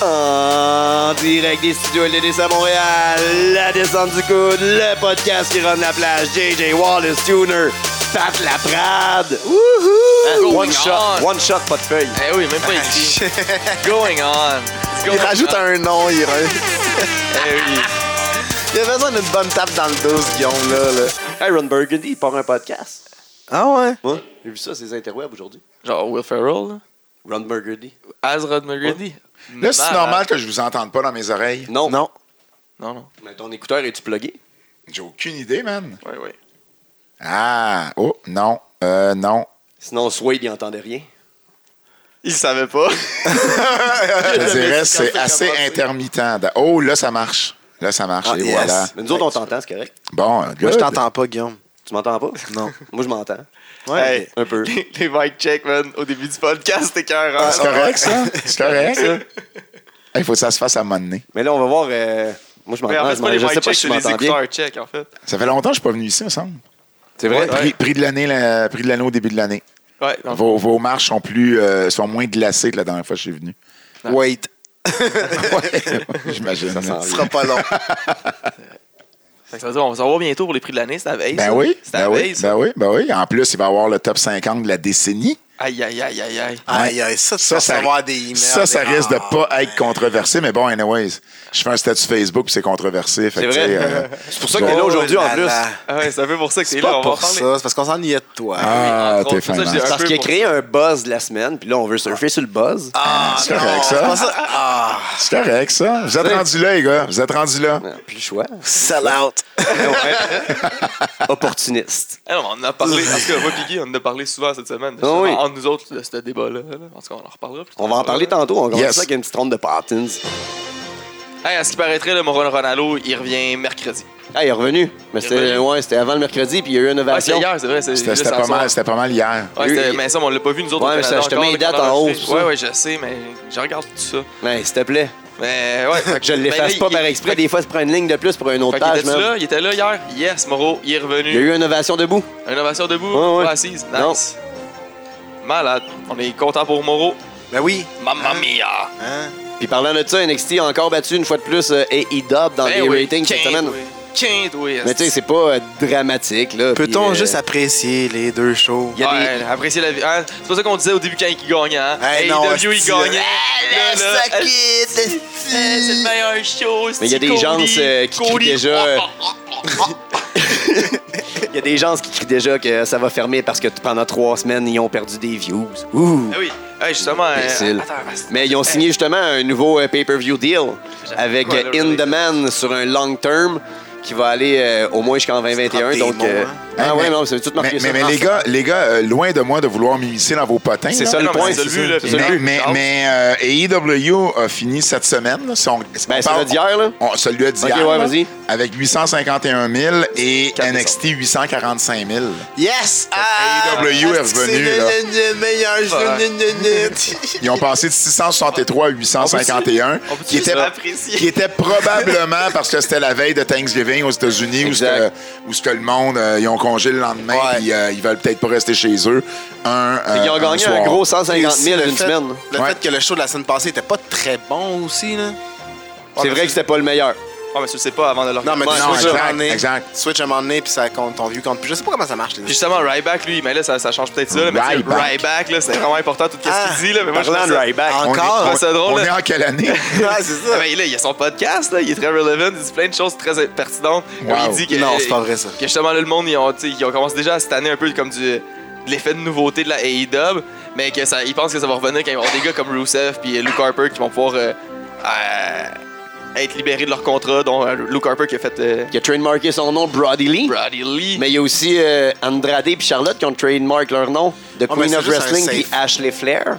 En direct des studios LDC à Montréal, la descente du coude, le podcast qui rend la plage, JJ Wallace Tuner, Pat Laprade. Wouhou! One shot, on. one shot, pas de feuille. Eh oui, même pas écrit. Going on. It's Il rajoute on. un nom, il, Eh oui. il a besoin d'une bonne tape dans le dos, ce Guillaume, là. là. Hey, Ron Burgundy, il part un podcast. Ah ouais? Ouais, j'ai vu ça, c'est les interwebs aujourd'hui. Genre Will Ferrell, là. Ron Burgundy. Azrod McGrady. Là, c'est normal que je vous entende pas dans mes oreilles. Non. Non. Non, non. Mais ton écouteur, es-tu plugué? J'ai aucune idée, man. Oui, oui. Ah, oh, non, euh, non. Sinon, Swade, il entendait rien. Il savait pas. Je dirais, c'est assez intermittent. Oh, là, ça marche. Là, ça marche. Ah, et yes. voilà. Mais nous autres, on t'entend, c'est correct. Bon, Moi, good. je t'entends pas, Guillaume. Tu m'entends pas? Non. Moi, je m'entends. Ouais. Hey, Un peu. les, les mic check, man, au début du podcast, c'était cœur. Ah, C'est correct, ça? C'est correct, ça? Il faut que ça se fasse à un moment donné. Mais là, on va voir. euh, Moi, je Mais en m'entends. fait, c'est pas les je mic sais pas check, si les m'entends bien. écouteurs check, en fait. Ça fait longtemps que je suis pas venu ici, me semble. C'est vrai? Prix, prix de l'année, la- prix de l'année au début de l'année. Ouais, Vos, vos marches sont plus, euh, sont moins glacées que la dernière fois que je suis venu. Wait. Ouais, j'imagine. Ça sera pas long. Fait que ça veut dire, on va savoir bientôt pour les prix de l'année, c'est la veille. Ben ça. oui, C'est ben la oui, veille, ça. ben oui, ben oui. En plus, il va y avoir le top 50 de la décennie. Aïe, aïe, aïe, aïe, aïe. Aïe, aïe, ça, Ça, ça, des emails. ça, ça des- risque de Ah. pas être controversé, mais bon, anyways, je fais un statut Facebook puis c'est controversé. C'est que, vrai. euh, C'est pour ça que t'es là aujourd'hui, Oh en là plus. Ah ouais, c'est un peu pour ça que C'est t'es là. pas On va en pour parler. ça, c'est parce qu'on s'ennuyait de toi. ah, t'es fin, Parce qu'il a créé un buzz de la semaine, puis là, on veut surfer sur le buzz. Ah, c'est correct, non, ça. c'est pas ça. Ah, C'est correct, ça. Vous êtes rendus là, les gars. Vous êtes rendus là. Ah, Plus le choix. sell out. Opportuniste. Ah mais on en a parlé. Tout cas, moi, Piggy, on en a parlé souvent cette semaine. Ah oui. Entre nous autres, de ce débat-là. là. En tout cas, on en reparlera plus tard. On va en parler tantôt. On commence Yes. ça avec une petite ronde de Pattins. Hey, à ce qui paraîtrait, le Moron Ronaldo, il revient mercredi. Ah, il est revenu. Mais c'était ouais, c'était avant le mercredi, puis il y a eu une Ah, c'est ovation. hier, c'est vrai. C'était pas, mal, c'était pas mal hier. Ouais, mais ça, on l'a pas vu, nous autres. Ouais, mais ça, je te mets le les dates en haut. Ouais, ouais, je sais, mais je regarde tout ça. Mais s'il te plaît. Mais ouais, fait que- Je ben l'efface pas il- par exprès. Des fois, tu prends une ligne de plus pour une autre page, était même. là, il était là hier. Yes, Moreau, il est revenu. Il y a eu une ovation debout. Innovation debout, Ouais, assise. Non. Malade. On est content pour Moreau. Ben oui. Mamma Hein? mia! Hein? Puis parlant de ça, NXT a encore battu une fois de plus euh, AEW dans Ben les oui, ratings cette semaine. oui. Mais tu sais, c'est pas euh, dramatique, là. Peut-on euh, juste apprécier les deux shows? Il y a Ouais, des- apprécier la vie. Hein? C'est pas ça qu'on disait au début quand il gagnait. Hein? Hey, non, AEW, il gagnait. ça quitte, C'est le meilleur show. Mais il y a des gens euh, qui crient déjà. Il y a des gens qui crient déjà que ça va fermer parce que pendant trois semaines, ils ont perdu des views. Ouh! Ah oui, Hey, justement. euh, attends. Mais ils ont signé justement un nouveau euh, pay-per-view deal avec In. Man sur un long term qui va aller euh, au moins jusqu'en 2021. des Donc, euh, hein. ah ouais, mais- non, veut tout marquer Mais, ça. mais, mais les gars, les gars euh, loin de moi de vouloir m'immiscer dans vos potins. C'est là. ça Ah le point. c'est. C'est Mais, mais, mais, euh, AEW a fini cette semaine. Là, si on- si Ben, on c'est parle- le d'hier, là. on- celui Ok, d'hier. ouais, là, vas-y. Avec 851 000 et NXT 845 000. Yes! Ah! AEW est Est-ce que revenu, C'est le, Ils ont passé de 663 à 851, On peut-tu qui juste était, l'apprécier? qui était probablement parce que c'était la veille de Thanksgiving aux États-Unis où, que- où ce que le monde, euh, ils ont congé le lendemain Ouais. puis euh, ils veulent peut-être pas rester chez eux. Un, Fait qu'ils ont euh, gagné un soir. gros Et 150 aussi 000 le d'une fait- semaine. Le Ouais. fait que le show de la semaine passée était pas très bon aussi, là. C'est vrai que c'était pas le meilleur. Ah, mais tu le sais pas avant de le Non, mais tu non, switches un exact, moment donné. exact. Tu switches un moment donné, puis ça compte, ton view compte plus. Je sais pas comment ça marche. les- Puis justement, Ryback, lui, mais là, ça, ça change peut-être ça. là, mais tu sais, Ryback. Ryback, là, c'est vraiment important tout ce Ah, qu'il dit. Là, mais moi, je Parlant trouve de ça- Ryback. On est- Encore? on- Ouais, c'est drôle, On là. est en quelle année? Ouais, c'est Ah, ça. ben, là, il a son podcast, là, il est très relevant, il dit plein de choses très pertinentes. Wow. il dit que, Non, c'est pas vrai, ça. que justement, là, le monde, ils ont, tu sais, ils ont commencé déjà à cette année un peu comme du, de l'effet de nouveauté de la AEW, mais que ça, ils pensent que ça va revenir quand ils vont avoir des gars comme Rusev puis Luke Harper qui vont pouvoir euh, euh, être libérés de leur contrat, dont euh, Luke Harper qui a fait euh, Qui a trademarké son nom Brody Lee. Brody Lee. Mais il y a aussi euh, Andrade et Charlotte qui ont trademark leur nom. The mais Queen c'est of juste un Wrestling safe. puis Ashley Flair.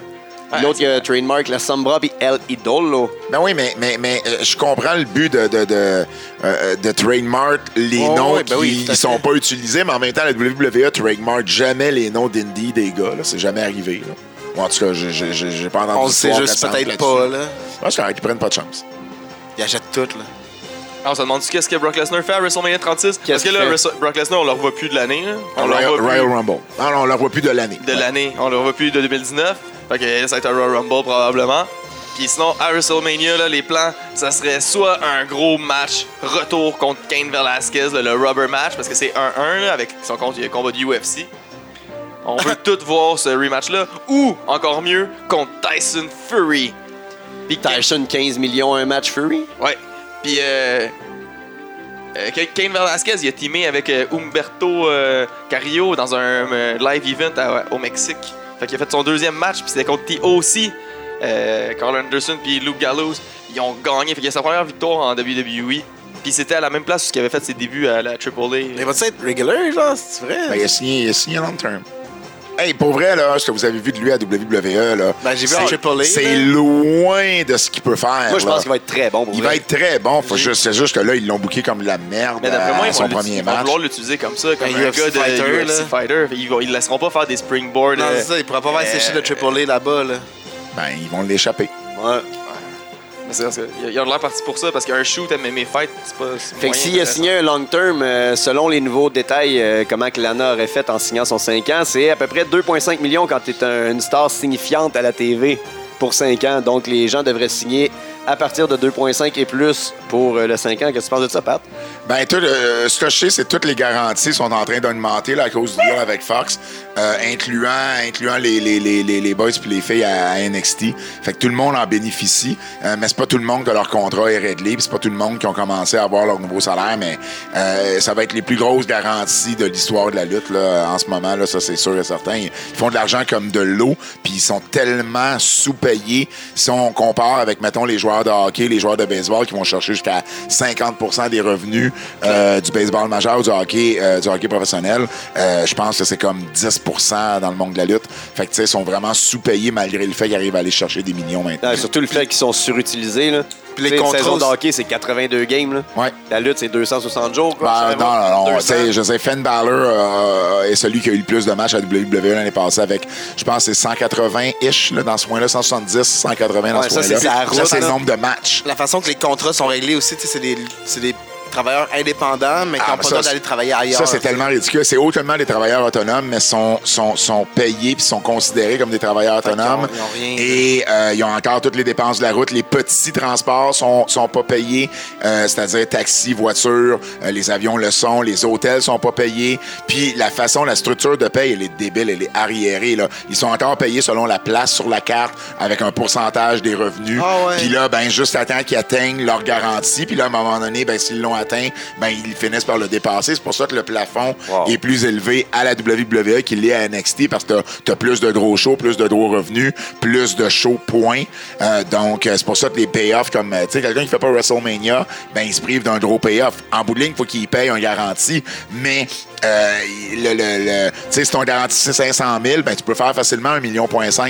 Ouais, L'autre qui a trademark la Sombra puis El Idolo. Ben oui, mais, mais, mais euh, je comprends le but de, de, de, euh, de trademark les Oh, noms ouais, ben qui oui, tout à ne sont pas utilisés, mais en même temps, la WWE trademark jamais les noms d'indie des gars. là. C'est jamais arrivé. Là. En tout cas, j'ai- j'ai j'ai- j'ai pas entendu On le sait d'histoire juste récente peut-être là-dessus. pas, là. Ouais, c'est correct, ils prennent pas de chance. Il achète tout, là. Ah, on se demande qu'est-ce que Brock Lesnar fait à WrestleMania 36 Parce que là, Brock Lesnar, on le revoit plus de l'année. On le Royal, revoit plus Royal Rumble. Ah non, on la voit plus de l'année. de l'année. On le revoit plus de 2019. Fait que ça va être un Royal Rumble probablement. Puis sinon, à WrestleMania, là, les plans, ça serait soit un gros match retour contre Kane Velasquez, là, le rubber match, parce que c'est 1-1 là, avec son compte- combat du UFC. On veut tout voir ce rematch-là. Ou, encore mieux, contre Tyson Fury. Puis Tyson, 15 millions, un match Fury? Ouais. Puis euh, euh, Kane Velasquez, il a teamé avec euh, Humberto euh, Carrillo dans un euh, live event à- au Mexique. Fait qu'il a fait son deuxième match, puis c'était contre TOC. Euh, Carl Anderson puis Luke Gallows. Ils ont gagné. Fait qu'il a sa première victoire en WWE. Puis c'était à la même place où il avait fait ses débuts à la AAA. Mais va-tu être regular, genre, c'est vrai? Ben, il, a signé, il a signé long term. Hey, pour vrai, là, ce que vous avez vu de lui à WWE, là, Ben, j'ai vu en c'est- loin de ce qu'il peut faire. Moi, je là. pense qu'il va être très bon. pour Il vrai. va être très bon. Faut juste, c'est juste que là, ils l'ont booké comme de la merde Mais d'après moi, à ils vont, son l'utiliser- premier ils vont match. vouloir l'utiliser comme ça, comme Un un, UFC gars de fighter, UFC là. fighter. Ils, ils laisseront pas faire des springboards. Non, euh, c'est ça, il pourra pas faire euh, sécher de AAA là-bas, là. Ben, ils vont l'échapper. Ouais. Il a l'air parti pour ça, parce qu'un shoot à mes fights, c'est pas. Fait que s'il a signé un long term, euh, selon les nouveaux détails, euh, comment que Lana aurait fait en signant son 5 ans, c'est à peu près 2,5 millions quand tu es une star signifiante à la TV pour 5 ans. Donc les gens devraient signer à partir de 2,5 et plus pour euh, le 5 ans. Qu'est-ce que tu penses de ça, Pat? Ben, tout, euh, ce que je sais, c'est que toutes les garanties sont en train d'augmenter à cause du deal avec Fox, euh, incluant, incluant les, les, les, les, boys puis les filles à, à NXT. Fait que tout le monde en bénéficie, euh, mais c'est pas tout le monde que leur contrat est réglé, puis c'est pas tout le monde qui ont commencé à avoir leur nouveau salaire, mais euh, ça va être les plus grosses garanties de l'histoire de la lutte là, en ce moment, là, ça c'est sûr et certain. Ils font de l'argent comme de l'eau, puis ils sont tellement sous-payés si on compare avec, mettons, les joueurs de hockey, les joueurs de baseball qui vont chercher jusqu'à 50% des revenus euh, du baseball majeur, du hockey, euh, du hockey professionnel. Euh, je pense que c'est comme 10 dans le monde de la lutte. Fait que, tu sais, ils sont vraiment sous-payés malgré le fait qu'ils arrivent à aller chercher des millions maintenant. Surtout le fait qu'ils sont surutilisés. Là. Puis les contrats Une saison de hockey, c'est 82 games. Là. Ouais. La lutte, c'est 260 jours. Quoi, Ben, je sais non, pas. non, non. 200. tu sais, Je sais, Finn Balor euh, est celui qui a eu le plus de matchs à WWE l'année passée avec, je pense, c'est 180-ish là, dans ce point-là, 170, 180 dans Ouais, ce point-là. Ça, c'est le nombre de matchs. La façon que les contrats sont réglés aussi, c'est des, c'est des travailleurs indépendants, mais qui Ah, n'ont mais pas le droit d'aller travailler ailleurs. Ça, c'est tellement ridicule. C'est autrement des travailleurs autonomes, mais sont, sont, sont payés puis sont considérés comme des travailleurs autonomes. ont- ils ont rien. Et euh, ils ont encore toutes les dépenses de la route. Les petits transports sont, sont pas payés, euh, c'est-à-dire taxi, voiture, euh, les avions le sont, les hôtels sont pas payés. Puis la façon, la structure de paye, elle est débile, elle est arriérée. Là. Ils sont encore payés selon la place sur la carte avec un pourcentage des revenus. Ah ouais. Puis là, ben juste à temps qu'ils atteignent leur garantie. Puis là, à un moment donné, ben s'ils l'ont atteint, ben ils finissent par le dépasser. C'est pour ça que le plafond Wow. est plus élevé à la WWE qu'il l'est à NXT parce que tu as plus de gros shows, plus de gros revenus, plus de shows, point. Euh, donc, euh, c'est pour ça que les payoffs, comme, euh, tu sais, quelqu'un qui fait pas WrestleMania, ben il se prive d'un gros payoff. En bout de ligne, il faut qu'il paye un garantie, mais euh, le, le, le- tu sais, si ton garantie c'est 500 000, ben tu peux faire facilement 1,5 million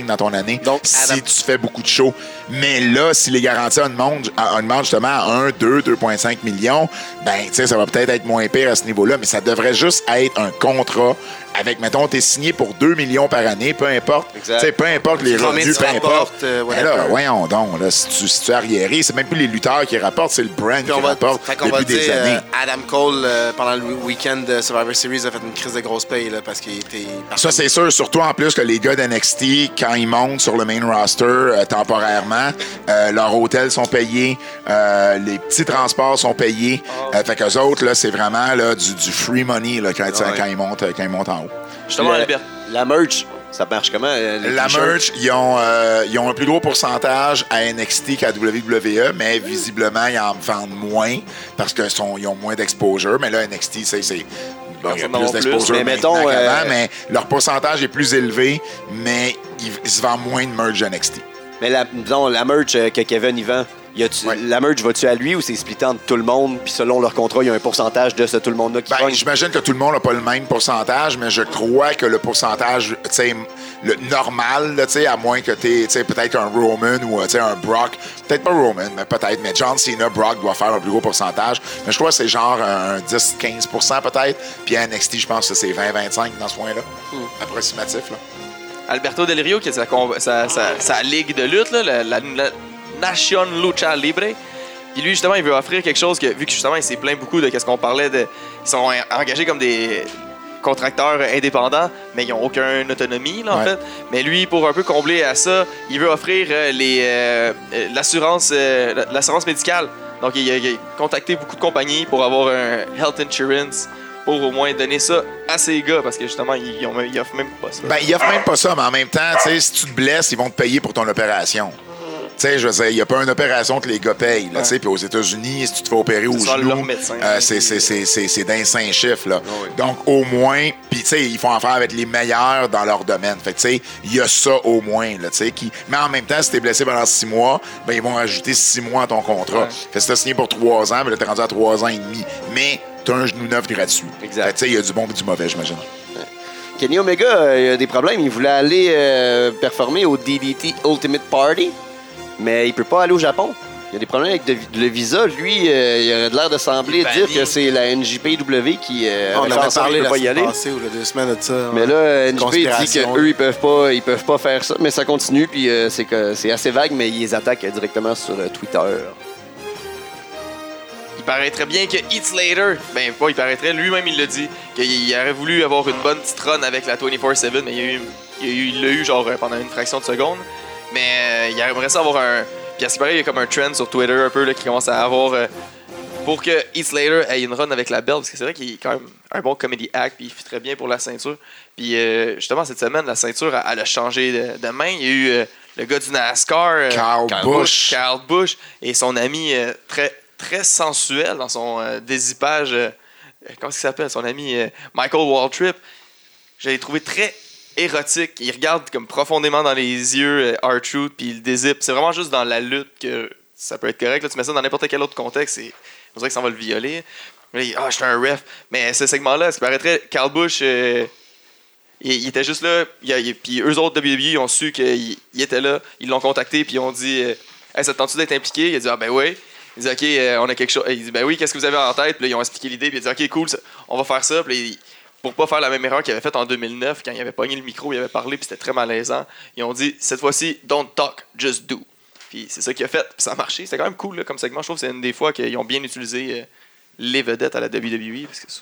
dans ton année Donc, si Adam- tu fais beaucoup de shows. Mais là, si les garanties augmentent, augmentent justement à 1, 2, 2,5 millions, ben, tu sais, ça va peut-être être moins pire à ce niveau-là, mais ça devrait juste être un contrat avec, mettons, t'es signé pour 2 millions par année, peu importe. Exact. Peu importe les revenus, peu importe. euh, Mais là, voyons donc, là, si tu, si tu arriéré, c'est même plus les lutteurs qui rapportent, c'est le brand Puis qui va, rapporte depuis va des dire, années. euh, Adam Cole, euh, pendant le week-end de Survivor Series, a fait une crise de grosse paye là, parce qu'il était. Ça, c'est sûr, surtout en plus que les gars d'NXT, quand ils montent sur le main roster euh, temporairement, leurs hôtels sont payés, les petits transports sont payés. Euh, fait qu'eux autres, là, c'est vraiment là, du, du free money là, quand, Ouais. quand, ils montent, quand ils montent en. Justement, Le- Albert. La merch, ça marche comment? euh, les La merch, ils ont, euh, ils ont un plus gros pourcentage à NXT qu'à WWE, mais visiblement, ils en vendent moins parce qu'ils ont moins d'exposure. Mais là, NXT, c'est. c'est- bon, il y a Personne n'en plus d'exposure mais mettons, euh, mais leur pourcentage est plus élevé, mais ils, ils se vendent moins de merch NXT. Mais la, disons, la merch que Kevin y vend, y Ouais. la merch va-tu à lui ou c'est splitté entre tout le monde? Puis selon leur contrat, il y a un pourcentage de ce tout le monde-là qui Ben, j'imagine que tout le monde n'a pas le même pourcentage, mais je crois que le pourcentage, tu sais, le normal, là, tu sais, à moins que tu aies peut-être un Roman ou euh, un Brock, peut-être pas Roman, mais peut-être, mais John Cena, Brock doit faire un plus gros pourcentage. Mais je crois que c'est genre un 10-15% peut-être. Puis à NXT, je pense que c'est 20-25 dans ce point-là. Approximatif, là. Alberto Del Rio, qui est sa, sa, sa- sa ligue de lutte, là, la, la- la Nation Lucha Libre. Puis lui, justement, il veut offrir quelque chose que, vu que justement, il s'est plaint beaucoup de ce qu'on parlait de. Ils sont en- engagés comme des, contracteurs indépendants, mais ils n'ont aucune autonomie, là, en Ouais. fait. Mais lui, pour un peu combler à ça, il veut offrir euh, les, euh, euh, l'assurance, euh, l'assurance médicale. Donc, il a, il a contacté beaucoup de compagnies pour avoir un health insurance pour au moins donner ça à ces gars, parce que justement, ils, ils, ont- ils offrent même pas ça. Ben, ils offrent même pas ça, mais en même temps, tu sais, si tu te blesses, ils vont te payer pour ton opération. Tu sais, je veux dire, il n'y a pas une opération que les gars payent. Là, Puis aux États-Unis, si tu te fais opérer au genou, euh, c'est, d'un cinq chiffres. Là. Donc, au moins, puis tu sais, ils font affaire avec les meilleurs dans leur domaine. Fait que, tu sais, il y a ça au moins. Là, qui... Mais en même temps, si tu es blessé pendant six mois, ben, ils vont rajouter six mois à ton contrat. Ouais. Fait que si tu signé pour trois ans, ben, là, tu es rendu à trois ans et demi. Mais tu as un genou neuf gratuit. Exact. Fait que, tu sais, il y a du bon et du mauvais, j'imagine. Kenny Omega euh, il a des problèmes. Il voulait aller euh, performer au DDT Ultimate Party, mais il peut pas aller au Japon. Il y a des problèmes avec de- le visa. Lui, euh, il aurait de l'air de sembler dire que c'est la NJPW qui euh, On avait parlé la peut pas y semaine aller. passée ou la deux semaines de ça. Mais ouais. là, NJP dit qu'eux, ils peuvent pas, ils peuvent pas faire ça, mais ça continue, puis euh, c'est que c'est assez vague, mais ils les attaquent directement sur euh, Twitter. Il paraîtrait bien que Heath Slater, ben pas il paraîtrait, lui-même il l'a dit, qu'il aurait voulu avoir une bonne petite run avec la 24-7, mais il a eu- il a eu- l'a genre pendant une fraction de seconde. Mais euh, il aimerait ça avoir un. Puis à ce paraît, il y a comme un trend sur Twitter un peu là, qui commence à avoir. euh, pour que Heath Slater ait une run avec la belt, parce que c'est vrai qu'il est quand même un bon comedy act, puis il fit très bien pour la ceinture. Puis euh, justement, cette semaine, la ceinture, elle, elle a changé de, de main. Il y a eu le gars du NASCAR. Carl Busch. Carl Bush et son ami très, très sensuel dans son euh, euh, comment qu'il s'appelle? Son ami euh, Michael Waltrip. Je l'ai trouvé très érotique. Il regarde comme profondément dans les yeux euh, R-Truth puis il dézippe. C'est vraiment juste dans la lutte que ça peut être correct. Tu mets ça dans n'importe quel autre contexte et on dirait que ça va le violer. Ah, je suis un ref. Mais ce segment-là, ce qui paraîtrait, Carl Bush. euh, il, était juste là, puis eux autres WWE ont su qu'il il était là, ils l'ont contacté, puis ils ont dit euh, Hey, ça te tente d'être impliqué Il a dit Ah, ben oui. Il dit Ok, euh, on a quelque chose. Il dit Ben oui, qu'est-ce que vous avez en tête Puis ils ont expliqué l'idée, puis il a dit Ok, cool, on va faire ça. Pour pas faire la même erreur qu'il avait faite en 2009, quand il avait pogné le micro, il avait parlé, puis c'était très malaisant. Ils ont dit Cette fois-ci, don't talk, just do. Puis c'est ça qu'il a fait, puis ça a marché. C'était quand même cool là, comme segment. Je trouve que c'est une des fois qu'ils ont bien utilisé euh, les vedettes à la WWE, parce que sou-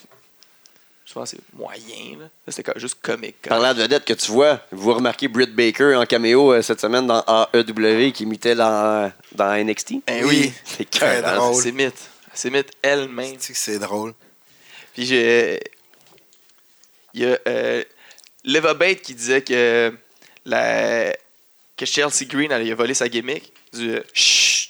souvent c'est moyen. Là. Là, c'était juste comique. quand même. Parlant de vedette que tu vois, vous remarquez Britt Baker en caméo euh, cette semaine dans AEW qui imitait dans, dans NXT. Ben Oui. C'est Très carré. drôle. c'est mythe. C'est mythe elle-même. Tu sais que c'est drôle? Puis j'ai. Il y a euh, Leva Bate qui disait que, la, que Chelsea Green elle, il a volé sa gimmick. Du euh, Chut!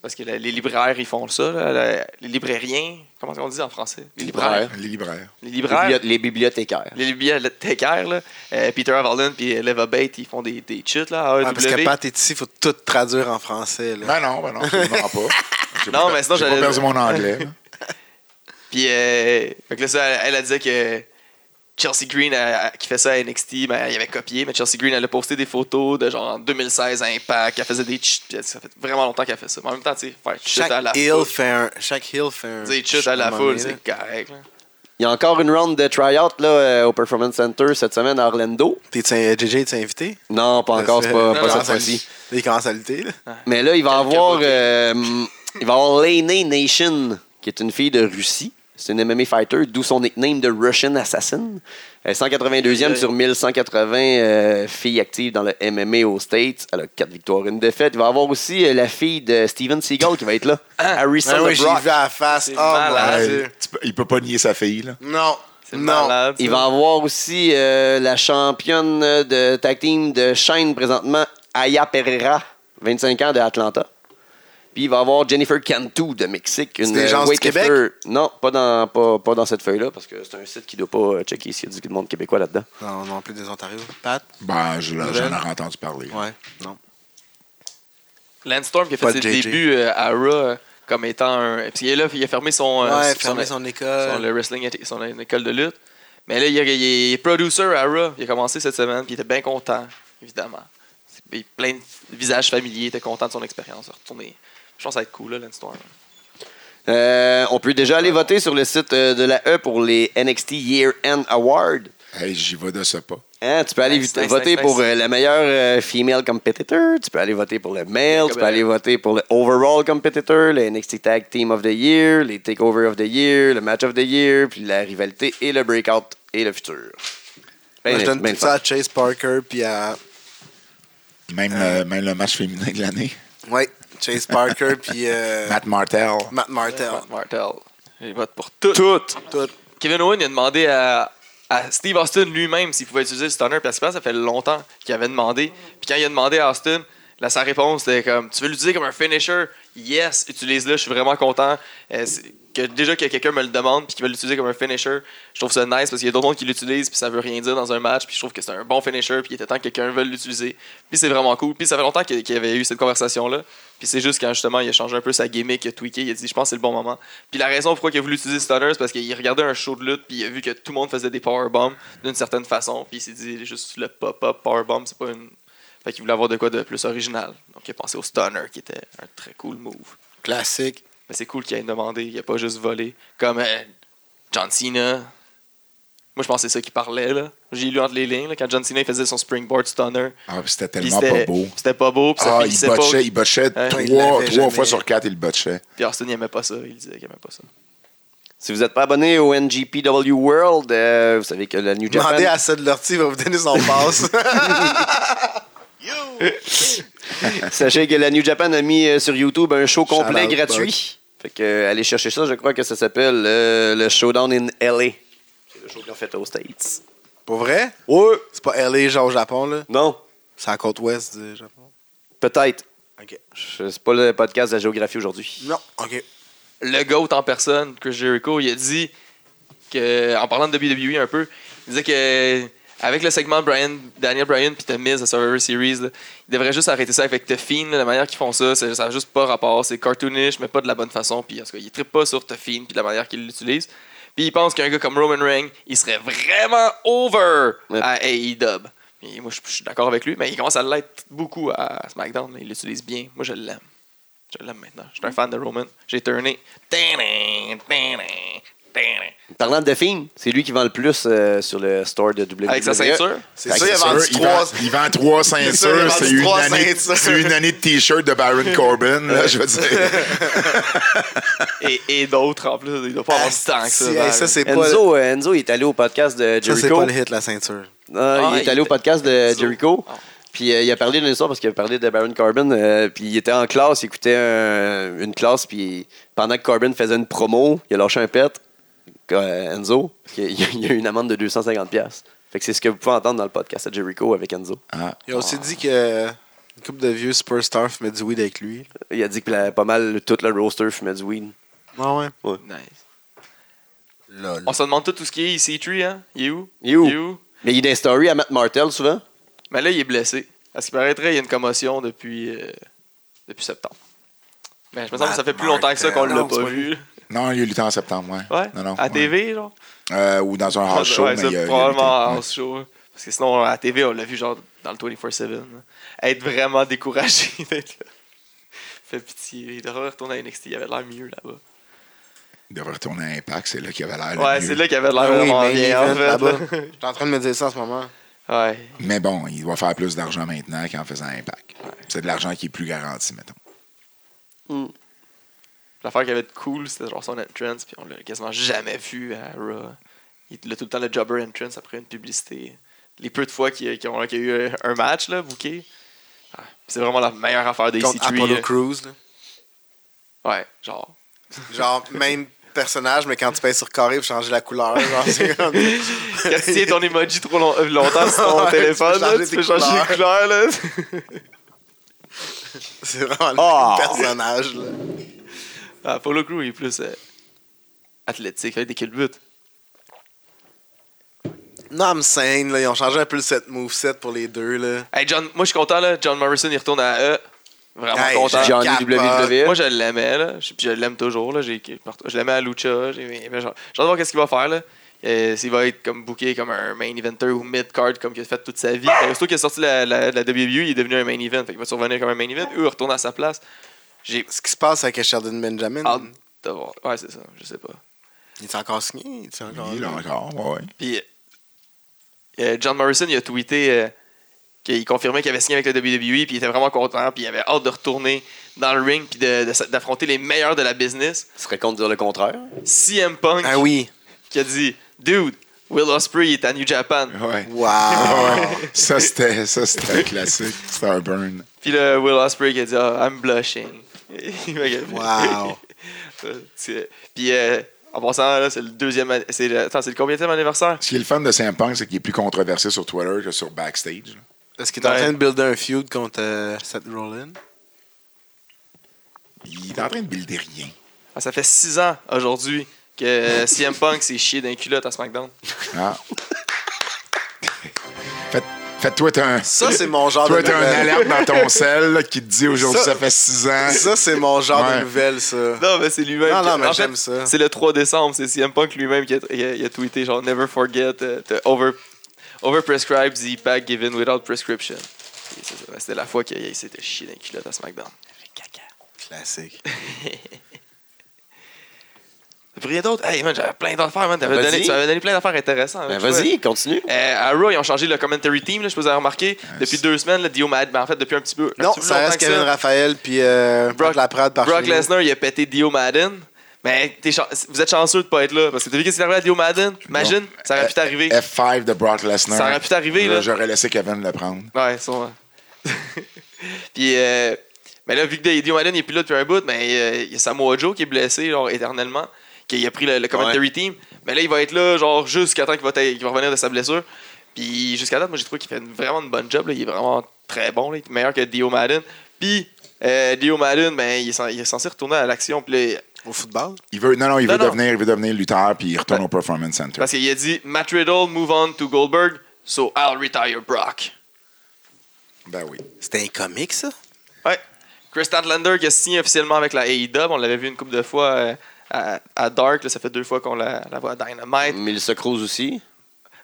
Parce que la- les libraires, ils font ça. là, la- les librairiens, comment on dit en français? Les libraires. Les libraires. Les Les, libraires. bibliothe- les bibliothécaires. Les bibliothécaires, là, euh, Peter Avalon et Leva Bate, ils font des, des chutes là, à Ah, parce que. Pat est ici, il faut tout traduire en français. Là. Ben non, ben non, absolument pas. Non, pas- mais sinon, pas perdu mon anglais. Puis, euh, fait que là, ça, elle, elle a dit que Chelsea Green, qui fait ça à NXT, ben, il avait copié, mais Chelsea Green, elle a posté des photos de genre en 2016 à Impact, elle faisait des dit, ça fait vraiment longtemps qu'elle fait ça. Mais en même temps, tu sais, faire cheat à la foule, fait un. Chaque heel fait un. dire cheat à la foule, c'est correct. Il y a encore une round de try-out là, euh, au Performance Center cette semaine à Orlando. Un- JJ, t'es invité? Non, pas encore, c'est pas, Non, pas non, cette ça- fois-ci. Il commence à lutter, là. Mais là, il va Quelques avoir, euh, il va avoir Lane Nation, qui est une fille de Russie. C'est une MMA fighter, d'où son nickname de Russian Assassin. Elle est 182e sur 1180 euh, filles actives dans le MMA aux States. Elle a 4 victoires, une défaite. Il va avoir aussi euh, la fille de Steven Seagal qui va être là. Harrison Ah oui, j'ai LeBrock. vu à la face. Oh malade. dieu. Ouais, tu peux- il peut pas nier sa fille. Là. Non. C'est Non. malade. Il va avoir aussi euh, la championne de tag team de Shine présentement, Aya Pereira, 25 ans de Atlanta. Puis il va avoir Jennifer Cantu de Mexique, une des gens euh, du weightlifter. Québec? Non, pas dans, pas, pas dans cette feuille-là, parce que c'est un site qui ne doit pas euh, checker s'il y a du monde québécois là-dedans. Non, non plus des Ontario. Pat? Ben, je- j'en ai entendu parler. Ouais. Non. Lance Storm qui a fait ses débuts euh, à Raw euh, comme étant un. Puis il est là, il a fermé son. euh, ouais, son- fermer son école. son- le wrestling, son école de lutte. Mais là, il, est- il est producer à Raw. Il a commencé cette semaine, puis il était bien content, évidemment. Il plein de visages familiers, il était content de son expérience. Retourner. Je pense que ça va être cool, là, Lance Storm. Euh, on peut déjà aller voter sur le site euh, de la E pour les NXT Year End Award. Hey, j'y vais de ce pas. Hein, tu peux aller Nice, vit- nice, voter nice, pour nice. euh, la meilleure euh, female competitor, tu peux aller voter pour le male, tu peux aller voter pour le overall competitor, le NXT Tag Team of the Year, les Takeover of the Year, le Match of the Year, puis la rivalité et le breakout et le futur. Ben, Moi, je donne ben tout ça à Chase Parker puis à. Même, le, même le match féminin de l'année. Ouais, Chase Parker puis euh, Matt Martel. Matt Martel. Matt Martel. Il vote pour tout. Tout. Tout. Kevin Owen il a demandé à, à Steve Austin lui-même s'il pouvait utiliser le stunner. Parce que ça fait longtemps qu'il avait demandé. Puis quand il a demandé à Austin, là, sa réponse était comme Tu veux l'utiliser comme un finisher Yes, utilise-le. Je suis vraiment content. Euh, que déjà que quelqu'un me le demande puis qu'il veut l'utiliser comme un finisher, je trouve ça nice parce qu'il y a d'autres monde qui l'utilisent puis ça veut rien dire dans un match. Puis je trouve que c'est un bon finisher puis il était temps que quelqu'un veuille l'utiliser. Puis c'est vraiment cool. Puis ça fait longtemps qu'il y avait eu cette conversation-là. Puis c'est juste quand il a changé un peu sa gimmick, il a tweaké, il a dit je pense que c'est le bon moment. Puis la raison pourquoi il a voulu utiliser Stunner, c'est parce qu'il regardait un show de lutte, puis il a vu que tout le monde faisait des powerbombs d'une certaine façon, puis il s'est dit juste le pop-up powerbomb, c'est pas une. Fait qu'il voulait avoir de quoi de plus original. Donc il a pensé au Stunner, qui était un très cool move. Classique. Mais c'est cool qu'il ait demandé, il a pas juste volé. Comme euh, John Cena. Moi, je pense que c'est ça qu'il parlait, là. J'ai lu entre les lignes, là, quand John Cena il faisait son springboard stunner. Ah, puis c'était tellement pas beau. C'était pas beau, puis ça Ah, il pas. botchait, il botchait Ouais, trois, il trois jamais. fois sur quatre, il botchait. Puis Austin, il aimait pas ça. Il disait qu'il aimait pas ça. Si vous n'êtes pas abonné au NGPW World, euh, vous savez que la New Japan... Demandez à Seth Lorty, il va vous donner son passe. Sachez que la New Japan a mis euh, sur YouTube un show complet Shout gratuit. Fait que euh, allez chercher ça, je crois que ça s'appelle euh, le Showdown in LA. C'est le show qu'ils ont fait aux States. Pour vrai? Ouais. C'est pas LA, genre au Japon, là? Non, C'est à la côte ouest du Japon? peut-être. Ok. C'est pas le podcast de la géographie aujourd'hui. Non, ok. le GOAT en personne, Chris Jericho, il a dit que, en parlant de WWE un peu, il disait que avec le segment Brian, Daniel Bryan puis The Miz à Survivor Series, là, il devrait juste arrêter ça avec The Fiend. là, la manière qu'ils font ça, ça n'a juste pas rapport. C'est cartoonish, mais pas de la bonne façon. Puis en tout cas, il trippe pas sur The Fiend puis la manière qu'il l'utilise. Puis il pense qu'un gars comme Roman Reigns, il serait vraiment over à AEW. Et moi, je suis d'accord avec lui, mais il commence à l'être beaucoup à SmackDown, mais il l'utilise bien. Moi, je l'aime. Je l'aime maintenant. Je suis un fan de Roman. J'ai turné. Parlant de Fiend, c'est lui qui vend le plus euh, sur le store de WWE. Avec sa ceinture? C'est ça, il a vendu il trois. vend- Il vend trois ceintures. C'est une, année- une année de t-shirt de Baron Corbin, là, je veux dire. et, et d'autres en plus. Il doit pas avoir Ah, temps que ça. hey, ça, c'est pas, Enzo, euh, Enzo, il est allé au podcast de ça, c'est Jericho. pas le hit, la ceinture. Ah, Ah, il est il allé au podcast de Enzo. Jericho. Ah. Puis euh, il a parlé d'une histoire parce qu'il a parlé de Baron Corbin. euh, puis il était en classe, il écoutait un- une classe. Puis pendant que Corbin faisait une promo, il a lâché un pet, Enzo. puis Il y a- eu une amende de 250$. piastres. Fait que c'est ce que vous pouvez entendre dans le podcast de Jericho avec Enzo. Ah. Il a aussi dit que une couple de vieux superstars fumaient du weed avec lui. Il a dit que la- pas mal tout le roster fumait du weed. Ah ouais? Nice. Lol. On se demande tout, tout ce qui est EC3, hein? Il est où? Il est où? Il est où? Mais il y a des stories à Matt Martel souvent. Mais là, il est blessé. À ce qui paraîtrait, il y a une commotion depuis, euh, depuis septembre. Mais je me semble que ça fait plus longtemps que ça qu'on l'a pas vu. Non, il a lutté en septembre, ouais. Ouais? Non, non, à ouais. TV, genre? Euh, ou dans un house show, Ouais, mais ça, il a- il probablement house show. Parce que sinon, à la TV, on l'a vu genre dans le 24-7. là. Être vraiment découragé d'être là. Fait pitié. Il devrait retourner à NXT. Il avait l'air mieux là-bas. Il devrait retourner à Impact, c'est là qu'il avait l'air le Ouais, mieux. c'est là qu'il avait l'air Ah oui, vraiment bien, en fait. là-bas. là. J'étais en train de me dire ça en ce moment. Ouais. Mais bon, il doit faire plus d'argent maintenant qu'en faisant Impact. C'est de l'argent qui est plus garanti, mettons. L'affaire qui avait de cool, c'était genre son entrance, puis on l'a quasiment jamais vu à Raw. Il a tout le temps le jobber entrance après une publicité. Les peu de fois qu'il y y a- eu un match, là, booké. Ah, c'est vraiment la meilleure affaire des Contre Apollo C3. Crews. là. là. Ouais, genre. Genre, même personnage, mais quand tu pèses sur carré pour changer la couleur. Genre, c'est comme... Quand tu tiens ton emoji trop long- euh, longtemps sur ton Ouais, téléphone, tu peux là, changer tu tes peux changer les couleurs. Là. c'est vraiment le Ah! même personnage. Là. Ah, Apollo Crew il est plus euh, athlétique, avec des culbutes. Non, I'm saying, là, ils ont changé un peu le set moveset pour les deux. Là. Hey, John, moi, je suis content, là. John Morrison, il retourne à E. Vraiment Hey, content. j'ai- Johnny capote. WWE. Moi, je l'aimais, là. Je, puis je l'aime toujours, là. J'ai- Je l'aimais à Lucha. J'ai mais genre, j'ai hâte de voir qu'est-ce qu'il va faire, là. Euh, S'il va être comme booké comme un main eventer ou mid-card comme il a fait toute sa vie. Euh, Surtout qu'il est sorti de la, la, la WWE, il est devenu un main event. Fait qu'il va survenir comme un main event. Eux, il retourne à sa place. J'ai Ce qui se passe avec Sheldon Benjamin, hâte de voir. Ouais, c'est ça. Je sais pas. il est encore signé? Il est encore Il est là encore, ouais. Puis, euh, John Morrison, il a tweeté euh, qu'il confirmait qu'il avait signé avec le WWE, puis il était vraiment content, puis il avait hâte de retourner dans le ring, puis de- de- d'affronter les meilleurs de la business. Tu serais con de dire le contraire? CM Punk, Ah oui. qui a dit Dude, Will Ospreay est à New Japan. Ouais. Wow. Ouais. Ça, c'était ça, c'était un classique. C'était un burn. Puis le Will Ospreay qui a dit Ah, I'm blushing. Wow. C'est- Puis euh, en passant, là, c'est le deuxième. an- C'est le, attends, c'est le combienième anniversaire? Ce qui est le fun de CM Punk, c'est qu'il est plus controversé sur Twitter que sur backstage. là. Est-ce qu'il est en Ouais. train de builder un feud contre euh, Seth Rollins? Il est en train de builder rien. Ah, Ça fait six ans aujourd'hui que CM Punk s'est chié d'un culotte à SmackDown. Ah. Faites- Faites-toi un. Ça, c'est mon genre Toi, de t'as un nouvelle. alerte dans ton sel là, qui te dit aujourd'hui Ça- ça, fait 6 ans. Ça, c'est mon genre Ouais. de nouvelle, ça. Non, mais c'est lui-même. Non, qui- non, mais en fait, j'aime ça. C'est le 3 décembre, c'est CM Punk lui-même qui a, il a- il a tweeté genre Never forget uh, to over, overprescribe Z-Pack given without prescription. C'était la fois qu'il s'était chié d'un culotte à SmackDown. Classique. Rien d'autre? Hey man, j'avais plein d'affaires, man. T'avais Vas-y. donné, tu m'avais donné plein d'affaires intéressantes. Ben, vas-y, continue. Euh, à Raw, ils ont changé le commentary team, là, je sais pas si vous avez remarqué. Depuis deux semaines, le Dio Madden, ben, en fait, depuis un petit peu. un Non, petit ça reste Kevin ça. Raphaël puis euh, Brock Laprade par Brock. Lesnar, il a pété Dio Madden. Mais vous êtes chanceux de pas être là. Parce que t'as vu qu'est-ce qui est arrivé à Dio Madden? Imagine, ça aurait pu t'arriver. F5 de Brock Lesnar. Ça aurait pu t'arriver, là. J'aurais laissé Kevin le prendre. Ouais, sûrement. Puis, euh, mais là, vu que Dio Madden n'est plus là depuis un bout, mais euh, il y a Samoa Joe qui est blessé genre, éternellement, qui a pris le, le commentary team. Mais là, il va être là, genre, jusqu'à temps qu'il va, qu'il va revenir de sa blessure. Puis, jusqu'à date, moi, j'ai trouvé qu'il fait une- vraiment une bonne job. là. Il est vraiment très bon, là. Il est meilleur que Dio Madden. Puis, euh, Dio Madden, ben, il, est, cen- il est censé retourner à l'action. Puis là, Au football? Il veut, non, non, il veut, Non. Devenir, il veut devenir lutteur, puis il retourne au Performance Center. parce qu'il a dit Matt Riddle, move on to Goldberg, so I'll retire Brock. Ben oui. C'était un comique, ça? Ouais. Chris Statlander qui a signé officiellement avec la AEW. On l'avait vu une couple de fois euh, à, à Dark. là, ça fait deux fois qu'on la, la voit à Dynamite. Melissa Cruz aussi?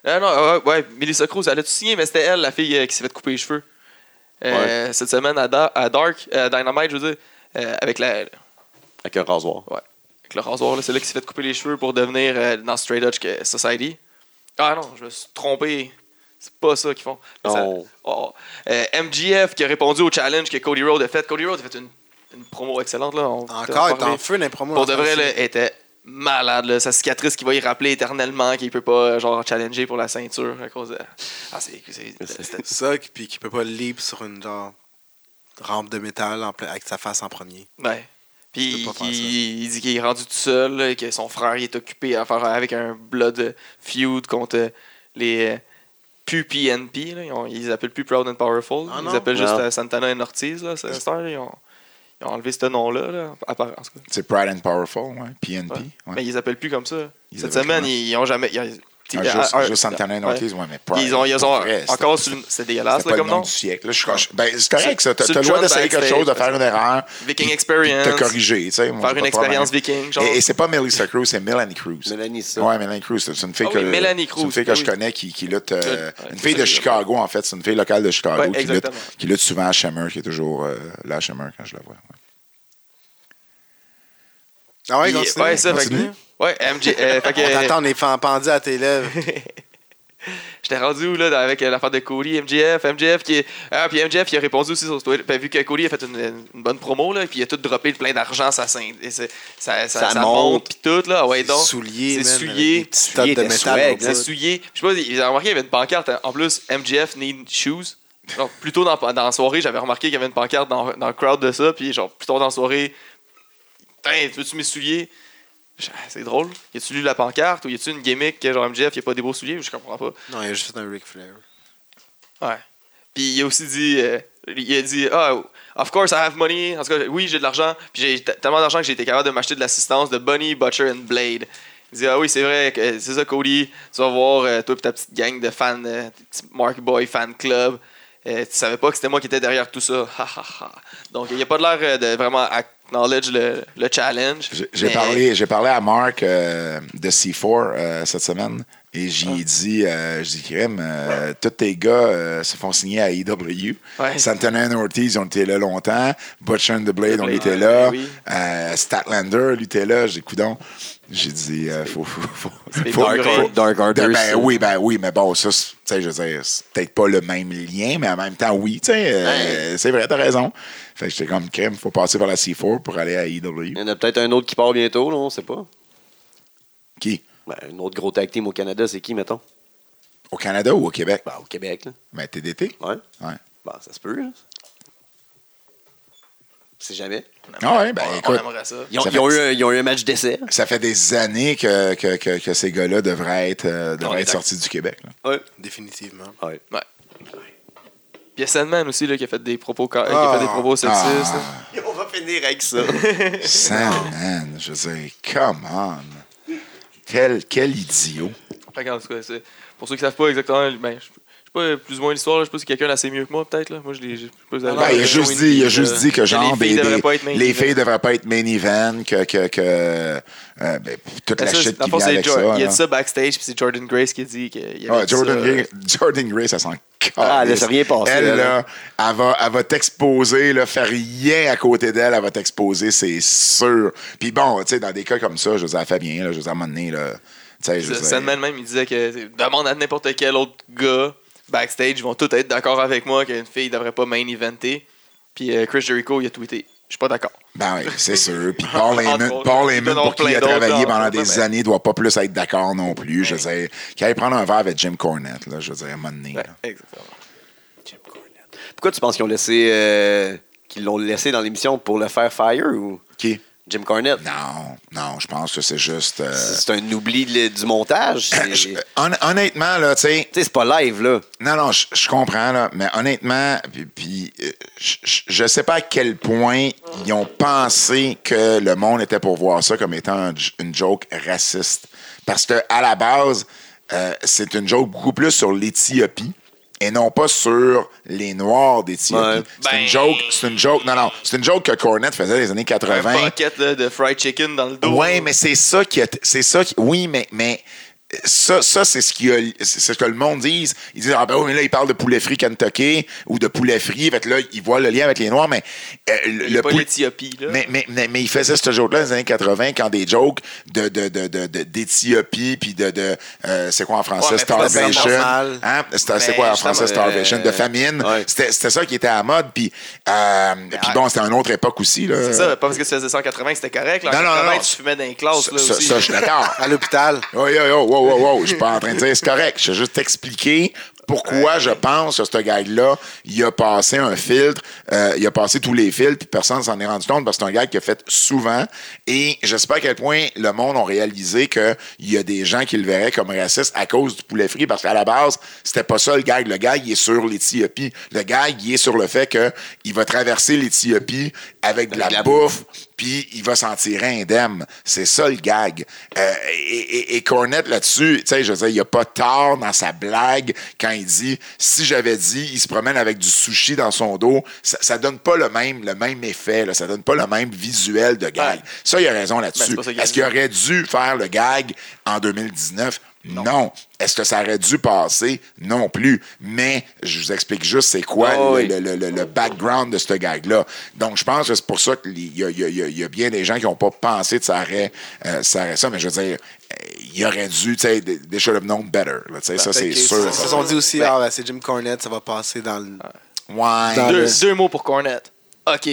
Euh, non, ouais, ouais, Melissa Cruz, elle a tout signé, mais c'était elle, la fille euh, qui s'est fait couper les cheveux. Euh, Cette semaine à, Da- à Dark, euh, Dynamite, je veux dire, euh, avec, la, avec Avec un rasoir. le rasoir. C'est là qui s'est fait couper les cheveux pour devenir euh, dans Straight Edge Society. Ah non, je me suis trompé. C'est pas ça qu'ils font. Ça-. Oh. Euh, MGF qui a répondu au challenge que Cody Rhodes a fait. Cody Rhodes a fait une, une promo excellente. Là. On Encore, il est en feu les promos. Pour de vrai, là, était malade. Là. Sa cicatrice qui va y rappeler éternellement qu'il peut pas euh, genre challenger pour la ceinture à cause de. Ah, c'est. c'est- Ça, puis qui peut pas leap sur une genre rampe de métal en avec sa face en premier. Ouais. Puis pas faire il, il dit qu'il est rendu tout seul, là, et que son frère il est occupé à faire avec un blood feud contre euh, les euh, PUPNP. Là. Ils, ils appellent plus Proud and Powerful. Ah ils non? appellent juste Non. euh, Santana et Ortiz. Là, là. ils, ont, ils ont enlevé ce nom-là. Là. C'est Pride and Powerful, ouais. PNP. Ouais. ouais. Mais ils les appellent plus comme ça. Ils Cette semaine, ils, ils ont jamais. ils- Ah, ils- juste, ah, juste Santana ouais. Ortiz, ouais, mais Pride. Ils ont, ils ont vrai, encore sur C'est dégueulasse là, pas comme le nom du siècle. là. Je, je- ben, c'est correct, ça. T'as le droit d'essayer quelque chose, de faire une erreur. Viking Experience. de te corriger, tu sais. Faire une expérience viking. Genre. Et, et c'est pas Melissa Cruz, c'est Melanie Cruz. Mélanie, ça. Ouais, Melanie Cruz, c'est une fille Ah que, oui, Mélanie c'est une Cruz, fille que oui. je connais qui, qui lutte, euh, Ouais, une fille de que Chicago en fait, c'est une fille locale de Chicago lutte, qui lutte souvent à Shammer, qui est toujours euh, là à Shammer quand je la vois. Ouais. Ah ouais, continue. ouais, ça, fait que- Continue. Ouais, MJ. euh, fait que- On t'attend, on est pen- pendu à tes lèvres. J'étais rendu où, là, avec euh, l'affaire de Cody, MJF, MJF qui est... Ah, puis MJF qui a répondu aussi sur Twitter, puis vu que Cody a fait une, une bonne promo, là, puis il a tout droppé plein d'argent, ça, ça, ça, ça, Ça ça monte. monte, puis tout, là, ouais, donc... souliers, c'est souillé. de métal. C'est souillé. Je sais pas, ils ont remarqué qu'il y avait une pancarte. En plus, MJF need shoes. Non, plus tôt dans, dans la soirée, j'avais remarqué qu'il y avait une pancarte dans, dans le crowd de ça, puis genre, plus tard dans la soirée, Tain, veux-tu mes souliers? Ah, C'est drôle. Y a-tu lu la pancarte ou y a-tu une gimmick genre MJF, y a pas des beaux souliers? Je comprends pas. Non, il a juste fait un Ric Flair. Ouais. Puis il a aussi dit, euh, il a dit, ah, of course I have money. En tout cas, oui, j'ai de l'argent. Puis j'ai tellement d'argent que j'ai été capable de m'acheter de l'assistance de Bunny, Butcher and Blade. Il dit, ah oui, c'est vrai, c'est ça, Cody. Tu vas voir, euh, toi et ta petite gang de fans, euh, Mark Boy fan club. Tu savais pas que c'était moi qui étais derrière tout ça. Donc, il n'y a pas de l'air de vraiment acknowledge le, le challenge. J'ai- Mais- parlé, parlé à Mark euh, de C4 euh, cette semaine Et j'y ai dit, euh, je dis, crème, euh, tous tes gars euh, se font signer à AEW. Ouais. Santana et Ortiz ont été là longtemps. Butcher and the Blade, on Blade, était ouais, là. oui. Euh, Statlander, lui, était là. J'ai dit, coudonc. J'ai dit, euh, faut, faut, faut, faut- Dark faut- Order. Dark Order. ben, ça. oui, ben oui, mais bon, ça, tu sais, je veux dire, c'est peut-être pas le même lien, mais en même temps, oui, tu sais, euh, c'est vrai, t'as raison. Fait que j'étais comme crème, faut passer par la C4 pour aller à Il AEW. y en a peut-être un autre qui part bientôt, là, on sait pas. Qui? Ben, un autre gros tag team au Canada, c'est qui, mettons? Au Canada ou au Québec? Ben, au Québec, là. Ben, TDT. Ouais. Ouais. Ben, ça se peut, là. C'est jamais. Ah ouais, ben On- on écoute, aimerait ça. Ils ont, Ça ils ont eu, un, ils ont eu un match d'essai. ça fait des années que, que, que, que ces gars-là devraient être, euh, devraient être sortis du Québec. là. Ouais. Définitivement. Ouais. Ouais. Puis il y a Sandman aussi là, qui a fait des propos, qui Ah. a fait des propos sexistes. Ah, On va finir avec ça. Sandman, je veux dire, come on. Quel, quel idiot. C'est- pour ceux qui savent pas exactement, ben, je pas plus ou moins l'histoire, je sais pas si quelqu'un la sait mieux que moi, peut-être. Moi, je l'ai. Ben, il a juste dit, il a juste dit que genre les filles des- devraient pas être main les event. filles devraient pas être main event, que, que, que euh, ben, toute Ben, la shit qui vient avec ça. Il a là. dit ça backstage, puis c'est Jordan Grace qui a dit qu'il y avait Jordan, ça, Gray, Jordan Grace, elle s'en Ah, elle calisse. laisse rien passer, Elle, elle. là, elle va, elle va t'exposer, là, faire rien à côté d'elle, elle va t'exposer, c'est sûr. Puis bon, tu sais, dans des cas comme ça, je veux dire, elle fait bien, là, je dire, à donné, là, Sandman même, il disait que demande à n'importe quel autre gars backstage, ils vont tous être d'accord avec moi qu'une fille devrait pas main eventer. Puis euh, Chris Jericho, il a tweeté. Je suis pas d'accord. Ben oui, c'est sûr. Puis Paul Heyman, Paul Heyman, pour qui il a travaillé pendant en des mais- années, doit pas plus être d'accord non plus. Je veux dire, qu'il aille prendre un verre avec Jim Cornette, là, je veux dire, à un moment donné. Ouais, là. exactement. Pourquoi tu penses qu'ils ont laissé. euh, qu'ils l'ont laissé dans l'émission pour le faire fire ou? Qui? Jim Cornette? Non, non, je pense que c'est juste... euh, C'est un oubli de- du montage. je- Tu hon- honnêtement, là, tu sais, sais, c'est pas live, là. Non, non, je, je comprends, là, mais honnêtement, puis, puis, euh, je, sais pas à quel point ils ont pensé que le monde était pour voir ça comme étant un une joke raciste. Parce que à la base, euh, c'est une joke beaucoup plus sur l'Éthiopie et non pas sur les Noirs d'Éthiopie. Ouais. C'est Ben- une joke, c'est une joke, non, non, c'est une joke que Cornette faisait dans les années 80. Un bucket là, de fried chicken dans le dos. Oui, mais c'est ça qui a- c'est ça qui, oui, mais, mais ça, ça c'est ce qui a- c'est ce que le monde dit. Ils disent ah ben oui, mais là ils parlent de poulet frit Kentucky ou de poulet frit, fait que là ils voient le lien avec les noirs, mais euh, le, poulet- l'Éthiopie, là. mais, mais, mais, mais il faisait ce joke-là dans les années 80 quand des jokes de, de, de, de, de- d'Éthiopie puis de, de euh, c'est quoi en français, Ouais, starvation. Hein? C'est, Mais quoi en français, starvation? de euh, famine? ouais. C'était, c'était ça qui était à la mode. Puis, euh, puis bon, c'était une autre époque aussi. Là. C'est ça, pas parce que tu faisais ça en 80 que c'était correct. Là. En Non, non, 80, non. tu fumais dans les classes. Là, Ça, aussi. ça, je suis d'accord. À l'hôpital. Oh, yo, yo, wow, wow, wow. Je suis pas en train de dire c'est correct. Je vais juste t'expliquer pourquoi je pense que ce gag-là, il a passé un filtre, euh, il a passé tous les filtres, puis personne s'en est rendu compte parce que c'est un gag qu'il a fait souvent. Et je sais pas à quel point le monde a réalisé qu'il y a des gens qui le verraient comme raciste à cause du poulet frit, parce qu'à la base, c'était pas ça le gag. Le gag, il est sur l'Éthiopie. Le gag, il est sur le fait qu'il va traverser l'Éthiopie avec de la, bouffe puis il va s'en tirer indemne. C'est ça le gag. Euh, et, et, et Cornette là-dessus, tu sais, je veux dire, il a pas tort dans sa blague quand il dit si j'avais dit il se promène avec du sushi dans son dos, ça, ça donne pas le même le même effet, là, ça donne pas le même visuel de gag. Ouais. Ça, il a raison Ben, là-dessus. qu'il a Est-ce qu'il aurait dû faire le gag en 2019? Non. Est-ce que ça aurait dû passer? Non plus. Mais je vous explique juste c'est quoi Oh, le- oui. le, le- le- le background de ce gag-là. Donc, je pense que c'est pour ça qu'il y y y a- il y a bien des gens qui n'ont pas pensé que ça aurait, euh, ça aurait ça, mais je veux dire, il aurait dû, tu sais, they should have known better. là, tu sais, ça, c'est sûr. c'est- Ils se sont dit aussi, ah, ben, c'est Jim Cornette, ça va passer dans le. Ouais. Dans deux, le- deux mots pour Cornette. OK,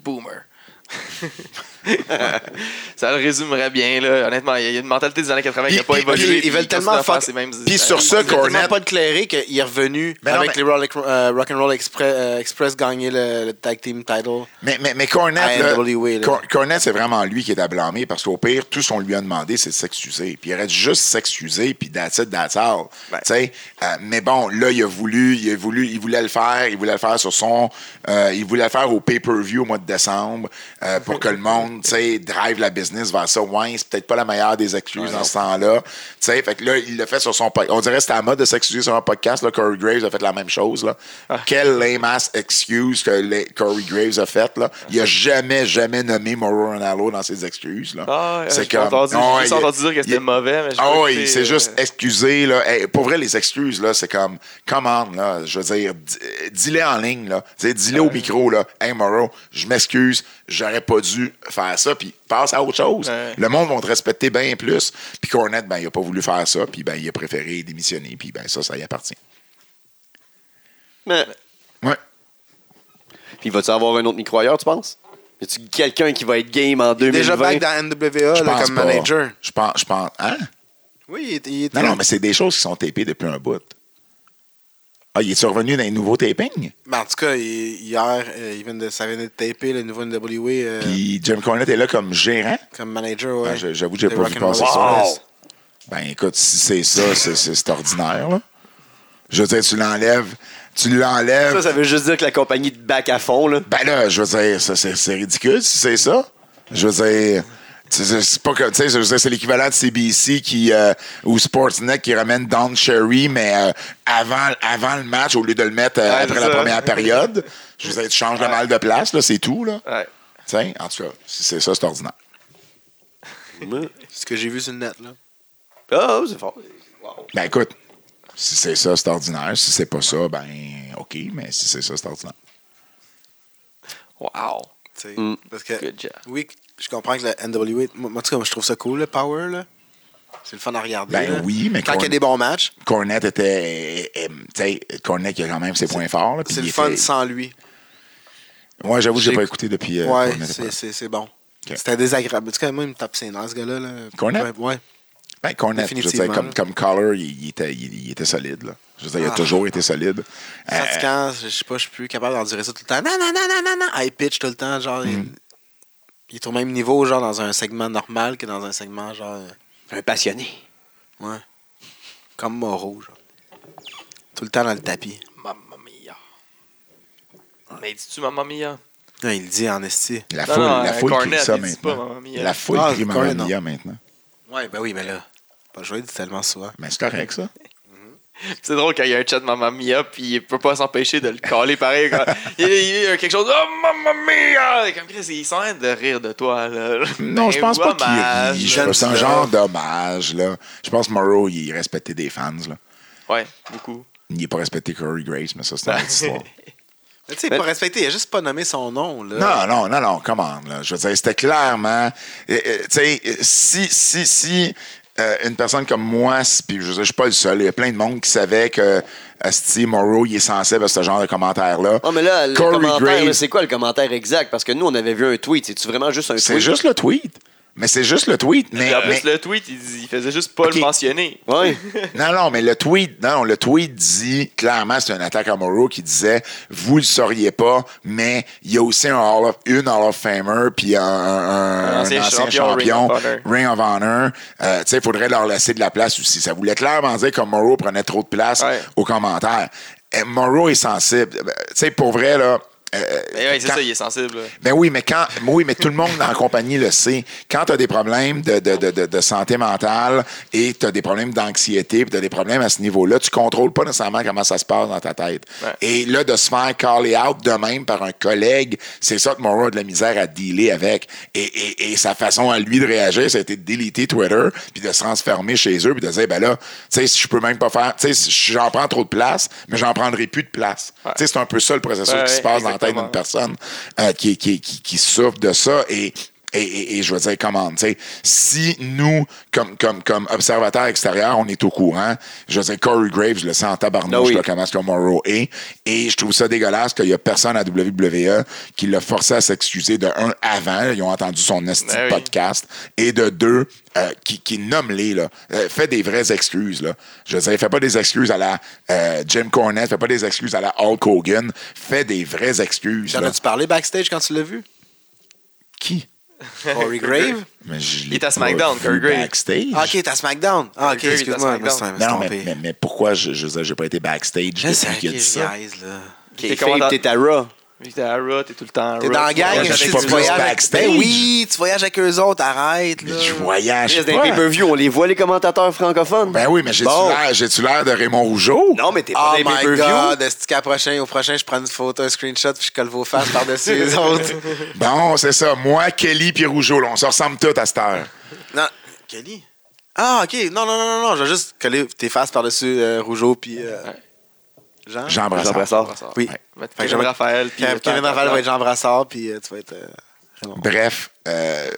boomer. ça le résumerait bien, là. Honnêtement, il y a une mentalité des années 80 qui n'a pas évolué. ils veulent tellement faire fuck- ces mêmes- Puis sur ça, tellement Cornette. pas déclarer qu'il est revenu Mais non, avec mais- les Rock, euh, Rock'n'Roll Express, euh, Express gagner le, le tag team title. Mais, mais, mais Cornette, À là, NWA, là. Cor- Cornette, c'est vraiment lui qui est à blâmer parce qu'au pire, tout ce qu'on lui a demandé, c'est de s'excuser. Puis il aurait juste s'excuser, puis that's it, that's all. Ouais. Tu sais, euh, mais bon, là, il a voulu, il a voulu, il voulait le faire, il voulait le faire sur son, euh, il voulait le faire au pay-per-view au mois de décembre euh, pour que le monde monde, tu sais, drive la business vers ça. Ouais, c'est peut-être pas la meilleure des excuses dans ce temps-là. Tu sais, fait que là, il l'a fait sur son podcast. On dirait que c'était à la mode de s'excuser sur un podcast. Là, Corey Graves a fait la même chose. Là. Ah. Quelle lame-ass excuse que les- Corey Graves a faite. Là. Il a jamais, jamais nommé Mauro Ronaldo dans ses excuses. Là. Ah, c'est j'ai entendu, Ouais, j'ai juste il- entendu dire que c'était mauvais, mais Ah oui, écouté, c'est euh, juste excusé. Là. Hey, pour vrai, les excuses, là, c'est comme, come on, là. Je veux dire, di- dis-les en ligne, là. Dis-les au micro, là. Hey, Morrow, je m'excuse, j'aurais pas dû faire ça, puis passe à autre chose. Ouais. Le monde va te respecter bien plus. Puis Cornette, ben, il a pas voulu faire ça, puis ben, il a préféré démissionner, puis ben, ça, ça y appartient. Mais, Ouais. puis vas-tu avoir un autre micro ailleurs, tu penses? Y a-tu quelqu'un qui va être game en 2020? Déjà back dans NWA Je là, pense comme pas. manager. Je pense, je pense, hein? Oui, il, est- il est- Non, non, mais c'est des choses qui sont tapées depuis un bout. Ah, il est revenu dans les nouveaux tapings? Ben, en tout cas, il- hier, euh, il vient de, ça vient de taper le nouveau NWA euh, Puis Jim Cornette est là comme gérant? comme manager. Ouais. Je- j'avoue que j'ai pas vu passer ça. Ben écoute, si c'est ça, c'est- ordinaire, là. Je veux dire, tu l'enlèves. Tu l'enlèves. Ça, ça veut juste dire que la compagnie te back à fond, là. Ben là, je veux dire, ça, c'est c'est ridicule si c'est ça. Je veux dire. C'est pas tu sais, l'équivalent de CBC qui, euh, ou Sportsnet qui ramène Don Cherry, mais euh, avant, avant le match, au lieu de le mettre euh, Ouais, après la première période. Je veux dire, tu changes le mal de place, là, c'est tout, là. Ouais. Tu sais, en tout cas, si c'est ça, c'est ordinaire. C'est ce que j'ai vu sur le net. Là. Ah, c'est fort. Wow. Ben écoute, si c'est ça, c'est ordinaire. Si c'est pas ça, ben OK, mais si c'est ça, c'est ordinaire. Wow. Mm. Parce que, Good job. oui, je comprends que le NWA, moi, cas, moi, je trouve ça cool, le Power. là. C'est le fun à regarder. Ben là. oui, mais Quand il y a Corn- des bons matchs, Cornette était. eh, eh, Tu sais, Cornette, il a quand même ses points forts. c'est le fun était- sans lui. Moi, j'avoue que j'ai J'ai- pas écouté depuis. euh, ouais, c'est- c'est c'est bon. C'était désagréable. Tu sais, moi, il me tape ses nerfs, ce gars-là. Là. Cornette? Ouais. Ben, Cornette, je veux dire, comme, comme il, il était, il, il était solide. Là. Je veux dire, il a Ah. toujours été solide. Euh, Fatigant, je sais pas, je suis plus capable d'endurer ça tout le temps. Non, non, non, non, non, non. High pitch tout le temps, genre. Mm. Il, est au même niveau, genre, dans un segment normal que dans un segment, genre. Un passionné. Ouais. Comme Moreau, genre. Tout le temps dans le tapis. Mamma mia. Mais dis-tu Mamma mia? Non, il le dit en esti. la foule, non, la foule crie Cornette, ça il dit pas maintenant. Mamma Mia. La foule Ah, crie Mamma Mia maintenant. Ouais, ben oui, mais là. Pas joué tellement souvent. Mais c'est correct, ça. C'est drôle quand il y a un chat de Mamma Mia, puis il peut pas s'empêcher de le caler pareil. Quand il, il y a quelque chose, oh Mamma Mia! Et Comme Chris, il s'en de rire de toi, là. Non, Ben, je pense pas qu'il C'est un genre d'hommage. là. Je pense que Morrow, il respectait des fans. Là. Ouais, beaucoup. Il n'est pas respecté Corey Grace, mais ça, c'est une autre histoire. Mais tu sais, est pas respecté. Il a juste pas nommé son nom, là. Non, non, non, non, comment, là. Je veux dire, c'était clairement. euh, euh, tu sais, si, si, si euh, une personne comme moi, puis je je suis pas le seul, il y a plein de monde qui savait que Steve Morrow, il est sensible à ce genre de commentaires-là. Oh, mais là, le Corey commentaire, Graves- c'est quoi le commentaire exact? Parce que nous, on avait vu un tweet. C'est-tu vraiment juste un tweet? C'est juste le tweet. Mais c'est juste le tweet. Mais, Et en plus, mais- le tweet, il, dit- il faisait juste pas le mentionner. Ouais. Non, non, mais le tweet, non, le tweet dit clairement, c'est une attaque à Morrow qui disait, vous le sauriez pas, mais il y a aussi un Hall of, une Hall of Famer puis un, un- un- Un ancien un ancien champion, champion, Ring of Honor. Euh, tu sais, il faudrait leur laisser de la place aussi. Ça voulait clairement dire que Morrow prenait trop de place Ouais. aux commentaires. Euh, Morrow est sensible. Euh, Tu sais, pour vrai, là. Euh, Mais ouais, c'est quand- ça, il est sensible. ben oui, mais quand, oui, mais tout le monde dans la compagnie le sait. Quand tu as des problèmes de, de, de, santé mentale et tu as des problèmes d'anxiété, tu as des problèmes à ce niveau-là, tu contrôles pas nécessairement comment ça se passe dans ta tête. Ouais. Et là, de se faire caller out de même par un collègue, c'est ça que Morrow a de la misère à dealer avec. Et, et, et sa façon à lui de réagir, ça a été de déliter Twitter, puis de se transformer chez eux, puis de dire, ben là, tu sais, si je peux même pas faire, tu sais, si j'en prends trop de place, mais j'en prendrai plus de place. Ouais. Tu sais, c'est un peu ça le processus Ouais, qui se passe dans exactement. d'une personne euh, qui, qui, qui, qui souffre de ça et et, et, et je veux dire, comment, tu sais, si nous, comme, comme, comme observateurs extérieurs, on est au courant, je veux dire, Corey Graves, je le sens en tabarnouche, Ah oui. comment est-ce que Morrow est, et je trouve ça dégueulasse qu'il y a personne à WWE qui l'a forcé à s'excuser de un avant, ils ont entendu son esti oui. podcast, et de deux, euh, qui, qui nomme-les, là, Euh, fait des vraies excuses, là. Je veux dire, fait pas des excuses à la euh, Jim Cornette, fait pas des excuses à la Hulk Hogan, fait des vraies excuses, J'en as-tu parlé backstage quand tu l'as vu? Qui? Corey Grave? Mais je Il est à SmackDown, Corey Grave. Backstage. Ah, ok, t'es à SmackDown. Ah, ok, est excuse-moi. je Non, mais, mais, mais pourquoi je j'ai pas été backstage Je sais depuis qu'il a dit ça? niaise, là. Okay, t'es à Raw. Vu que t'es à Raw, t'es tout le temps à T'es dans la gang, si suis tu voyages avec... Ben oui, tu voyages avec eux autres, arrête. Là. Je voyage Dans les pay-per-view, on les voit, les commentateurs francophones. Ben oui, mais j'ai-tu Bon. l'air, j'ai-tu l'air de Raymond Rougeau? Non, mais t'es pas Oh dans les my pay-per-view. god, est-ce qu'à prochain, au prochain, je prends une photo, un screenshot, puis je colle vos faces par-dessus les autres? Bon, c'est ça. Moi, Kelly puis Rougeau, là, on se ressemble tous à cette heure. Non, Kelly? Ah, ok. Non, non, non, non, non. Je vais juste coller tes faces par-dessus euh, Rougeau, puis euh. Jean Jean Brassard. Brassard. Brassard. Oui. Ouais. Fait que Kevin Raphaël. puis, Kevin euh, Raphaël va être Jean Brassard, puis euh, tu vas être euh. Bref, euh,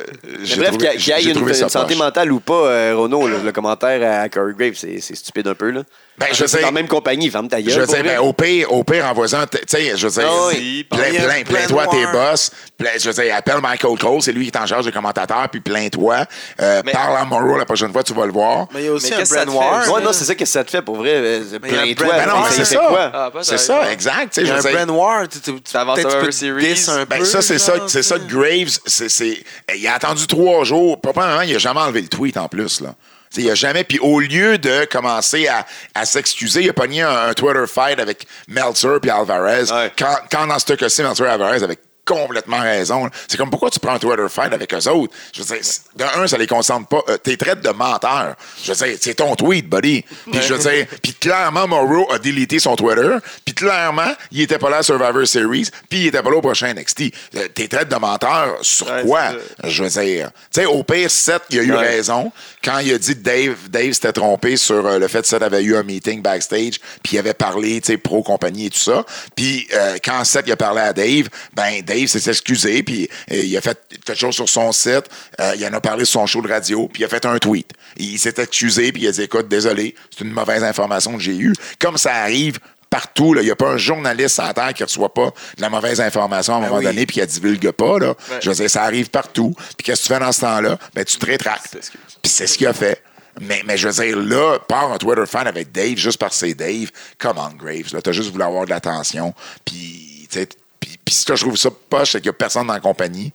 bref, qu'il y ait- une, une santé mentale ou pas, euh, Renaud, le, le commentaire à Corey Graves, c'est stupide un peu. Là. Ben, je c'est sais- dans la même compagnie, ferme ta gueule. Je veux pour dire, vrai. ben, au pire, au pire, en voisant, tu sais, je veux dire, Ah oui. plein, Il y a plein, plein toi tes boss, plein- je veux dire, appelle Michael Cole, c'est lui qui est en charge des commentateurs, puis plains-toi. Euh, Mais- Parle à Morrow la prochaine fois, tu vas le voir. Mais il y a aussi Mais un qu'est-ce que ça Brand te fait? War. Ouais, non, c'est ça que ça te fait pour vrai? Plains-toi. Ben non, mais c'est ça. Ah, C'est ça, exact. tu sais, je un Brand War. Tu, tu, tu, Ça avance peut-être sur tu un series. Ben, peu, ça, c'est ça, c'est ça sais. Graves, c'est, c'est- il a attendu trois jours. Probablement, il a jamais enlevé le tweet en plus, là. Il a jamais. Puis au lieu de commencer à, à s'excuser, il a pogné un, un Twitter fight avec Meltzer puis Alvarez. Ouais. Quand, quand dans ce cas-ci, Meltzer et Alvarez avaient complètement raison. C'est comme pourquoi tu prends un Twitter fight avec eux autres? Je veux dire, de un, ça les concentre pas. Euh, T'es traite de menteur. Je veux dire, c'est ton tweet, buddy. Puis je veux dire, puis clairement, Morrow a délité son Twitter. Puis clairement, il était pas là à Survivor Series. Puis il était pas là au prochain NXT. Euh, T'es traite de menteur sur Ouais, quoi? Je veux dire, tu sais, au pire, Seth, il a eu Ouais. raison quand il a dit que Dave, Dave s'était trompé sur euh, le fait que Seth avait eu un meeting backstage, puis il avait parlé, tu sais, pro-compagnie et tout ça. Puis euh, quand Seth il a parlé à Dave, ben Dave s'est excusé, puis il a fait quelque chose sur son site, euh, il en a parlé sur son show de radio, puis il a fait un tweet. Il s'est excusé, puis il a dit, écoute, désolé, c'est une mauvaise information que j'ai eue. Comme ça arrive partout. Il n'y a pas un journaliste à terre qui ne reçoit pas de la mauvaise information à un moment oui. donné puis qui ne divulgue pas. Là. Je veux dire, ça arrive partout. Puis qu'est-ce que tu fais dans ce temps-là? Ben, tu te rétractes. Puis c'est ce qu'il a fait. Mais, mais je veux dire, là, part un Twitter fan avec Dave juste que c'est Dave. Come on, Graves. Là, t'as juste voulu avoir de l'attention. Puis, tu sais, puis, puis ce que je trouve ça poche, c'est qu'il n'y a personne dans la compagnie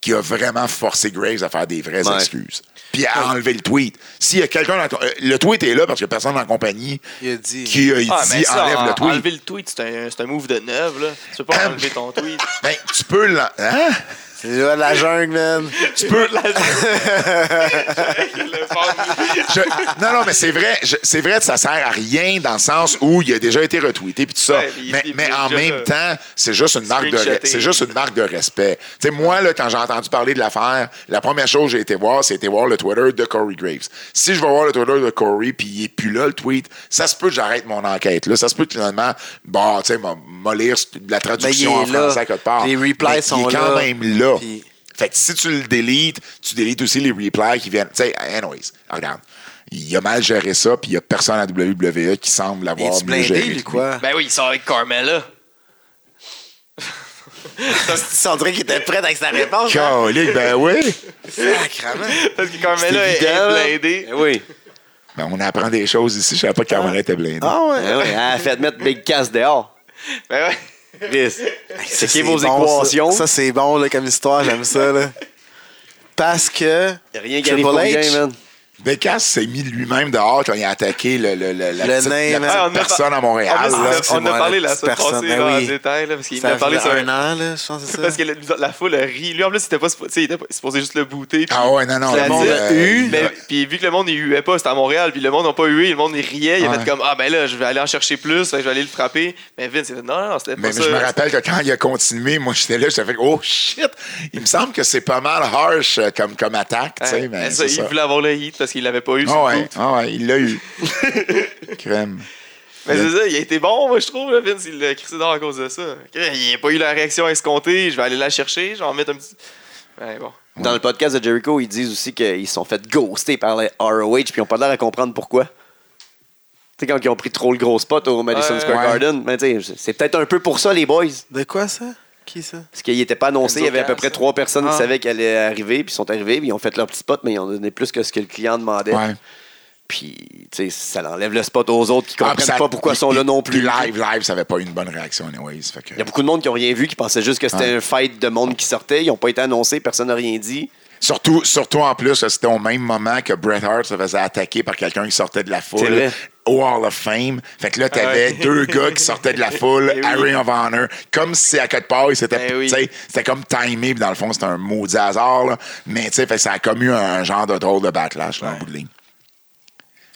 qui a vraiment forcé Graves à faire des vraies Ouais. excuses. Puis à enlever le tweet. S'il y a quelqu'un dans la- Le tweet est là parce qu'il n'y a personne dans la compagnie Il a dit. qui a il Ah, dit ça, enlève en- le tweet. enlever le tweet, c'est un, c'est un move de neuf, là. Tu peux pas enlever ton tweet. Ben, tu peux l'en- Hein? C'est là de la jungle, man. Tu peux. Le fan- Je- non, non, mais c'est vrai, je- c'est vrai que ça sert à rien dans le sens où il a déjà été retweeté puis tout ça. Ouais, mais, il- mais il- en même temps, c'est juste une marque de c'est juste une marque de respect. Tu sais, moi là, quand j'ai entendu parler de l'affaire, la première chose que j'ai été voir, c'était voir le Twitter de Corey Graves. Si je vais voir le Twitter de Corey puis il est plus là le tweet, ça se peut que j'arrête mon enquête. Là, ça se peut que finalement, bon, tu sais, m'a- m'a lire de la traduction Mais en il est là. français quelque part. Les replies Mais sont il est quand là. même là. Puis- Fait que si tu le délites, tu délites aussi les replies qui viennent. Tu sais, anyways, regarde. Il a mal géré ça, puis il n'y a personne à WWE qui semble l'avoir mieux blindé, géré. lui, quoi? Ben oui, il sort avec Carmella. Tu dirait qu'il était prêt avec sa réponse. hein? Calique, ben oui. Sacrement. Parce que Carmella est, évident, là. blindée. Eh oui. Ben, on apprend des choses ici. Je savais pas que Carmela était blindée. Ah ouais. Eh oui. Elle a fait mettre Big Cass dehors. Ben ouais. C'est vos bon, équations? Ça, ça, c'est bon là, comme histoire, j'aime ça. Là. Parce que. Y a rien qui arrive pour H. rien, man. Becas s'est mis lui-même dehors quand il a attaqué le, le, le- la Le petite, nain, la petite Ah, a personne à Montréal. plus, là. on a- on parlé la semaine personne. passée Ben là, en oui. détail, là, parce qu'il Ça a parlé fait sur un an, là, je pense que c'est ça. parce que la, la foule rit. Lui, en plus, il était pas, il était pas supposé juste le booter. puis- Ah ouais, non, non. Le monde a euh, eu, Mais, puis vu que le monde il huait pas, c'était à Montréal, puis le monde n'a pas hué, le monde il riait, il a Ouais. fait comme ah ben là je vais aller en chercher plus, je vais aller le frapper. Mais Vince il a fait non non c'était pas Mais, mais ça. je me rappelle que quand il a continué, moi j'étais là, j'étais fait oh shit! Il me semble que c'est pas mal harsh euh, comme, comme attaque, tu sais, Ouais, mais mais ça, c'est il ça. voulait avoir le hit parce qu'il l'avait pas eu. Ah le ouais, ah ouais, il l'a eu. Crème. Mais c'est ça, il a été bon, moi je trouve, là, Vince, il l'a crissé dehors à cause de ça. Il n'a pas eu la réaction escomptée, je vais aller la chercher, je vais en mettre un petit. Ouais, bon. Dans le podcast de Jericho, ils disent aussi qu'ils se sont fait ghoster par les ROH puis ils ont pas l'air à comprendre pourquoi. Tu sais, quand ils ont pris trop le gros spot au Madison Ouais. Square Ouais. Garden, ben, tu sais, c'est peut-être un peu pour ça, les boys. De quoi ça? Qui ça? Parce qu'il n'était pas annoncé, il y avait à peu près trois personnes qui savaient qu'elle allait arriver, puis ils sont arrivés, puis ils ont fait leur petit spot, mais ils ont donné plus que ce que le client demandait. Ouais. Puis, tu sais, ça enlève le spot aux autres qui Ah, comprennent ça- pas pourquoi ils sont là non plus. live, live, ça avait pas eu une bonne réaction, anyways. Fait que... Il y a beaucoup de monde qui n'ont rien vu, qui pensaient juste que c'était un fight de monde qui sortait. Ils n'ont pas été annoncés, personne n'a rien dit. Surtout, surtout en plus, c'était au même moment que Bret Hart se faisait attaquer par quelqu'un qui sortait de la foule. Hall of Fame. Fait que là, t'avais Ouais. deux gars qui sortaient de la foule Eh à oui. Ring of Honor, comme si à quelque part, c'était Eh oui. tu sais, c'était comme timé, puis dans le fond, c'était un maudit hasard. Là. Mais tu sais, fait que ça a comme eu un genre de drôle de backlash là, en bout de ligne.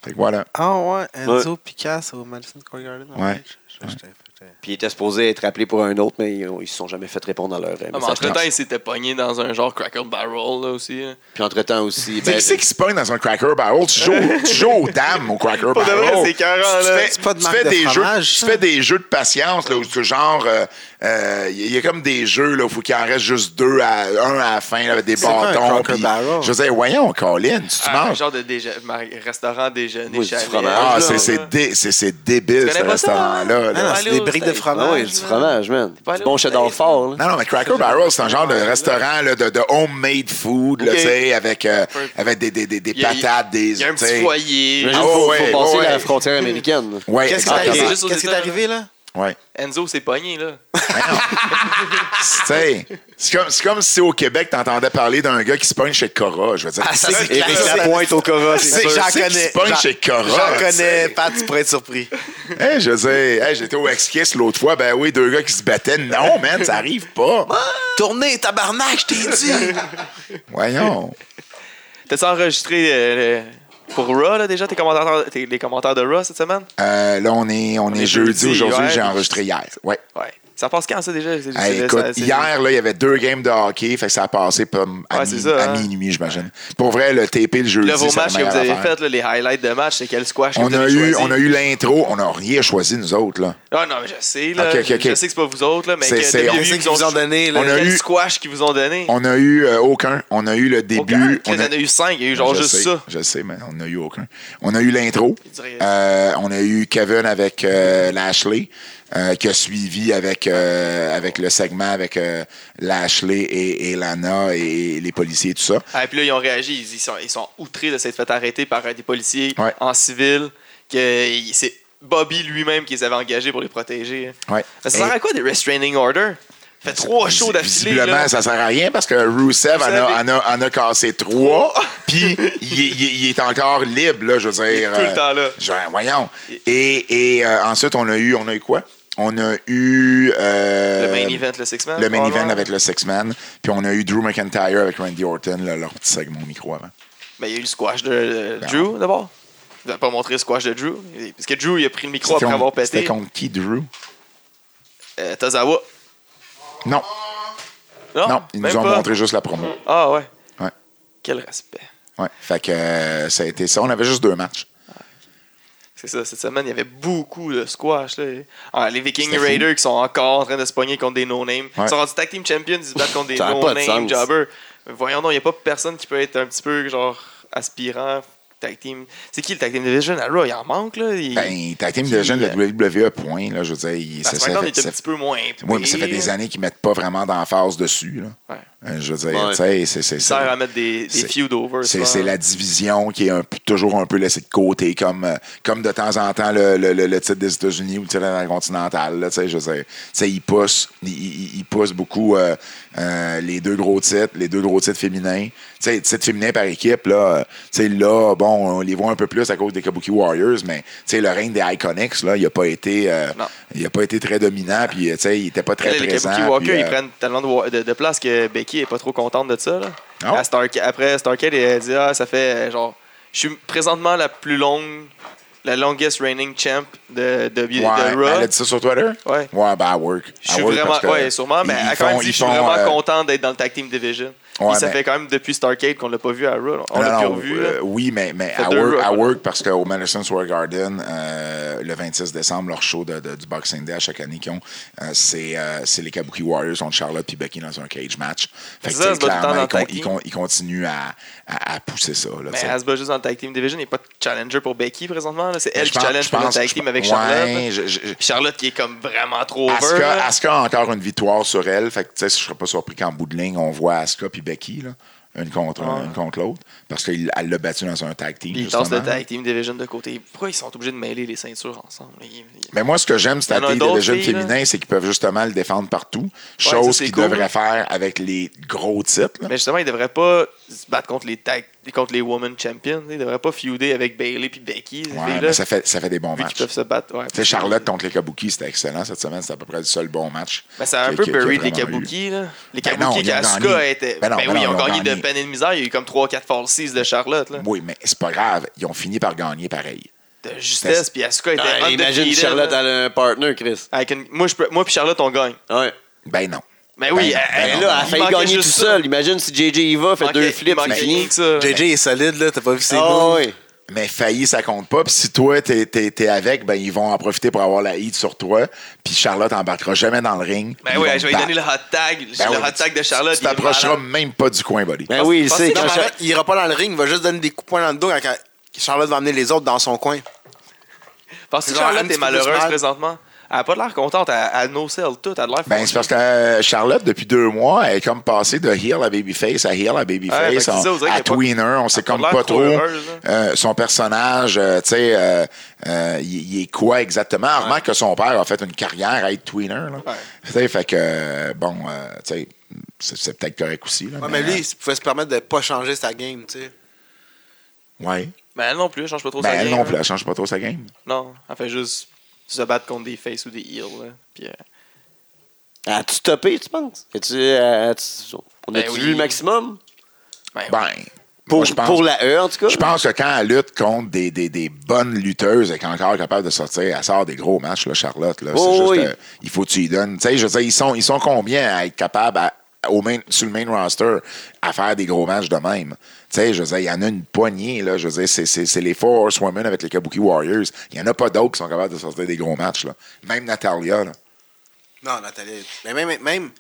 Fait que voilà. Ah ouais, Enzo Picasso au Madison Square Garden. Ouais. Je- je- j'étais- Puis il était supposé être appelé pour un autre, mais ils ne se sont jamais fait répondre à leur euh, Ah, message. entre-temps, il s'était pogné dans un genre Cracker Barrel là, aussi. hein. Puis entre-temps aussi, Tu sais, ben, qui c'est qui se pogne dans un Cracker Barrel? Tu joues, tu joues aux dames au Cracker Pour de Barrel. vrai, c'est écœurant, Tu là. fais- C'est pas de tu marque fais de des fromage, jeux, Tu fais des jeux de patience, là, où tu genre, euh, euh, il y a comme des jeux, là, où il faut qu'il en reste juste deux, à, un à la fin, là, avec des C'est quoi un bâtons. Cracker puis- Barrel? Je veux dire, voyons, Colin, tu, tu Ah, un manges. genre de déje- restaurant déjeuner Oui, du chalet. fromage, Ah, c'est- dé- c'est- c'est débile, ce connais pas ça, hein? restaurant-là. là. Ah, non, c'est des briques de fromage. ah oui, du fromage, man. pas Du bon cheddar fort. Là. Non, non, mais Cracker Barrel, c'est un genre de restaurant là, de, de homemade food, là, Ok. tu sais, avec, euh, avec des, des, des, des y a- patates, des. Il y a un petit foyer. Ah, qu'il faut, ouais, faut passer ouais, la frontière américaine. Ouais, Qu'est-ce qui est arrivé, là? Ouais. Enzo s'est pogné, là. Sais, c'est comme, c'est comme si au Québec, t'entendais parler d'un gars qui se pogne chez Cora. Je veux dire, Ah, ça, c'est Éric classique. Lapointe au Cora, c'est. J'en connais. se pogne chez Cora, J'en connais. Pat, tu pourrais être surpris. Hey, je veux dire, hey, j'étais au X-Kiss l'autre fois, ben oui, deux gars qui se battaient. Non, man, ça arrive pas. Tournez, tabarnak, je t'ai dit. Voyons. T'as-tu enregistré euh, le- pour Raw, là, déjà, tes commentaires, tes- les commentaires de Raw cette semaine? Euh, là, on est, on est, est jeudi. jeudi, Aujourd'hui, ouais. j'ai enregistré hier. Ouais. Ouais. Ça passe quand, ça, déjà? Hey, écoute, ça- hier, là, il y avait deux games de hockey, fait que ça a passé comme à, Ouais, mi- c'est ça, à hein. minuit, j'imagine. Pour vrai, le TP le jeudi, Là, vos matchs que vous avez affaire. fait, là, les highlights de match, c'est quel squash que On vous a, avez eu, choisi? on a eu l'intro, on n'a rien choisi, nous autres. Là. Ah non, mais je sais, là. Je sais que c'est pas vous autres, là, mais C'est- on qu'ils vous ont donné, là? On a eu- squash qu'ils vous ont donné? On a eu euh, aucun. On a eu le début. On a- en a eu cinq, il y a eu genre juste ça. Je sais, mais on n'a eu aucun. On a eu l'intro. Euh, on a eu Kevin avec euh, Lashley, euh, qui a suivi avec, euh, avec le segment avec euh, Lashley et, et Lana et, les policiers et tout ça. Ah, puis là, ils ont réagi. Ils, ils sont, ils sont outrés de s'être fait arrêter par des policiers Ouais. en civil. Que il- c'est Bobby lui-même qui les avait engagés pour les protéger. Ouais. Ça sert à quoi des restraining orders? Fait trois shows d'affilée. Visiblement, ça sert à rien parce que Rusev en a, en a- en a cassé trois, puis il, est- il est- il est encore libre, là, je veux dire. tout le temps là. genre, voyons. Et, et euh, ensuite, on a eu, on a eu quoi? On a eu... euh, Le main event, le six-man. Le main event avec le Six-Man. Puis on a eu Drew McIntyre avec Randy Orton, là, leur petit segment au micro avant. Ben, il y a eu le squash de euh, Ben, Drew d'abord? Vous n'avez pas montré le squash de Drew? Parce que Drew, il a pris le micro après avoir contre- C'était pété. contre qui, Drew? Euh, Tozawa. Non, Non, non, ils nous ont pas? montré juste la promo. Ah ouais. Ouais. Quel respect. Ouais. Fait que euh, ça a été ça. On avait juste deux matchs. C'est ça, cette semaine, il y avait beaucoup de squash. Là. Ah, les Vikings fou. Raiders qui sont encore en train de se pogner contre des no-names. Ouais. Ils sont rendus tag team champions, ils se battent contre des no-name jobbers. Voyons donc, il n'y a pas personne qui peut être un petit peu genre aspirant tag team. C'est qui le tag team division? À Raw? Il en manque, là. Il... Ben, Tag Team Division de euh, WWE, point. Là, je veux dire, il- Ben, ça, fait, est un petit peu moins. oui, mais ça fait des années qu'ils mettent pas vraiment d'emphase dessus. Là. Ouais. Euh, Je veux dire, Ouais. tu sais, c'est- c'est Ça à mettre des, feuds over. C'est c'est la division qui est un toujours un peu laissée de côté, comme, euh, comme de temps en temps le, le- le- le titre des États-Unis ou le titre intercontinental. Là, tu sais, je veux dire, tu sais, ils poussent, ils, ils- ils poussent beaucoup euh, euh, les deux gros titres, les deux gros titres féminins. Tu sais, titres féminins par équipe, là, tu sais, là, bon, on les voit un peu plus à cause des Kabuki Warriors, mais le règne des Iconics, là, il n'a pas été, euh, il a pas été très dominant, puis il n'était pas très les présent. Kabuki Walker, ils euh, prennent tellement de, de- de place que Becky est pas trop contente de ça. Là. À Starca- après, Starcade, elle dit Ah, ça fait euh, genre. Je suis présentement la plus longue, la longest reigning champ de, de, de Ouais, Raw. elle a dit ça sur Twitter? Ouais. Ouais, ben, à work. Je suis vraiment, ouais, sûrement, mais elle quand même dit je suis vraiment euh, content d'être dans le tag team division. Ouais, ça mais- fait quand même depuis Starcade qu'on l'a pas vu à Raw. On l'a plus revu. euh, oui, mais, mais à, work, à ouais. work, parce qu'au Madison Square Garden, euh, le 26 décembre, leur show de, de- du Boxing Day à chaque année qu'ils ont, euh, c'est euh, c'est les Kabuki Warriors contre Charlotte et Becky dans un cage match. Fait que, C'est ça, clairement, ils, con- ils continuent à, à, à pousser ça. Là, Mais elle se bat juste dans le tag team division. Il n'y a pas de challenger pour Becky présentement. C'est elle Je qui pense- challenge pour le tag team avec ouais, Charlotte. là. je- je- Charlotte qui est comme vraiment trop over. Asuka, a encore une victoire sur elle. Fait que, tu sais, je serais pas surpris qu'en bout de ligne, on voit Asuka puis Becky, là, une contre, une contre l'autre. Parce qu'elle l'a battu dans un tag team. Ils tassent le tag team division de côté. Pourquoi ils sont obligés de mêler les ceintures ensemble? Ils- ils- Mais moi, ce que j'aime, c'est la division féminin, c'est qu'ils peuvent justement le défendre partout. Chose qu'ils cool, devraient là. faire avec les gros titres. là. Mais justement, ils devraient pas se battre contre les tag contre les Women Champions. Ils devraient pas feuder avec Bailey puis Becky. Ouais, mais ça fait, ça fait des bons vu qu'ils matchs. peuvent se battre. Ouais, Tu sais, Charlotte contre les Kabuki, c'était excellent cette semaine. C'était à peu près le seul bon match. Ben, c'est un peu buried les. Kabuki. Là. Les Ben Kabuki, ils qu'Asuka était. Ben non, Ben ben oui, non, ils ont ils ont gagné de peine et de misère. Il y a eu comme 3-4 falsies de Charlotte. Là. Oui, mais c'est pas grave. Ils ont fini par gagner pareil. De justesse. Puis Asuka était Ah, imagine Charlotte là. elle a un partner, Chris. Moi, je peux- moi puis Charlotte, on gagne. Ouais. Ben non. Mais oui, Ben, elle- ben elle- là, elle a il failli gagner tout seul. Imagine si JJ Eva fait Il deux flips, c'est fini. JJ est solide, là. T'as pas vu ses moves? oui. Mais failli, ça compte pas. Puis si toi, t'es, t'es- t'es avec, ben ils vont en profiter pour avoir la hit sur toi. Puis Charlotte embarquera jamais dans le ring. Ben Ils oui, vont je vais lui donner le hot tag. Ben le oui, hot tag de tu- Charlotte. Tu t'approcheras même pas du coin, buddy. Ben oui, il sait. que Quand Non, mais Char- arrête, il ira pas dans le ring, il va juste donner des coups de poing dans le dos quand Charlotte va amener les autres dans son coin. Parce que Charlotte est malheureuse mal. présentement? Elle a pas l'air contente. Elle, elle no-sell tout. Elle a l'air Ben, c'est parce que euh, Charlotte, depuis deux mois, elle est comme passée de heel à babyface à heel à Ouais, fait babyface, que c'est ça, on dirait à qu'elle est pas- tweener. On sait comme pas trop trop heureuse, euh, son personnage, euh, tu sais, euh, euh, il il est quoi exactement? Remarque que son père a fait une carrière à être tweener. Là. Ouais. Tu sais, fait que, euh, bon, euh, tu sais, c'est, c'est peut-être correct aussi. Là, Ouais, mais lui, il pouvait se permettre de pas changer sa game, tu sais. ouais. Mais elle non plus, elle change pas trop Ben, sa elle game, non hein. plus, elle change pas trop sa game. Non, elle fait juste se battre contre des faces ou des heels. là. Puis, euh, As-tu topé, tu penses? As-tu, euh, as-tu- on Ben a-tu oui. vu le maximum? ben, Ben, Pour, moi, je pense- pour la E, en tout cas? Je pense que quand elle lutte contre des, des, des bonnes lutteuses, elle est encore capable de sortir. Elle sort des gros matchs, là, Charlotte. Là. Oh, c'est juste, oui. euh, il faut que tu y donnes. Tu sais, je veux dire, ils sont, ils sont combien à être capables, à- au main, sur le main roster, à faire des gros matchs de même? Tu sais, je veux dire, il y en a une poignée, là. Je veux dire, c'est, c'est, c'est les Four Horsewomen avec les Kabuki Warriors. Il n'y en a pas d'autres qui sont capables de sortir des gros matchs, là. Même Natalia, là. Non, Nathalie. Mais même, même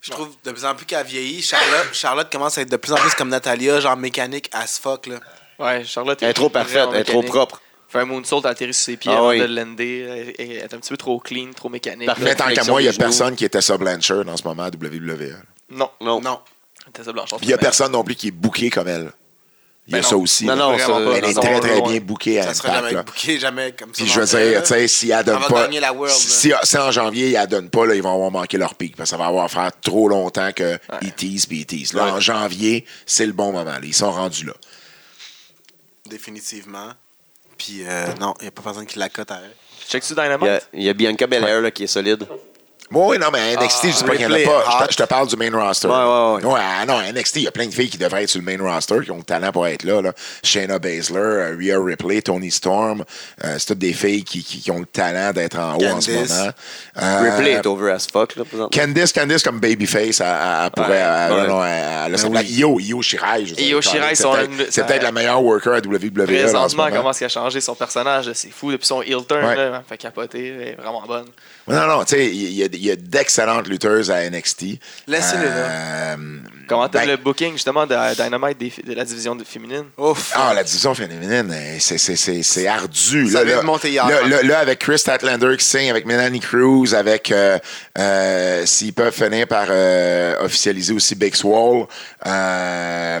je trouve de plus en plus qu'elle vieillit, Charlotte, Charlotte commence à être de plus en plus comme Natalia, genre mécanique as fuck, là. ouais, Charlotte Elle est trop parfaite, elle est trop propre. Fait un moonsault, elle atterrit sur ses pieds Ah avant oui. de le lander. Elle, elle est un petit peu trop clean, trop mécanique. Parfait. Mais tant qu'à moi, il n'y a personne qui était ça Blanchard en ce moment à WWE. Non, Non. Non. Tessa Blanchard. Puis il n'y a personne non plus qui est booké comme elle. Il y a Ben non. ça aussi. Non, non, ça- pas. Elle est Non, très, très non. bien bookée à Ça serait Impact. jamais booké, jamais comme ça. Puis je veux dire, tu sais, si elle donne pas. la World, si, si en janvier, elle donne pas, là, ils vont avoir manqué leur pic. Parce que ça va avoir à faire trop longtemps que ils teasent puis ils teasent. Là, Ouais. en janvier, c'est le bon moment. là. Ils sont rendus là. Définitivement. Puis euh, non, il n'y a pas personne qui la cote à elle. Check-tu Il y a, Dynamite? il y a Bianca Belair là, qui est solide. Oui, non, mais NXT, je dis pas qu'il n'y en a pas. Je te- Je te parle du main roster. Ouais, ouais, ouais. ah, non, NXT, il y a plein de filles qui devraient être sur le main roster, qui ont le talent pour être là. là. Shayna Baszler, euh, Rhea Ripley, Tony Storm. euh, c'est toutes des filles qui, qui, qui ont le talent d'être en haut en ce moment. Euh, Ripley est over as fuck, là, présentement. Candice, Candice comme babyface, elle, pourrait. Ouais, elle- ouais. non, elle- elle. Io, Io Shirai. je Io Shirai, c'est peut-être- la meilleure worker à WWE. là, en ce Présentement, moment. comment est-ce qu'il a changé son personnage? C'est fou. Depuis son heel turn, Ouais. là, fait capoter. Elle est vraiment bonne. Non, non, tu sais, il y a, il y a d'excellentes lutteuses à NXT. Laissez-les là. Euh, Comment t'as ben, le booking, justement, de Dynamite des- de la division de- féminine? Ouf. Ah, la division féminine, euh, c'est- c'est c'est- c'est ardu. Ça Là, vient là, de monter hier. là, là, là, avec Chris Statlander qui signe, avec Melanie Cruz, avec euh, euh, s'ils peuvent finir par euh, officialiser aussi Big Swall. Euh, euh,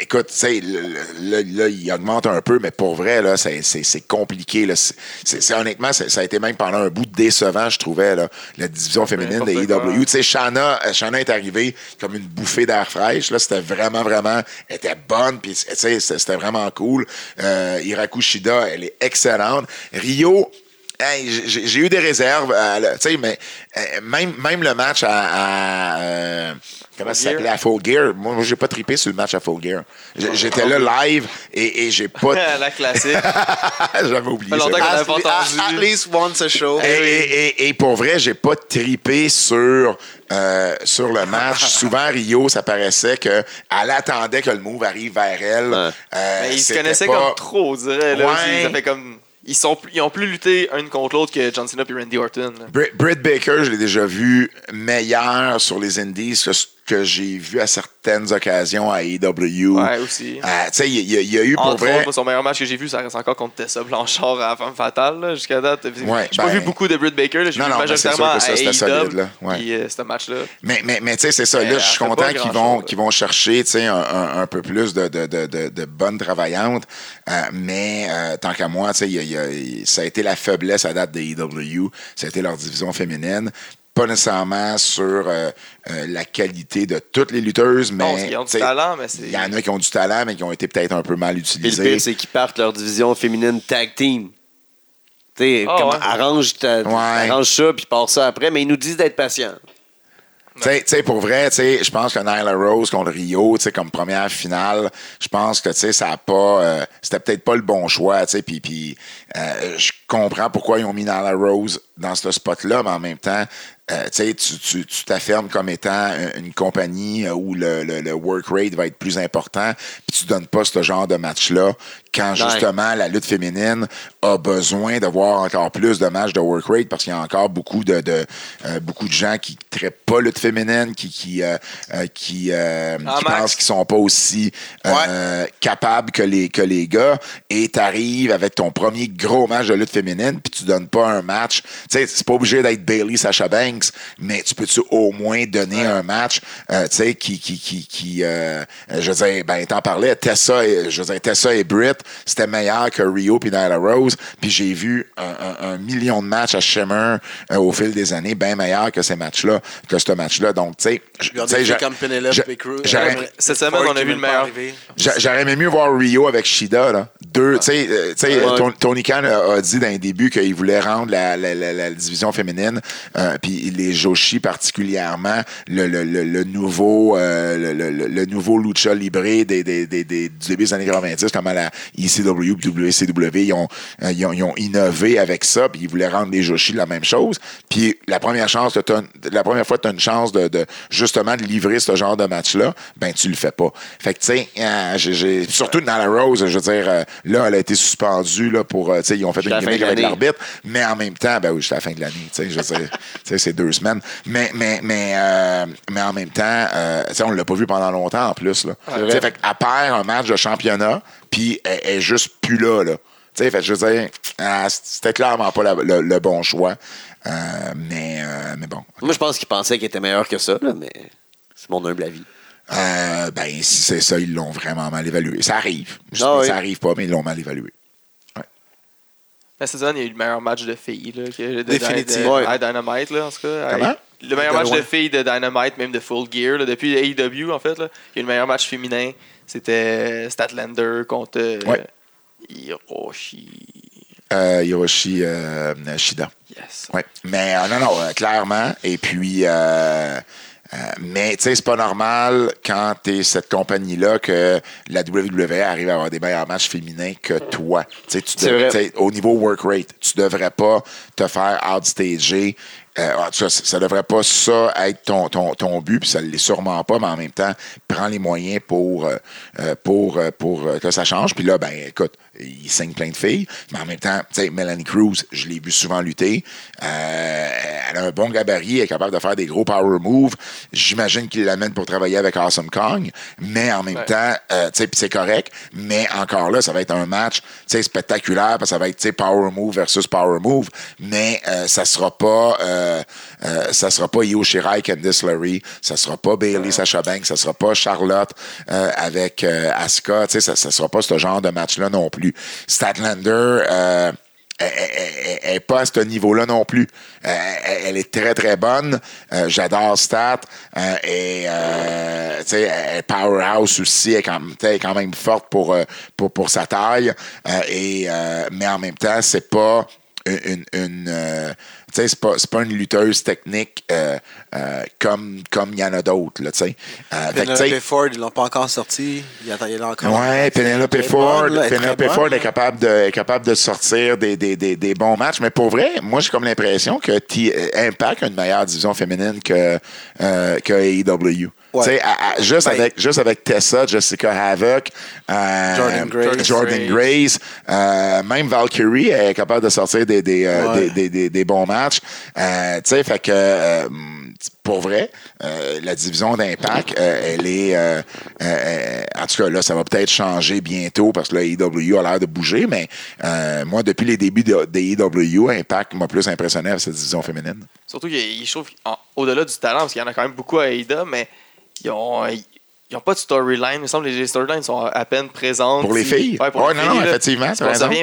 écoute, tu sais, là, là, il augmente un peu, mais pour vrai, là, c'est c'est- c'est compliqué. là. Honnêtement, ça a été même pendant un bout décevant, je trouvais, là, la division féminine de N'importe quoi. AEW. Tu sais, Shana, Shana est arrivée comme une bouffée d'air fraîche. Là, c'était vraiment, vraiment, elle était bonne, puis c'était vraiment cool. Euh, Hiraku Shida, elle est excellente. Rio, hey, j'ai eu des réserves, euh, tu sais, mais euh, même, même le match à, à, euh, comment ça s'appelait à Full Gear. Moi, j'ai pas trippé sur le match à Full Gear. J'- J'étais là live et, et j'ai pas. la classique. J'avais oublié. Longtemps ça. At, pas at- at least once a show. Et, et- et- pour vrai, j'ai pas tripé sur, euh, sur le match. Souvent, Rio, ça paraissait qu'elle attendait que le move arrive vers elle. Ouais. Euh, Mais ils se connaissaient pas- comme trop, on dirait. Là, Ouais. aussi. Ça fait comme... Ils, sont ils ont plus lutté un contre l'autre que John Cena et Randy Orton. Britt, Baker, je l'ai déjà vu meilleur sur les Indies que j'ai vu à certaines occasions à AEW. Ouais, aussi. Euh, tu sais, il y, a- il y a eu pour Entre vrai. autres, son meilleur match que j'ai vu, ça reste encore contre Tessa Blanchard à la femme fatale. Jusqu'à date, Ouais, j'ai pas ben- vu beaucoup de Britt Baker. J'ai Non, vu majoritairement que ça, à c'était AEW, solide, là. Ouais. Puis euh, ce match-là. Mais, mais, mais tu sais, c'est ça. Mais Là, je suis content qu'ils vont, chercher tu sais, un, un- un peu plus de, de, de, de, de bonnes travaillantes. Euh, mais euh, tant qu'à moi, tu sais, ça a été la faiblesse à date de AEW. Ça a été leur division féminine. Pas nécessairement sur euh, euh, la qualité de toutes les lutteuses, mais Non, ils ont du t'sais, talent, mais c'est. il y en a qui ont du talent, mais qui ont été peut-être un peu mal Puis le pire, utilisés. c'est qu'ils partent leur division féminine tag team. Tu sais, Ah, ouais. arrange, ta- Ouais. arrange ça, puis part ça après, mais ils nous disent d'être patients. Tu sais- tu sais, pour vrai, tu sais, je pense que Nyla Rose contre Rio, tu sais, comme première finale, je pense que tu sais, ça a pas, euh, c'était peut-être pas le bon choix, tu sais, puis puis euh, je comprends pourquoi ils ont mis Nyla Rose dans ce spot-là, mais en même temps, euh, tu sais, tu- tu tu t'affirmes comme étant une compagnie euh, où le, le, le work rate va être plus important, puis tu donnes pas ce genre de match-là quand justement la lutte féminine a besoin de voir encore plus de matchs de work rate parce qu'il y a encore beaucoup de, de euh, beaucoup de gens qui ne traitent pas lutte féminine, qui qui euh, qui, Ah, qui pensent qu'ils sont pas aussi capables que les que les gars et t'arrives avec ton premier gros match de lutte féminine puis tu donnes pas un match. Tu sais, c'est pas obligé d'être Bailey Sacha Banks, mais tu peux-tu au moins donner un match, euh, tu sais, qui qui qui qui euh, je veux dire, ben t'en parlais, Tessa, et, je veux dire Tessa et Britt, c'était meilleur que Rio puis Nyla Rose, puis j'ai vu un, un- un million de matchs à Shimmer euh, au fil des années, bien meilleur que ces matchs-là, que ce match-là. Donc tu sais, comme Penelope et Cette semaine, on a vu le meilleur. J'aurais aimé mieux voir Rio avec Shida. Là. Deux, tu sais, euh, tu sais, Ouais. Ton- Tony Khan a, a dit dans les débuts qu'il voulait rendre la, la- la- la division féminine, euh, puis les Joshi particulièrement, le, le- le- le nouveau, euh, le, nouveau lucha libre des, des, des, des- du début des années 90, comme à la ECW, WCW, ils ont, euh, ils ont, ils ont innové avec ça, puis ils voulaient rendre les Joshi la même chose. Puis la première chance, la première fois que tu as une chance de, de- justement de livrer ce genre de match-là, ben tu le fais pas. Fait que tu sais, euh, j'ai- surtout dans la Rose, je veux dire, euh, là, elle a été suspendue là, pour, tu sais, ils ont fait une gimmick avec l'arbitre, mais en même temps, ben oui, jusqu'à la fin de l'année, tu sais, je veux dire, tu sais, c'est deux semaines. Mais, mais, mais, euh, mais en même temps, euh, on l'a pas vu pendant longtemps en plus, là. Fait qu'elle perd un match de championnat, puis elle, elle est juste plus là, là. Fait je veux dire, ah, c'était clairement pas la- le, le bon choix. Euh, mais, mais bon. Moi, je pense qu'ils pensaient qu'il était meilleur que ça, là, mais c'est mon humble avis. Euh, ben, si c'est ça, ils l'ont vraiment mal évalué. Ça arrive. Je Ah oui. Ça arrive pas, mais ils l'ont mal évalué. Mais cette il y a eu le meilleur match de filles. Là, que de, Définitivement. Ouais. à Dynamite, là, en tout cas. Comment? Le meilleur De match loin. de filles de Dynamite, même de Full Gear, là, depuis AEW, en fait. Là. Il y a eu le meilleur match féminin. C'était Statlander contre euh, Ouais. Hiroshi. Euh, Hiroshi euh, Shida. Yes. Oui. Mais euh, non, non, euh, clairement. Et puis, euh, mais tu sais, c'est pas normal quand tu es cette compagnie-là que la WWE arrive à avoir des meilleurs matchs féminins que toi. Tu sais, tu C'est dev- vrai. tu sais, au niveau work rate, tu devrais pas te faire outstager. Euh, en tout cas, ça, devrait pas ça être ton, ton, ton but, puis ça ne l'est sûrement pas, mais en même temps, prends les moyens pour, euh, euh, pour, pour que ça change. Puis là, ben écoute, il signe plein de filles, mais en même temps, tu sais, Melanie Cruz, je l'ai vu souvent lutter. Euh, elle a un bon gabarit, elle est capable de faire des gros power moves. J'imagine qu'il l'amène pour travailler avec Awesome Kong, mais en même Ouais. temps, euh, tu sais, c'est correct, mais encore là, ça va être un match, tu sais, spectaculaire, parce que ça va être, tu sais, power move versus power move, mais euh, ça sera pas, euh, euh, ça sera pas Io Shirai, Candice LeRae, ça sera pas Bailey, Sasha Banks, ça sera pas Charlotte euh, avec euh, Asuka, tu sais, ça, ça sera pas ce genre de match-là non plus. Statlander, euh, elle- elle n'est pas à ce niveau-là non plus. Euh, elle, est très, très bonne. Euh, J'adore Stat. Euh, et, euh, tu sais, elle est powerhouse aussi. Elle est quand, elle est quand même forte pour, euh, pour, pour sa taille. Euh, et, euh, mais en même temps, c'est pas une... une, une, euh, tu sais, c'est pas, pas une lutteuse technique euh, euh, comme comme il y en a d'autres, là, tu sais. Euh, Penelope Ford, ils l'ont pas encore sorti. Il y a, encore. Ouais, Penelope Ford, bonne, là, Penelope Ford est capable de, est capable de sortir des, des, des, des bons matchs. Mais pour vrai, moi, j'ai comme l'impression que T- Impact a une meilleure division féminine que, que AEW. Ouais. Tu sais, à- à- juste, Ben- avec, juste avec Tessa, Jessica Havoc, euh, Jordan Grace. Jordan Grace, euh, même Valkyrie est capable de sortir des, des, euh, Ouais. des, des, des, des bons matchs. Euh, tu sais, fait que euh, pour vrai, euh, la division d'impact, euh, elle est. euh, euh, en tout cas, là, ça va peut-être changer bientôt parce que là, AEW a l'air de bouger, mais euh, moi, depuis les débuts de, de AEW, Impact m'a plus impressionné avec cette division féminine. Surtout qu'il- je trouve au-delà du talent, parce qu'il y en a quand même beaucoup à AIDA, mais ils ont. Ils ont pas de storyline. Il me semble que les storylines sont à peine présentes. Pour les filles? Ouais, pour Ouais, les non, non, filles, là. effectivement.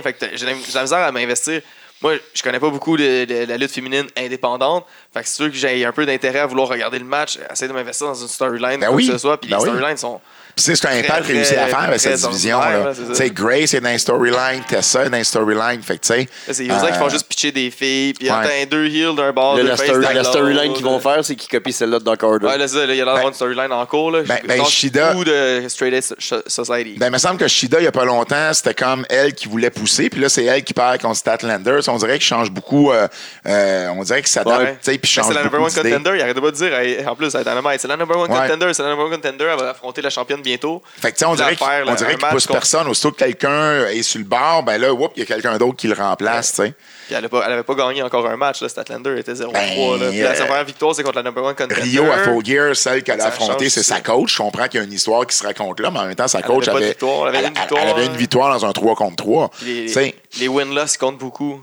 Fait que t'as- j'ai la misère à m'investir. moi, je connais pas beaucoup de, de- la lutte féminine indépendante. Fait que c'est sûr que j'ai un peu d'intérêt à vouloir regarder le match, essayer de m'investir dans une storyline, Ben quoi oui. que ce soit. Puis Ben les oui. storylines sont. Puis, tu sais, c'est un Très, impact réussi à faire avec cette division. là. sais, Grace est dans les storylines, Tessa est dans les storylines. Fait que, tu sais. C'est- On dirait qu'ils font euh, juste pitcher des filles, puis ouais. attends, deux heels d'un bord, la, storyline qu'ils vont faire, c'est qu'ils copient celle-là de Dark Order. Ouais, là, c'est ça, là, il y a l'air d'avoir une storyline en cours. Là. Ben- ben, Shida- beaucoup de Straight Edge So- Society. Ben, il me semble que Shida, il y a pas longtemps, c'était comme elle qui voulait pousser, puis là, c'est elle qui perd contre Statlander. On dirait qu'il change beaucoup. euh, euh, on dirait qu'il s'adapte, Ouais. tu sais, puis Ben, change c'est la number one contender. Il arrête pas de dire, en plus, à Dynamite, c'est la number one contender, c'est la number one contender. Elle va affronter la championne bientôt. Fait que, on dirait faire, on dirait qu'il pousse contre- personne. Aussitôt que quelqu'un est sur le bord, ben là, il y a quelqu'un d'autre qui le remplace. Puis elle n'avait pas gagné encore un match. Là, Statlander elle était 0-3. Ben, là. Puis là, sa euh, première victoire, c'est contre la number one contender. Rio à Full Gear, celle qu'elle a affrontée, c'est sa coach. Je comprends qu'il y a une histoire qui se raconte là, mais en même temps, sa Elle coach avait pas de avait, victoire, elle avait une victoire. elle avait une victoire dans un 3 contre 3. Les, les win-loss comptent beaucoup.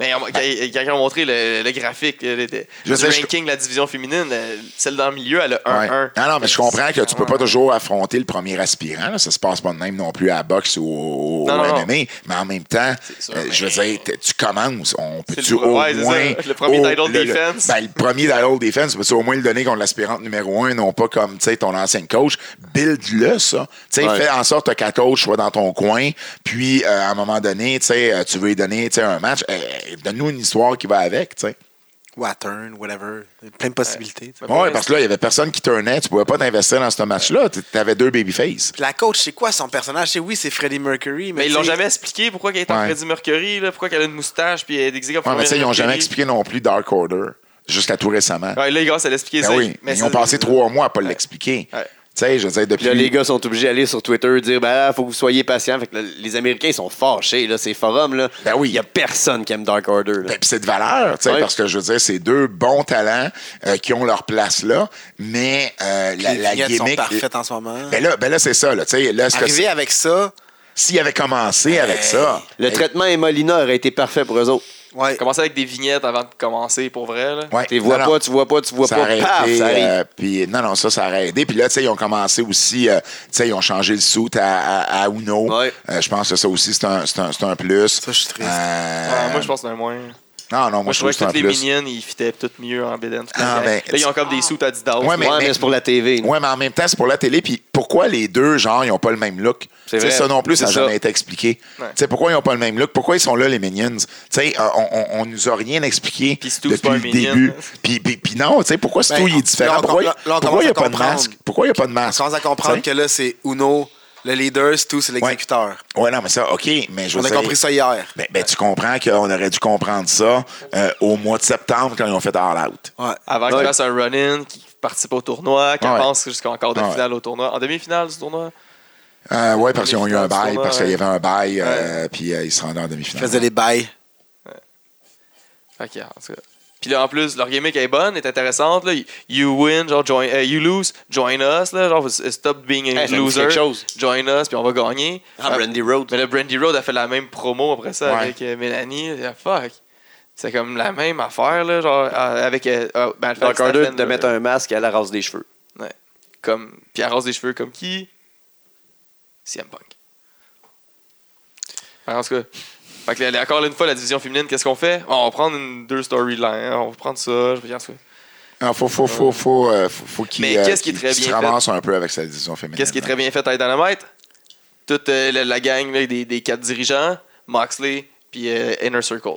Mais quand ils ont montré le, le graphique le, le- Je sais, ranking de la division féminine, euh, celle dans le milieu, elle a 1-1. Ouais. Non, non, mais je comprends que tu peux pas toujours affronter le premier aspirant. là. Ça se passe pas de même non plus à la boxe ou au, Non, non. MMA. Mais en même temps, sûr, euh, mais- je veux dire, tu commences. On peut-tu au ouais, moins. ça. Le premier title le- le- defense. ben, le premier title defense, peux-tu au moins le donner contre l'aspirante numéro un, non pas comme ton ancien coach? Build-le, ça. Tu sais, Ouais. Fais en sorte que ta coach soit dans ton coin. Puis, euh, à un moment donné, tu euh, veux lui donner un match. euh, Donne-nous une histoire qui va avec. tu sais. Wattern, whatever. Plein de possibilités. pour Ouais, parce que là, il y avait personne qui tournait. Tu pouvais pas t'investir dans ce match-là. Tu avais deux babyface. Puis la coach, c'est quoi son personnage? C'est oui, c'est Freddie Mercury, mais. Mais ils l'ont jamais expliqué pourquoi elle est en Ouais. Freddie Mercury, là, pourquoi elle a une moustache puis elle est déguisée comme Ouais, mais ils n'ont jamais expliqué non plus Dark Order, jusqu'à tout récemment. Ouais, là, les gars, ça l'expliquer Ben ça. oui, mais ils ont passé trois mois à pas l'expliquer. Ouais. Tu sais, je veux dire, depuis. Puis là, les gars sont obligés d'aller sur Twitter et dire ben là, faut que vous soyez patients. Fait que là, les Américains ils sont fâchés, là, ces forums. Là. Ben oui. Il y a personne qui aime Dark Order. là. Ben, puis c'est de valeur, tu sais, Ouais. parce que je veux dire, c'est deux bons talents euh, qui ont leur place là, mais euh, la, les la vignettes sont gimmick. parfaites en ce moment. Ben là, ben là c'est ça, là, tu sais, là, Arriver avec ça, s'il avait commencé avec ça. Le hey, traitement Emolina aurait été parfait pour eux autres. Ouais. Commencer avec des vignettes avant de commencer pour vrai. Là. ouais, Tu vois non, pas, non. tu vois pas, tu vois ça pas, paf, ça euh, puis non, non, ça, ça aurait aidé. Puis là, tu sais, ils ont commencé aussi, euh, tu sais, ils ont changé le suit à, à, à Uno. Ouais. Euh, je pense que ça aussi, c'est un, c'est un, c'est un plus. Ça, je suis triste. Euh, Ouais, moi, je pense que c'est un moins. Non, non, moi, Moi, je trouvais que toutes les plus. minions, ils fitaient tout mieux en BDN. Ah, ben, là, ils ont comme des sous à 10 dollars. Ouais, mais- ouais, mais, c'est pour la TV. Ouais, mais en même temps, c'est pour la télé. Puis pourquoi les deux, genre, ils n'ont pas le même look? C'est Tu sais, vrai. Ça non plus, ça n'a jamais été expliqué. Ouais. Tu sais, pourquoi ils n'ont pas le même look? Pourquoi ils sont là, les Minions? Tu sais, euh, on, on, on nous a rien expliqué Puis Stu, c'est depuis pas un le Minion. début. Puis, puis, puis non, tu sais, pourquoi Stu, Ben, il est différent? là, on- pourquoi il n'y a pas de masque? Pourquoi il n'y a pas de masque? commence à comprendre que là, c'est Uno, le leader, c'est tout, c'est l'exécuteur. Ouais, non, mais ça, OK, mais je On a dire- compris ça hier. Ben, ben, tu comprends qu'on aurait dû comprendre ça euh, au mois de septembre quand ils ont fait All Out. Ouais. Avant Ouais. qu'ils fassent un run-in, qu'ils participent au tournoi, qu'ils Ouais. pensent jusqu'en quart de Ouais. finale au tournoi. En demi-finale du tournoi? Euh, ouais, parce qu'ils ont eu un bail, tournoi, parce qu'il y avait un bail, euh, Ouais. puis euh, ils se rendaient en Ils demi-finale. faisaient des bails. Que, en tout cas. Puis là, en plus, leur gimmick est bonne, est intéressante. Là. You win, genre, join, euh, you lose, join us. Là, genre, stop being a Hey, loser. chose. Join us, puis on va gagner. Ah, Brandy Road. Mais là, Brandy Road a fait la même promo après ça Ouais. avec euh, Mélanie. Ah, fuck. C'est comme la même affaire, là, genre, euh, avec. euh, euh, ben, elle fait Order Statlander, de mettre un masque à la rase des cheveux. Ouais. Comme, puis elle rase des cheveux comme qui? CM Punk. En tout cas, fait que là, encore une fois, la division féminine, qu'est-ce qu'on fait? On va prendre une, deux storylines, on va prendre ça, je regarde ça. Il faut, faut, faut, faut, euh, faut, faut qu'il Mais euh, qu'est-ce qui est très qu'il bien se ramasse un peu avec sa division féminine. Qu'est-ce qui est très bien fait à Dynamite? Toute euh, la, la gang là, des, des quatre dirigeants, Moxley, puis Inner Circle.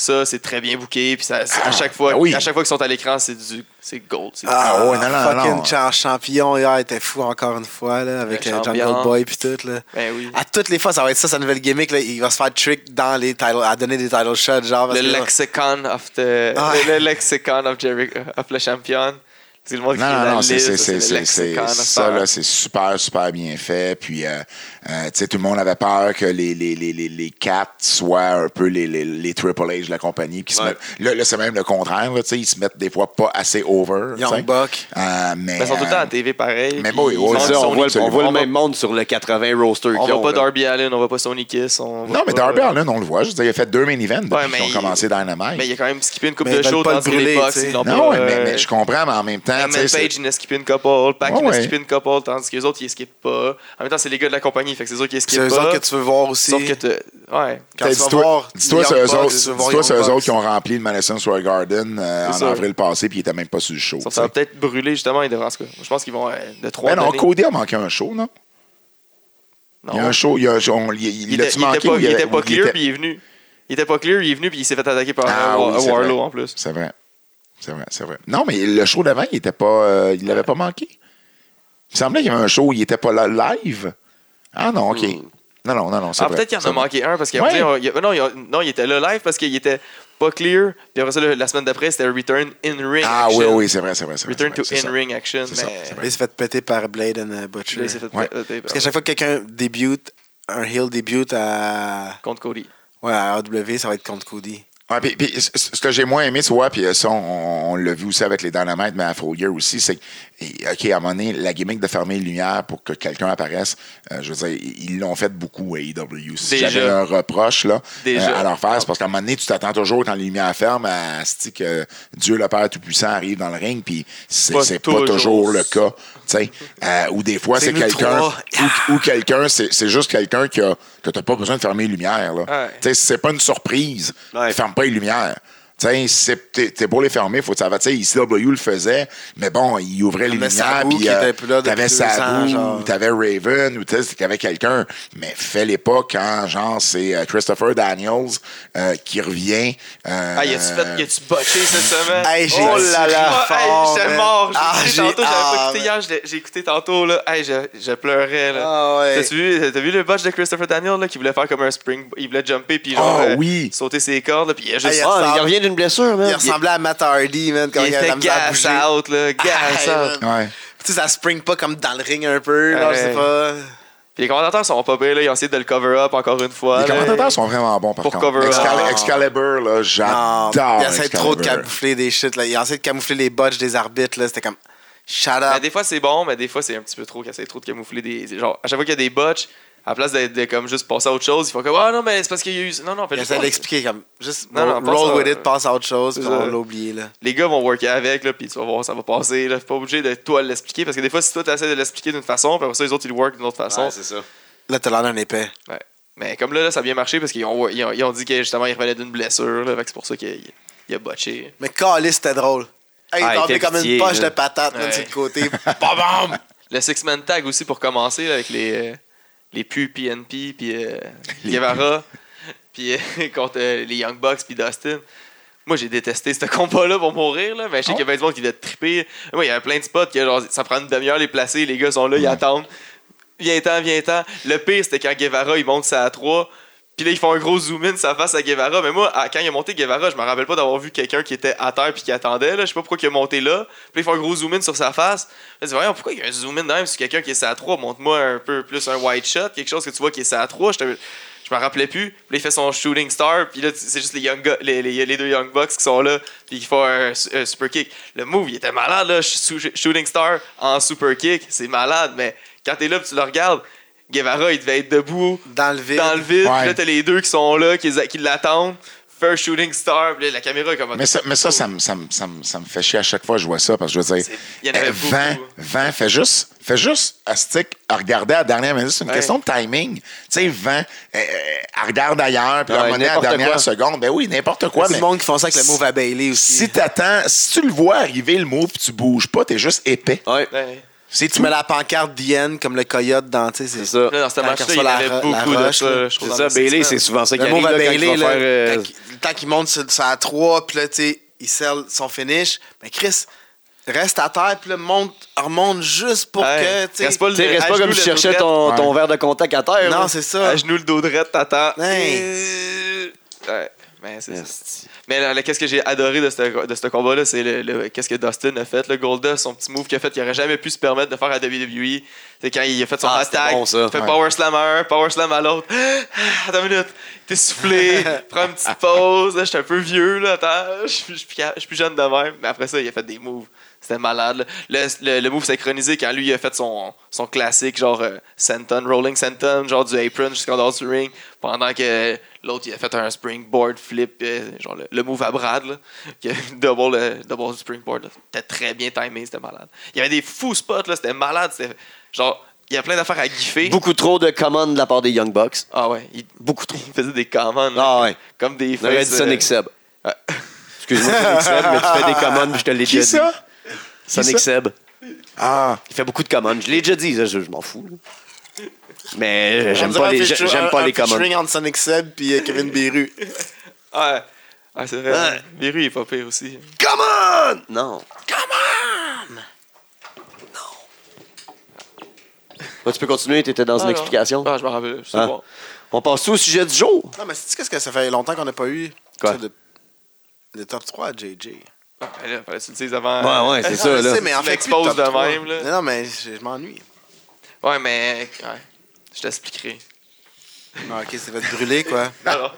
Ça, c'est très bien booké, puis ça, à chaque fois, Ah, oui. à chaque fois qu'ils sont à l'écran, c'est du, c'est gold. c'est- Ah, ouais, non, non, fucking non. cha- champion hier était fou encore une fois là, avec Le. Jungle Boy puis tout là. Ben oui. À toutes les fois, ça va être ça, sa nouvelle gimmick. Là. Il va se faire trick dans les titles, à donner des title shots. Genre, parce le là- lexicon of the, Ah. le, le lexicon of Jericho, of le champion. C'est le monde qui Non, écrit non, non, c'est, ça, là, c'est super, super bien fait. Puis, euh, euh, tu sais, tout le monde avait peur que les, les, les, les, les quatre soient un peu les, les, les Triple H de la compagnie. Se mettent- là, là, c'est même le contraire. là, tu sais, ils se mettent des fois pas assez over. Young Buck. Euh, mais, Ben, ils sont tout le temps à euh, la TV pareil. mais bon, ils Ça, on Sony- voit, on voit le on même monde sur le 80 roster On ont, pas là. Darby Allen, on va pas Sony Kiss. On non, mais Darby Allin, on le voit. Je veux dire, il a fait deux main events depuis Ouais, qu'ils ont commencé Dynamite. Mais il a quand même skippé une coupe Mais de show pas dans le brûler, les box. Non, pas, ouais, mais, euh, mais je comprends, mais en même temps, Page, il a skippé une couple. Pac, Ouais, il a skippé une couple, tandis que les autres, ils skippent pas. En même temps, c'est les gars de la compagnie, fait que c'est sûr qu'ils C'est skippent eux autres que tu veux voir aussi. Sauf que tu. Ouais. Quand T'sais, tu vas Dis-toi voir dis-toi, les c'est eux autres, qui ont rempli le Madison Square Garden euh, en ça. avril passé, puis ils étaient même pas sur le show. Ça, va peut-être brûler, justement. Ils devraient, en tout cas, je pense qu'ils vont euh, de trois Ben non. Cody a manqué un show, non? Non. Il y a un show, il a, on- il, il, Il était, il était manqué pas, il était clear, puis il est venu. Il était pas clear, il est venu, puis il s'est fait attaquer par Ah euh, Warlow en plus. C'est vrai. C'est vrai, c'est vrai. Non, mais le show d'avant, il était pas. euh, il l'avait pas manqué. Il me semblait qu'il y avait un show où il était pas là live. Ah non, OK. Non, non, non, non. c'est Ah, peut-être qu'il en c'est a manqué un parce qu'après, Ouais. y non, y non, il était là live parce qu'il était pas clear. Puis après ça, le- la semaine d'après, c'était Return in Ring. Ah action. oui, oui, c'est vrai, c'est vrai. Return to ça. in-ring action. Ça, mais Là, il s'est fait péter par Blade and uh, Butcher. là, il s'est fait Ouais. péter Parce qu'à chaque fois que quelqu'un débute, un heel débute à, contre Cody. ouais, à AW, ça va être contre Cody. Ouais, puis, puis ce que j'ai moins aimé, tu vois, puis ça, on, on l'a vu aussi avec les Dynamite, mais à Full Gear aussi, c'est que, et, OK, à un moment donné, la gimmick de fermer les lumières pour que quelqu'un apparaisse, euh, je veux dire, ils l'ont fait beaucoup à AEW. Si j'avais un reproche là, euh, à leur faire, c'est parce qu'à un moment donné, tu t'attends toujours quand les lumières ferment à ce que Dieu le Père Tout-Puissant arrive dans le ring, puis c'est Pas pas toujours. le cas. Euh, ou des fois, C'est quelqu'un, ou, ou quelqu'un, c'est juste quelqu'un qui a, que t'as pas besoin de fermer les lumières. Là. Ouais. C'est pas une surprise. Ouais. Ferme pas les lumières. T'es pour les fermer, faut que ça va. Tu sais, ICW le faisait, mais bon, il ouvrait les lumières, puis euh, t'avais Sabu, ou t'avais Raven, ou t'avais quelqu'un. Mais fais-les pas quand, genre, c'est euh, Christopher Daniels euh, qui revient. euh, Ah, y a-tu fait, y a-tu botché cette semaine? Hey, oh là là! hey, j'étais mort! J'ai Ah, écouté tantôt, j'avais pas écouté hier, j'ai écouté tantôt, là. Hey, je, je pleurais, là. Ah ouais. T'as-tu vu, t'as vu le botch de Christopher Daniel, là, qui voulait faire comme un spring, il voulait jumper, puis genre, Ah, euh, oui. sauter ses cordes, là, puis il a juste... Ah, il revient d'une blessure, man. Il ressemblait à Matt Hardy, man, quand il il, était gas out, là, gas Hey, out. man. Ouais. Tu sais, ça spring pas comme dans le ring un peu, là, je sais Ouais. pas. Puis les commentateurs sont pas pires, là, ils ont essayé de le cover up encore une fois. Les là. commentateurs sont vraiment bons, par Pour contre. cover Excali- up. Excalibur, là, j'adore il essaie trop de camoufler des shit, là. Il essaie de camoufler les botches des arbitres, là. C'était comme, shut Mais up. des fois, c'est bon, mais des fois, c'est un petit peu trop, qu'ils essaient trop de camoufler des. Genre, à chaque fois qu'il y a des botches, à la place de, de comme juste passer à autre chose, ils font comme Ah non, mais c'est parce qu'il y a eu. Non, non, fais Il juste d'expliquer, comme, juste Non, non, roll, with it, passe à autre chose, puis on l'a oublié, là. Les gars vont worker avec, là, puis tu vas voir, ça va passer. Là. T'es pas obligé de toi l'expliquer, parce que des fois, si toi, tu essaies de l'expliquer d'une façon, puis après ça, les autres, ils le work d'une autre façon. Ouais, c'est ça. Là, t'as l'air d'un épais. Ouais. Mais comme là, là, ça a bien marché, parce qu'ils ont, ils ont, ils ont dit que justement, il revenait d'une blessure, là, fait que c'est pour ça qu'il il a botché. Mais Calis, c'était drôle. Hey, Ah, il fait comme une poche là. de patate, là, Ouais. sur le côté. Bam, bam! Le six-man tag aussi pour commencer, là, avec les, euh, les pu PNP, puis euh, Guevara, puis euh, contre euh, les Young Bucks, puis Dustin. Moi, j'ai détesté ce combat-là pour mourir, là, mais je sais qu'il y avait du monde qui devait triper. Moi, il y avait plein de spots que genre, ça prend une demi-heure les placer, les gars sont là, ils attendent. Viens-t'en, viens-t'en. Le pire, c'était quand Guevara, il monte ça à 3. Puis là, ils font un gros zoom-in, ça face à Guevara. Mais moi, quand il a monté Guevara, je me rappelle pas d'avoir vu quelqu'un qui était à terre puis qui attendait. Là. Je sais pas pourquoi il a monté là. Puis là, ils font un gros zoom-in sur sa face. Je me dis, pourquoi il y a un zoom-in de même sur quelqu'un qui est à 3 Montre-moi un peu plus un wide shot, quelque chose que tu vois qui est à 3 Je, je me rappelais plus. Puis là, il fait son shooting star. Puis là, c'est juste les, young les, les- deux Young Bucks qui sont là. Puis il font un, un super kick. Le move, il était malade, là. Sh- Shooting star en super kick. C'est malade. Mais quand t'es là puis tu le regardes, Guevara, il devait être debout Dans le vide. dans le vide. Ouais. Puis là, t'as les deux qui sont là, qui, qui l'attendent. Un shooting star. Puis là, la caméra est comme. Mais ça, mais ça, ça, me- ça, me- ça, me- ça me fait chier à chaque fois que je vois ça, parce que je veux dire, il y en avait euh, beaucoup. 20, 20, fais juste, fais juste à stick, à regarder à la dernière minute. C'est une Ouais. question de timing. Tu sais, 20, euh, elle regarde ailleurs, puis Ouais, à la dernière quoi. seconde. Ben oui, n'importe quoi. C'est le monde qui font ça avec le move à Bailey aussi. si t'attends, si tu le vois arriver le move, puis tu bouges pas, t'es juste épais. Ouais. Ouais. C'est tu mets la pancarte d'Ian comme le coyote dans, tu sais, C'est ça. Là, dans ce Quand match-là, il y avait beaucoup de ça. C'est ça, le Bailey, c'est souvent ça qui Le arrive il Bailey, le temps qu'il monte sur, la 3, puis là, tu sais, il scelle son finish. Mais Chris, reste à terre, puis là, monte, remonte juste pour que, tu sais... Reste pas le- sais, reste pas comme tu le cherchais ton, Ouais. verre de contact à terre. Non, c'est ça. À genoux, le dos droit, t'attends. Hey. Euh, Ouais. Mais c'est ça. Mais qu'est-ce que j'ai adoré de ce, de ce combat-là, c'est le, le- qu'est-ce que Dustin a fait. Le Goldust, son petit move qu'il a fait, qu'il aurait jamais pu se permettre de faire à WWE. C'est quand il a fait son Ah, attaque, c'était bon, ça. fait Ouais. power slam à un, power slam à l'autre. Attends une minute, t'es soufflé, prends une petite pause. J'étais un peu vieux, là, attends, je suis- plus jeune de même. Mais après ça, il a fait des moves C'était malade. là. Le, le, le move synchronisé, quand lui il a fait son, son classique, genre euh, senton, rolling senton, genre du apron jusqu'en dehors du ring, pendant que l'autre il a fait un springboard flip, euh, genre le, le move à Brad, là, qui a double, euh, double springboard. C'était très bien timé, c'était malade. Il y avait des fous spots, là, c'était malade. C'était genre, il y a plein d'affaires à giffer. Beaucoup trop de commandes de la part des Young Bucks. Ah ouais, il, beaucoup trop. Il faisait des commandes. là, Ah ouais. Comme des On aurait dit Sonic euh, Seb. ouais. Excuse-moi, Sonic Seb, mais tu fais des commandes, je te l'ai déjà dit. ça? Sonic ça? Seb. Ah, Il fait beaucoup de commandes. Je l'ai déjà dit, je, je m'en fous. là. Mais j'aime On pas les, j'aime pas un les commandes. entre Sonic Seb puis euh, Kevin Beru. Ouais. Ah, c'est vrai. Ouais. Viru, il est pas pire aussi. Come on! Non. Bah, tu peux continuer, tu étais dans Ah, une non. explication. Ah, je me rappelle. Je sais Hein? pas. On passe tout au sujet du jour. Non, mais c'est qu'est-ce que ça fait longtemps qu'on n'a pas eu Quoi? de- le top 3 à JJ. Ah, ben là, fallait que tu le dises avant. Ouais, ouais, c'est ça, là. sais, mais en Tu fait, de 3. même, là. Non, non, mais je, je m'ennuie. Ouais, mais. Ouais. Je t'expliquerai. Ah, ok, c'est fait brûler, quoi. Alors.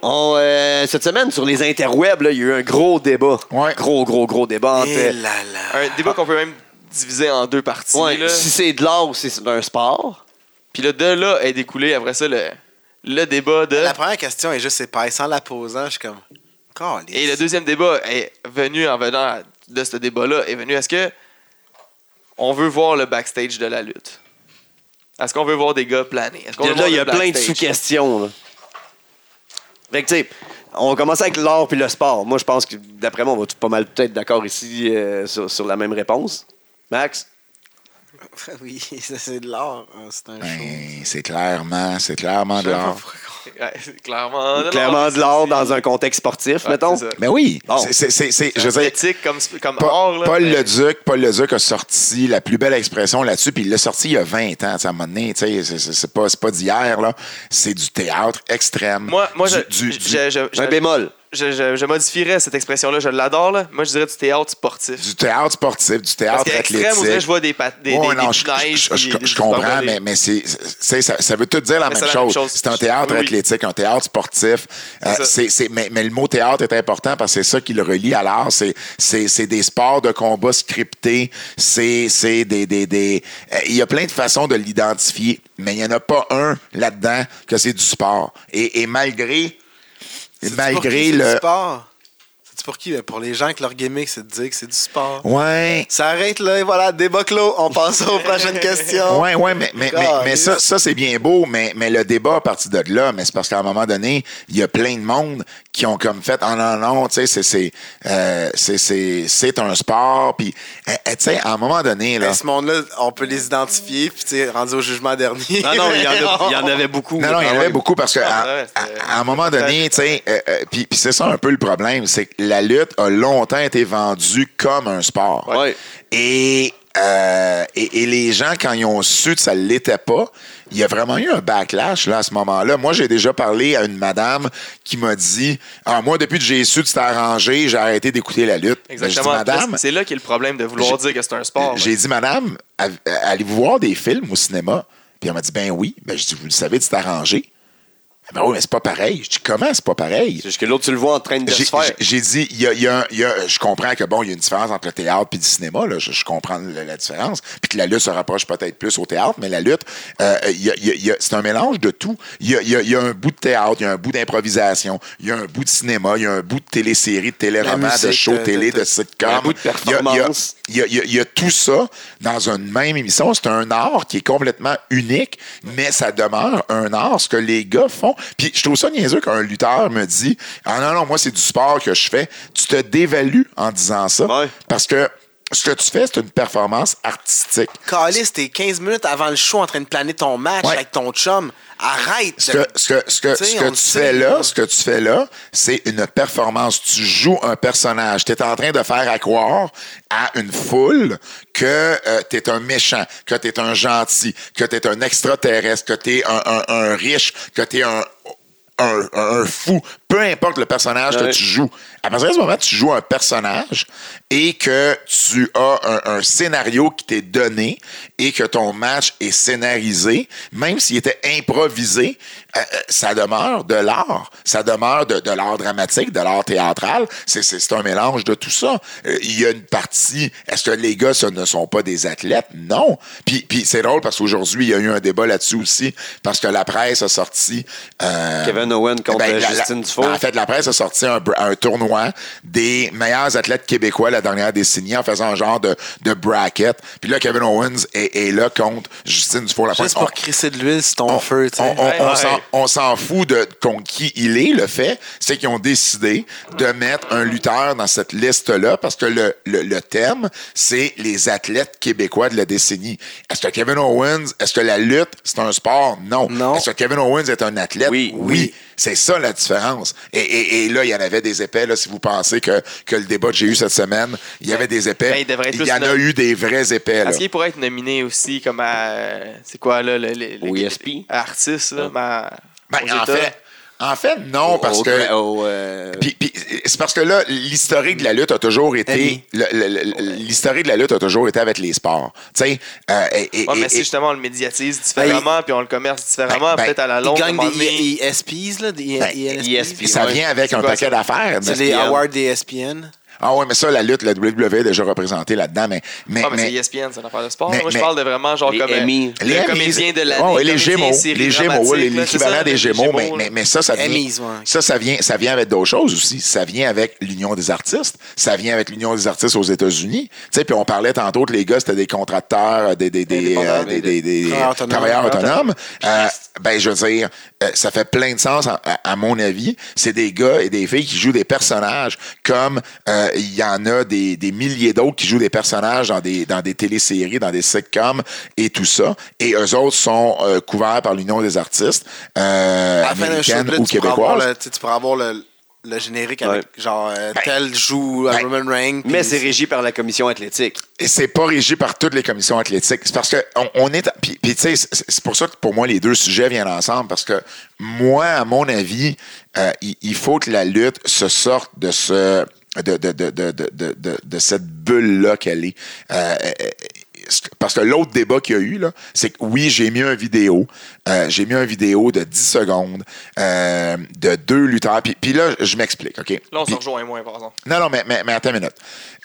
On, euh, cette semaine, sur les interwebs, là, il y a eu un gros débat. Ouais. Gros, gros, gros débat entre. Et là là. Un débat qu'on peut même diviser en deux parties. Ouais, là. si c'est de l'art ou si c'est un sport. Puis là, de là est découlé après ça le, le débat de. La première question est juste c'est pas sans la posant, je suis comme. Et le deuxième débat est venu en venant de ce débat-là est venu est-ce que on veut voir le backstage de la lutte? Est-ce qu'on veut voir des gars planer? Est-ce qu'on veut Là, voir il y a le plein de backstage? sous-questions. là. Fait que, tu sais, on va commencer avec l'art puis le sport. Moi, je pense que, d'après moi, on va tout pas mal peut-être d'accord ici euh, sur, sur la même réponse. Max? oui, ça, c'est de l'art. hein, C'est un show. ben, c'est clairement, c'est clairement de l'art. clairement de Clairement l'art. de l'art dans un contexte sportif, Ouais, mettons. Mais oui, Bon. c'est- c'est, je veux dire, Athlétique comme, comme Pa- art. Là, Paul mais- Leduc, Paul Leduc a sorti la plus belle expression là-dessus, puis il l'a sorti il y a 20 ans, tu sais, à un moment donné, tu sais, c'est- c'est pas, c'est pas d'hier, là. C'est du théâtre extrême. Moi, moi Du- je, du- du- je, je, je- Un bémol. Je- je- je modifierais cette expression-là. Je l'adore. là. Moi, je dirais du théâtre sportif. du théâtre sportif, du Parce théâtre dirait athlétique. je vois des, pat- des, Ouais, des, non, des je, comprends, mais, mais c'est, c'est- ça, ça veut tout dire la même chose. C'est un théâtre Oui, athlétique, un théâtre sportif. Euh, c'est, c'est- mais, mais le mot théâtre est important parce que c'est ça qui le relie à l'art. C'est, des sports de combat scriptés. C'est, c'est des. des, des euh, il y a plein de façons de l'identifier, mais il n'y en a pas un là-dedans que c'est du sport. Et, et malgré. Malgré le. sport? C'est pour qui? Ben, Pour les gens que leur gimmick, c'est de dire que c'est du sport. Ouais. Ça arrête là, et voilà, débat clos. On passe aux prochaines questions. Oui, oui, mais, mais, mais, Ah, mais ça, ça c'est bien beau, mais, mais le débat à partir de là, mais c'est parce qu'à un moment donné, il y a plein de monde qui ont comme fait, ah non, non, tu sais, c'est, c'est, euh, c'est, c'est, c'est un sport, puis, euh, euh, tu sais, à un moment donné, là, Ben, ce monde-là, on peut les identifier, puis tu sais, rendu au jugement dernier. Ah non, il y, en a- il y en avait beaucoup. Non, non, il y en quand avait beaucoup parce que à, Ah, ouais, à- à un moment donné, tu sais, euh, euh, puis puis c'est ça un peu le problème, c'est que la lutte a longtemps été vendue comme un sport. Ouais. Et, euh, et, et les gens, quand ils ont su que ça ne l'était pas, il y a vraiment eu un backlash là, à ce moment-là. Moi, j'ai déjà parlé à une madame qui m'a dit Ah, Moi, depuis que j'ai su que c'était arrangé, j'ai arrêté d'écouter la lutte. Ben, Exactement. dit, Madame, Là, c'est là qu'est le problème de vouloir dire que c'est un sport. j'ai dit, Madame, allez-vous voir des films au cinéma? Puis elle m'a dit, ben oui. Ben, je dis, vous le savez, c'est arrangé. Ben oui, mais c'est pas pareil. Je dis, comment c'est pas pareil? C'est juste que l'autre, tu le vois en train de J'ai se faire. j'ai- dit, il y a, y a y je comprends que bon, il y a une différence entre le théâtre et le cinéma. Là, je, je comprends la, la différence. Puis que la lutte se rapproche peut-être plus au théâtre, mais la lutte, euh, il y a- il y a- il y a- c'est un mélange de tout. Il y a, un bout de théâtre, il y a un bout d'improvisation, il y a un bout de cinéma, il y a un bout de télésérie, de téléromans, de show de- télé, de- de sitcom. un bout de performance. y, y il y a tout ça dans une même émission. C'est un art qui est complètement unique, mais ça demeure un art, ce que les gars font. Puis je trouve ça niaiseux qu'un lutteur me dit Ah non, non, moi, c'est du sport que je fais. Tu te dévalues en disant ça. Ouais. Parce que ce que tu fais, c'est une performance artistique. Calice, t'es 15 minutes avant le show en train de planer ton match Ouais. avec ton chum. Arrête! Ce que, ce que, ce que, Tu sais, ce que on tu le sait, fais là, là. ce que tu fais là, c'est une performance. Tu joues un personnage. Tu es en train de faire à croire à une foule que tu es un méchant, que tu es un gentil, que tu es un extraterrestre, que tu es un, un- un riche, que tu es un, un, un fou, Peu importe le personnage Ouais. que tu joues. À partir de ce moment, tu joues un personnage et que tu as un, un scénario qui t'est donné et que ton match est scénarisé, même s'il était improvisé, euh, euh, ça demeure de l'art. Ça demeure de, de l'art dramatique, de l'art théâtral. C'est, un mélange de tout ça. Euh, Il y a une partie. Est-ce que les gars, ce ne sont pas des athlètes? Non. Puis, puis c'est drôle parce qu'aujourd'hui, il y a eu un débat là-dessus aussi parce que la presse a sorti. euh, Kevin Owen contre ben, la- la- Ben, en fait, la presse a sorti un, tournoi des meilleurs athlètes québécois la dernière décennie en faisant un genre de, de bracket. Puis là, Kevin Owens est, est là contre Justine. La Juste on- pour crisser de l'huile sur ton on, feu, on- on- on Ouais. s'en- on s'en fout de contre qui il est. Le fait, c'est qu'ils ont décidé de mettre un lutteur dans cette liste-là parce que le, le- le thème, c'est les athlètes québécois de la décennie. Est-ce que Kevin Owens, est-ce que la lutte, c'est un sport? Non. Non. Est-ce que Kevin Owens est un athlète? Oui. Oui. C'est ça la différence. Et, et- et là, il y en avait des épais, là, si vous pensez que, que le débat que j'ai eu cette semaine, il y avait des épais. Ben, il devrait être il y en a eu des vrais épais. Là. Est-ce qu'il pourrait être nominé aussi comme à. C'est quoi, là, le. le, artiste, là, Ben, en, fait, en fait, non, Au- parce au- que. euh, c'est parce que là, l'historique de la lutte a toujours été. L'historique de la lutte a toujours été avec les sports. Tu sais, euh, et, et- Ouais, mais et- si justement on le médiatise différemment, puis on le commerce différemment, Ben, peut-être à la Ils longue, un gagnent des donné- ESPs, là, des Ben, ESPs. ça ouais. vient avec C'est un quoi, paquet ça? d'affaires. C'est mais- les ESPN. awards des ESPN. Ah ouais, mais ça, la lutte, la WWE est déjà représentée là-dedans. Mais, mais, Ah, mais, mais- c'est ESPN, c'est une affaire de sport. mais- Moi, je parle de vraiment genre Les comme euh, Emmy. le Les comédien de ouais, les comédien Gémeaux, les Gémeaux, l'équivalent des les Gémeaux, mais, mais, mais ça, ça vient, Emmys, ouais. ça, ça vient, ça vient avec d'autres choses aussi. Ça vient avec l'Union des artistes. Ça vient avec l'Union des artistes aux États-Unis. Tu sais, puis on parlait tantôt que les gars, c'était des contracteurs, des, des, des, euh, des, des- des Travailleurs autonomes. travailleurs autonomes. Travailleurs Euh, ben, je veux dire, euh, ça fait plein de sens, à, à- à mon avis. C'est des gars et des filles qui jouent des personnages comme euh, il y en a des, des milliers d'autres qui jouent des personnages dans des, dans des téléséries, dans des sitcoms et tout ça. Et eux autres sont euh, couverts par l'Union des artistes euh, À ou tu pourras avoir québécoises. le- tu pourras avoir le, le générique avec genre euh, Ben, tel joue euh, ben, Roman Reigns. Mais c'est régi par la commission athlétique. Et c'est pas régi par toutes les commissions athlétiques. C'est parce que on, on est. Puis, puis, tu sais, c'est c'est pour ça que pour moi, les deux sujets viennent ensemble. Parce que moi, à mon avis, euh, il, il faut que la lutte se sorte de ce. De, de, de, de, de, de, cette bulle-là qu'elle est. Euh, euh, parce que l'autre débat qu'il y a eu, là, c'est que oui, j'ai mis un vidéo. Euh, j'ai mis un vidéo de 10 secondes euh, de deux lutteurs. Puis, puis là, je m'explique, OK? Là, on se rejoint moins, par exemple. non, non, mais, mais, mais attends une minute.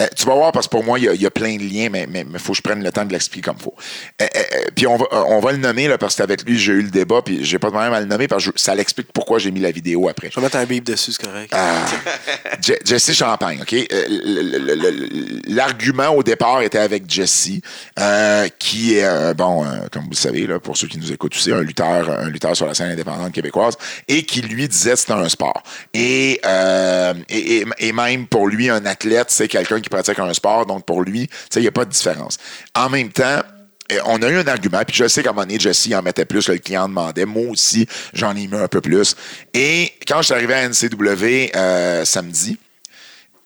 Euh, tu vas voir, parce que pour moi, il y a, il y a plein de liens, mais il mais, mais faut que je prenne le temps de l'expliquer comme il faut. Euh, euh, euh, puis on va, on va le nommer, là, parce qu'avec lui, j'ai eu le débat, puis j'ai pas de problème à le nommer, parce que je- ça l'explique pourquoi j'ai mis la vidéo après. Je vais mettre un bip dessus, c'est correct. Ah. Je- Jesse Champagne, OK? Euh, L'argument au départ était avec Jesse, euh, qui est, euh, bon, euh, comme vous le savez, là, pour ceux qui nous écoutent aussi, un lutteur, un lutteur sur la scène indépendante québécoise, et qui lui disait que c'était un sport. Et, euh, et, et- même pour lui, un athlète, c'est quelqu'un qui pratique un sport, donc pour lui, il n'y a pas de différence. En même temps, on a eu un argument, puis je sais qu'à un moment donné, Jesse en mettait plus, le client demandait. Moi aussi, j'en ai mis un peu plus. Et quand je suis arrivé à NCW euh, samedi,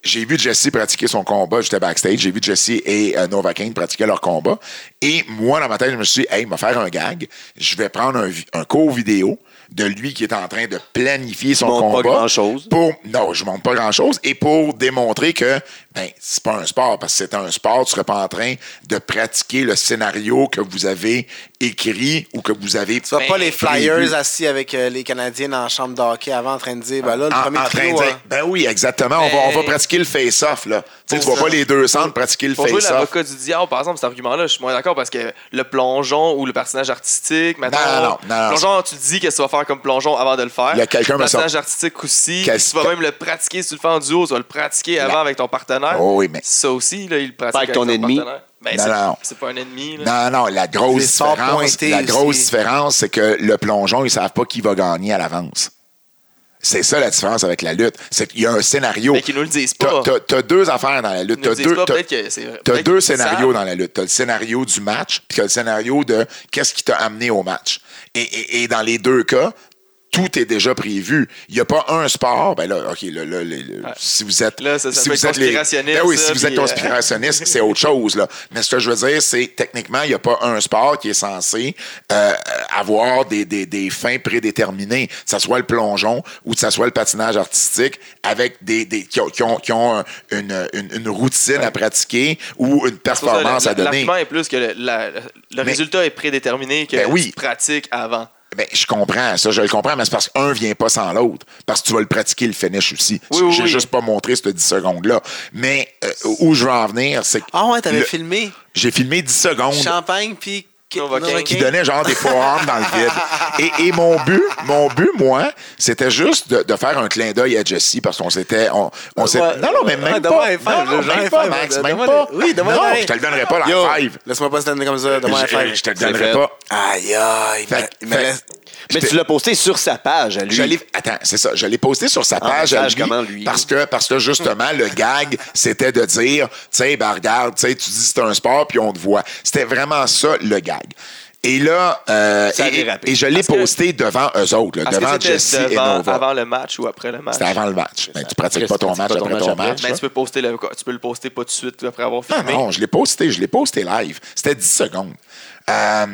j'ai vu Jesse pratiquer son combat. J'étais backstage. J'ai vu Jesse et euh, Nova Kane pratiquer leur combat. Et moi, dans ma tête, je me suis dit, hey, il va faire un gag. Je vais prendre un, un court vidéo de lui qui est en train de planifier son montres pas combat. grand-chose. Pour, non, je montre pas grand-chose. Et pour démontrer que, ben, c'est pas un sport, parce que c'est un sport, tu serais pas en train de pratiquer le scénario que vous avez écrit ou que vous avez. Tu vois pas Ben, les Flyers prévu. assis avec euh, les Canadiens dans la chambre de hockey avant en train de dire, ben là, le en, premier en train de dire, hein. ben oui, exactement. On, va, on va pratiquer le face-off, là. Tu pour vois pas les deux centres pratiquer le Pour face-off. l'avocat du diable, par exemple, cet argument-là, je suis moins d'accord parce que le plongeon ou le personnage artistique, maintenant, non, non, non, non. plongeon, tu dis qu'est-ce que tu vas faire comme plongeon avant de le faire. Il y a quelqu'un Le me sort- personnage artistique aussi, tu vas même le pratiquer si tu le fais en duo, tu vas le pratiquer avant avec ton partenaire. Oh oui, mais- Ça aussi, là, il le pratique Pas avec ton ennemi. partenaire. Ben, Non, c'est- non. c'est pas un ennemi. là. Non, non, la grosse différence, la grosse aussi. différence, c'est que le plongeon, ils savent pas qui va gagner à l'avance. C'est ça la différence avec la lutte. C'est qu'il y a un scénario. Mais qu'ils nous le disent pas. t'as- t'as deux affaires dans la lutte. T'as deux, pas, t'as- peut-être que c'est- t'as peut-être deux scénarios savent. dans la lutte. T'as le scénario du match, puis t'as le scénario de qu'est-ce qui t'a amené au match. Et, et- et dans les deux cas, tout est déjà prévu. Il n'y a pas un sport. Ben là, OK, là, là, si vous êtes. Là, ça, ça si vous êtes les- conspirationniste, Ben oui, ça, si vous êtes euh, conspirationniste, c'est autre chose. Là. Mais ce que je veux dire, c'est techniquement, il n'y a pas un sport qui est censé euh, avoir des, des, des fins prédéterminées, que ce soit le plongeon ou que ce soit le patinage artistique, avec des, des qui ont, qui ont, qui ont un- une, une, une routine à pratiquer ou une ça, performance à donner. L'argument est plus que le, la- le résultat est prédéterminé que Ben oui. tu pratiques avant. Ben, je comprends, ça, je le comprends, mais c'est parce qu'un vient pas sans l'autre. Parce que tu vas le pratiquer le finish aussi. Oui, oui, J'ai oui. juste pas montré ces 10 secondes-là. Mais euh, où je veux en venir, c'est que Ah ouais, t'avais le- filmé j'ai filmé 10 secondes champagne puis Novocaine. qui donnait genre des forearms dans le vide. Et, et mon but, mon but, moi, c'était juste de, de faire un clin d'œil à Jesse parce qu'on s'était. On, on Ouais, non, non, mais même pas. non, non, même pas, Max, même pas. oui, Non, je te le donnerai pas, la Yo, five. laisse-moi pas stand comme ça, donne-moi un Je, five. je te le donnerai pas. Aïe, aïe. Mais tu l'as posté sur sa page, à lui. Je attends, c'est ça. Je l'ai posté sur sa En page à lui, comment lui? parce que parce que justement le gag c'était de dire, tu sais, ben regarde, tu dis c'est un sport puis on te voit. C'était vraiment ça le gag. Et là, euh, et, je l'ai que- posté devant eux autres, là, devant et Nova. avant le match ou après le match? C'était avant le match. Ben, tu pratiques Après, pas tu ton match pas ton après match ton après. match. Ben, là. tu, peux poster le, tu peux le poster pas tout de suite après avoir Non, filmé. non, je l'ai posté, je l'ai posté live. C'était 10 secondes. Euh,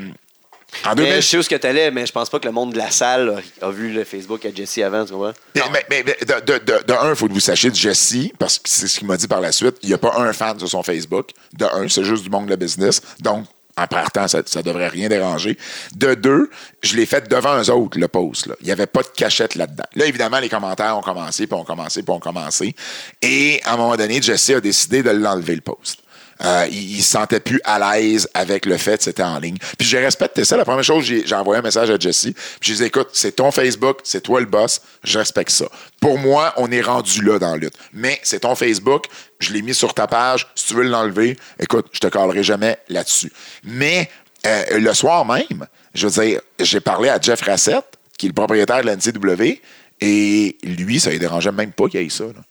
en Mais 2000, je sais où ce que t'allais, mais je pense pas que le monde de la salle a, a vu le Facebook à Jesse avant, tu vois. Mais, mais- mais- mais de, de, de, de un, il faut que vous sachiez de Jesse, parce que c'est ce qu'il m'a dit par la suite. Il n'y a pas un fan sur son Facebook. De un, c'est juste du monde de la business. Donc, en partant, ça ne devrait rien déranger. De deux, je l'ai fait devant eux autres, le post. Là. Il n'y avait pas de cachette là-dedans. Là, évidemment, les commentaires ont commencé, puis ont commencé, puis ont commencé. Et à un moment donné, Jesse a décidé de l'enlever, le post. Euh, il, il se sentait plus à l'aise avec le fait que c'était en ligne. Puis j'ai respecté ça. La première chose, j'ai envoyé un message à Jesse. Puis j'ai dit, écoute, c'est ton Facebook, c'est toi le boss, je respecte ça. Pour moi, on est rendu là dans la lutte. Mais c'est ton Facebook, je l'ai mis sur ta page. Si tu veux l'enlever, écoute, je te calerai jamais là-dessus. Mais euh, le soir même, je veux dire, j'ai parlé à Jeff Rassett, qui est le propriétaire de la NCW, et lui, ça ne dérangeait même pas qu'il y ait ça. là.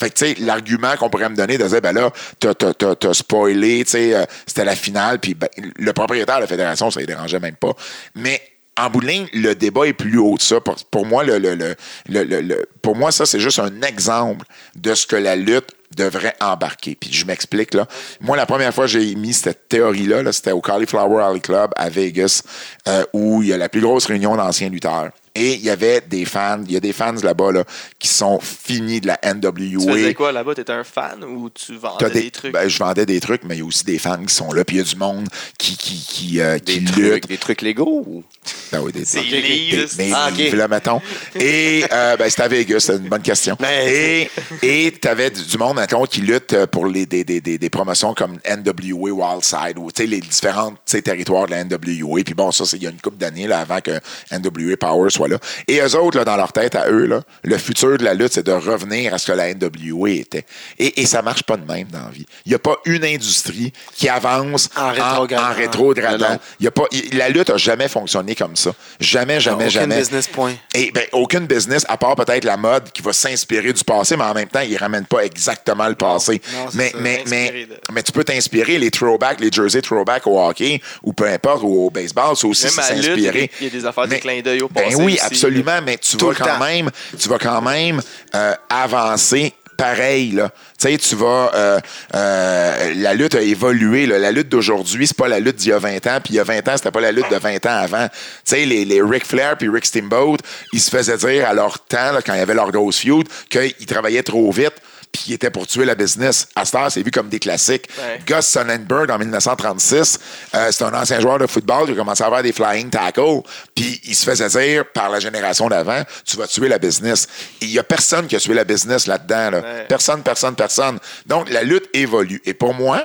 Fait que, tu sais, l'argument qu'on pourrait me donner de dire, ben là, t'as, t'as, t'as, t'as spoilé, tu sais, euh, c'était la finale, puis ben, le propriétaire de la fédération, ça ne dérangeait même pas. Mais en bout de ligne, le débat est plus haut de ça. Pour, moi, le, le, le, le- pour moi, ça, c'est juste un exemple de ce que la lutte devrait embarquer. Puis je m'explique, là. Moi, la première fois que j'ai mis cette théorie-là, là, c'était au Cauliflower Alley Club à Vegas, euh, où il y a la plus grosse réunion d'anciens lutteurs. Et il y avait des fans, il y a des fans là-bas là, qui sont finis de la NWA. Tu faisais quoi là-bas? T'étais un fan ou tu vendais des, des, trucs? ben, je vendais des trucs, mais il y a aussi des fans qui sont là. Puis il y a du monde qui, qui, qui, euh, qui Des lutte. trucs, des trucs légaux ou... Ben oui, des, Des des- livres, des- des Ah, ok. livres, là, mettons. Et euh, ben, c'était à Vegas, c'était une bonne question. Ben, et tu avais du, monde, mettons, qui lutte euh, pour les, des, des, des, des promotions comme NWA Wildside ou les différents territoires de la NWA. Puis bon, ça, c'est il y a une couple d'années là, avant que NWA Power soit Et eux autres, là, dans leur tête, à eux, là, le futur de la lutte, c'est de revenir à ce que la NWA était. Et, et ça marche pas de même dans la vie. Il n'y a pas une industrie qui avance En en rétrogradant. Non, non. Il y a pas, il- la lutte a jamais fonctionné comme ça. Jamais, jamais, Aucun jamais. business point. Et ben, aucune business, à part peut-être la mode qui va s'inspirer du passé, mais en même temps, il ramène pas exactement le passé. non, c'est mais, mais, de- mais tu peux t'inspirer les throwbacks, les jerseys throwback au hockey, ou peu importe, ou au baseball, c'est aussi c'est s'inspirer. il y a des affaires, des Mais- clins d'œil au Ben passé oui, aussi. absolument, mais tu Tout vas quand temps. même, tu vas quand même euh, avancer pareil là. Tu sais, tu vas euh, euh, la lutte a évolué. là. La lutte d'aujourd'hui, c'est pas la lutte d'il y a 20 ans, puis il y a 20 ans, c'était pas la lutte de 20 ans avant. Tu sais, les, les Ric Flair puis Rick Steamboat, ils se faisaient dire à leur temps, là, quand il y avait leur grosse feud, qu'ils travaillaient trop vite puis qu'ils étaient pour tuer la business. À c'est vu comme des classiques. Ouais. Gus Sonnenberg, en 1936, euh, c'est un ancien joueur de football qui a commencé à avoir des flying tackles, puis il se faisait dire par la génération d'avant, tu vas tuer la business. Et il y a personne qui a tué la business là-dedans. là. Ouais. Personne, personne, personne. Donc, la lutte évolue. Et pour moi,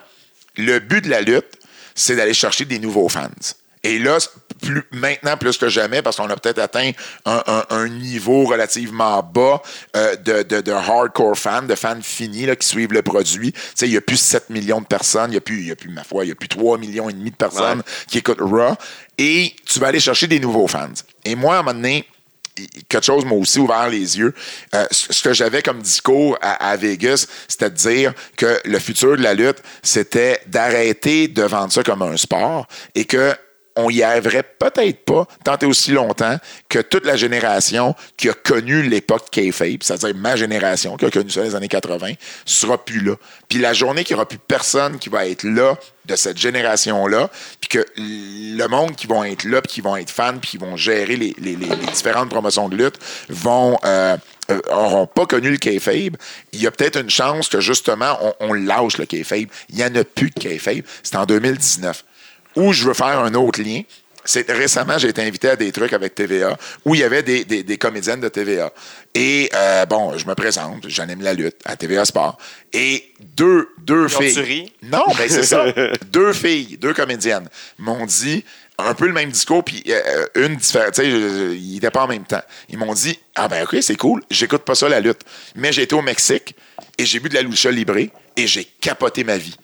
le but de la lutte, c'est d'aller chercher des nouveaux fans. Et là, plus, maintenant plus que jamais, parce qu'on a peut-être atteint un, un- un niveau relativement bas euh, de, de- de hardcore fans, de fans finis là, qui suivent le produit. Il y a plus 7 millions de personnes, il n'y a, plus- y a plus, ma foi, il y a plus 3 millions et demi de personnes qui écoutent Raw. Et tu vas aller chercher des nouveaux fans. Et moi, à un moment donné, quelque chose m'a aussi ouvert les yeux. Euh, ce ce que j'avais comme discours à, à Vegas, c'était de dire que le futur de la lutte, c'était d'arrêter de vendre ça comme un sport et que on y arriverait peut-être pas tant et aussi longtemps que toute la génération qui a connu l'époque kayfabe, c'est-à-dire ma génération qui a connu ça dans les années 80, sera plus là. Puis la journée qu'il n'y aura plus personne qui va être là de cette génération-là, puis que le monde qui vont être là, puis qui vont être fans, puis qui vont gérer les, différentes promotions de lutte, vont euh, euh, pas connu le kayfabe, il y a peut-être une chance que justement on, on lâche le kayfabe. Il n'y en a plus de kayfabe. C'est en 2019. Où je veux faire un autre lien, c'est récemment, j'ai été invité à des trucs avec TVA où il y avait des, des, des comédiennes de TVA. Et euh, bon, je me présente, j'anime la lutte à TVA Sport. Et deux, deux Ils filles. ri? Non, mais c'est ça. deux filles, deux comédiennes m'ont dit un peu le même discours, puis euh, une différente. Tu sais, je- ils n'étaient pas en même temps. Ils m'ont dit Ah ben ok, c'est cool, j'écoute pas ça la lutte. Mais j'ai été au Mexique et j'ai bu de la lucha libre et j'ai capoté ma vie.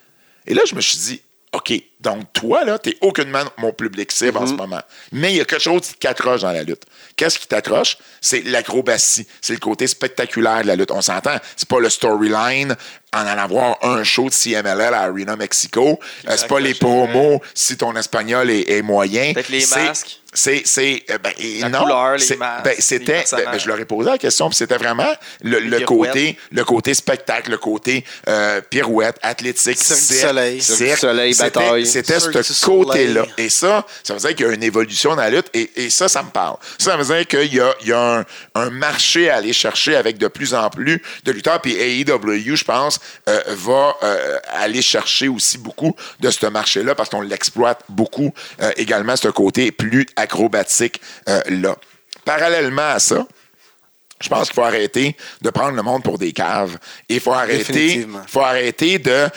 Et là, je me suis dit OK, donc toi, là, t'es aucunement mon public cible en ce moment. Mais il y a quelque chose qui t'accroche dans la lutte. Qu'est-ce qui t'accroche? C'est l'acrobatie. C'est le côté spectaculaire de la lutte. On s'entend. C'est pas le storyline en allant voir un show de CMLL à Arena Mexico. Euh, c'est pas les promos si ton espagnol est, est moyen. Peut-être les masques. C'est, c'est, euh, ben, La non, couleur, les c'est- masques, ben, les c'était, ben, ben, je leur ai posé la question, puis c'était vraiment le, le côté, le côté spectacle, le côté euh, pirouette, athlétique, Cirque Soleil. Cirque. Soleil, bataille. C'était ce côté-là. Et ça, ça veut dire qu'il y a une évolution dans la lutte, et, et ça, ça me parle. Ça, ça veut dire qu'il y a, il y a un, un marché à aller chercher avec de plus en plus de lutteurs, puis AEW, je pense, euh, va euh, aller chercher aussi beaucoup de ce marché-là, parce qu'on l'exploite beaucoup euh, également, ce côté plus acrobatique euh, là. Parallèlement à ça, je pense qu'il faut arrêter de prendre le monde pour des caves. Et il faut arrêter, faut arrêter de.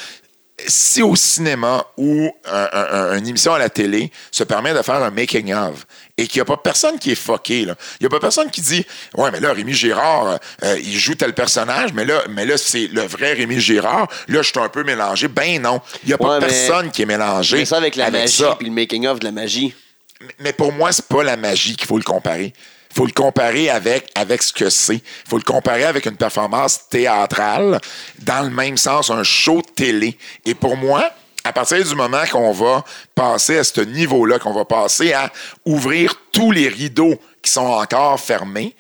Si au cinéma ou un- un- une émission à la télé se permet de faire un making-of et qu'il n'y a pas personne qui est fucké, là. il n'y a pas personne qui dit Ouais, mais là, Rémi Girard, euh, il joue tel personnage, mais là, mais là c'est le vrai Rémi Girard. Là, je suis un peu mélangé. Ben non, il n'y a pas Ouais, personne qui est mélangé. Mais ça avec la magie puis le making-of de la magie. Mais pour moi, c'est pas la magie qu'il faut le comparer. Faut le comparer avec, avec ce que c'est. Faut le comparer avec une performance théâtrale, dans le même sens, un show de télé. Et pour moi, à partir du moment qu'on va passer à ce niveau-là, qu'on va passer à ouvrir tous les rideaux qui sont encore fermés,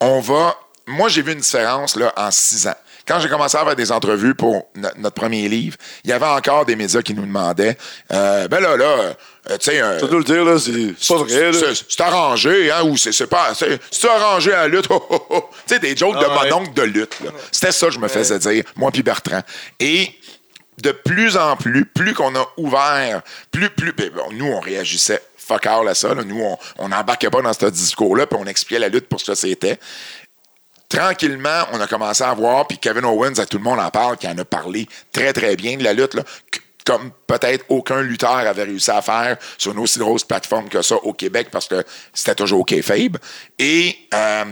on va. Moi, j'ai vu une différence là, en six ans. Quand j'ai commencé à faire des entrevues pour no- notre premier livre, il y avait encore des médias qui nous demandaient euh, Ben là, là, euh, tu sais. euh, le dire, là, c'est c'est- C'est arrangé, hein, ou c'est pas. C'est arrangé à la lutte. oh, oh, oh. Tu sais, des jokes de Ah ouais. mon oncle de lutte. C'était ça que je me faisais dire, moi puis Bertrand. Et de plus en plus, plus qu'on a ouvert, plus, plus. ben, nous, on réagissait fuck all à ça. là. Nous, on n'embarquait pas dans ce discours-là, puis on expliquait la lutte pour ce que c'était tranquillement, on a commencé à voir, puis Kevin Owens, à tout le monde en parle, qui en a parlé très, très bien de la lutte, là, comme peut-être aucun lutteur avait réussi à faire sur une aussi grosse plateforme que ça au Québec, parce que c'était toujours kayfabe. Et euh,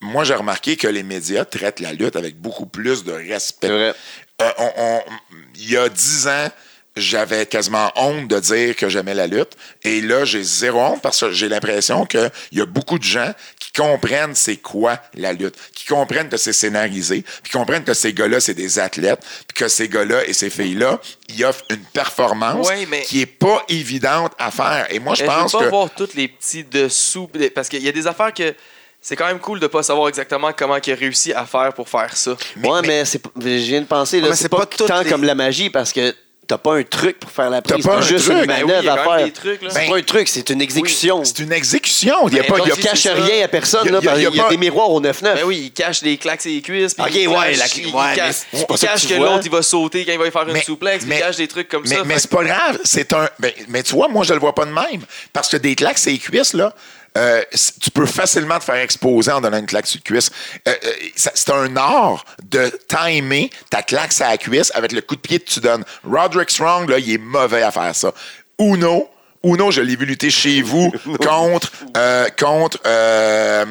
moi, j'ai remarqué que les médias traitent la lutte avec beaucoup plus de respect. Euh, on- on- il y a dix ans, j'avais quasiment honte de dire que j'aimais la lutte. Et là, j'ai zéro honte parce que j'ai l'impression qu'il y a beaucoup de gens qui comprennent c'est quoi la lutte, qui comprennent que c'est scénarisé, puis qui comprennent que ces gars-là, c'est des athlètes, puis que ces gars-là et ces filles-là, ils offrent une performance Ouais, mais- qui est pas évidente à faire. Et moi, je Mais pense veux pas que... voir tous les petits dessous. Parce qu'il y a des affaires que c'est quand même cool de pas savoir exactement comment il a réussi à faire pour faire ça. ouais, mais, c'est pas- je viens de penser, là, mais c'est c'est pas, pas tant les- comme la magie parce que t'as pas un truc pour faire la prise. pas un juste truc. une Ben oui, manœuvre à faire. des. C'est Ben, pas un truc, c'est une exécution. C'est une exécution. Il y a Mais pas... il y a- cache ça. rien à personne, Il y a- là, y a- y a qu'il y a, pas- des miroirs au 9-9. Ben oui, il cache les claques et les cuisses. puis Ok, il ouais, la- il, ouais, cache, il que cache que l'autre, il va sauter quand il va y faire une Mais- souplex. mais- il cache des trucs comme mais, ça. Mais c'est pas grave. C'est un. ben, mais tu vois, moi, je le vois pas de même. Parce que des claques, c'est les cuisses, là. Euh, tu peux facilement te faire exposer en donnant une claque sur la cuisse. Euh, euh, c'est un art de timer ta claque sur la cuisse avec le coup de pied que tu donnes. Roderick Strong, là, il est mauvais à faire ça. Uno, Uno, je l'ai vu lutter chez vous contre, euh, contre, euh,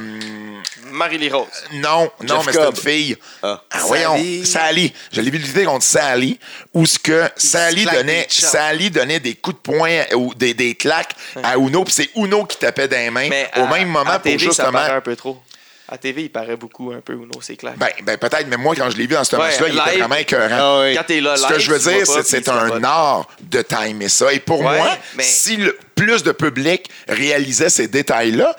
Marie-Lee Rose. non, non, Jeff mais c'était une Cobb. fille. Ah. voyons, Sally. Sally. Je l'ai vu lutter contre Sally, où ce que Sally claque donnait, des chops. Sally donnait des coups de poing ou des, des claques à Uno, puis c'est Uno qui tapait dans les mains Mais au à- même moment à pour TV, ça justement. un peu trop. À TV, il paraît beaucoup un peu, Uno, c'est clair. Ben, ben peut-être, mais moi, quand je l'ai vu dans ce Ouais, match-là, il était vraiment écœurant. Ah oui. Quand t'es là, Ce que je veux dire, c'est c'est un art de timer ça. Et pour Ouais, moi, mais- si le- plus de public réalisait ces détails-là,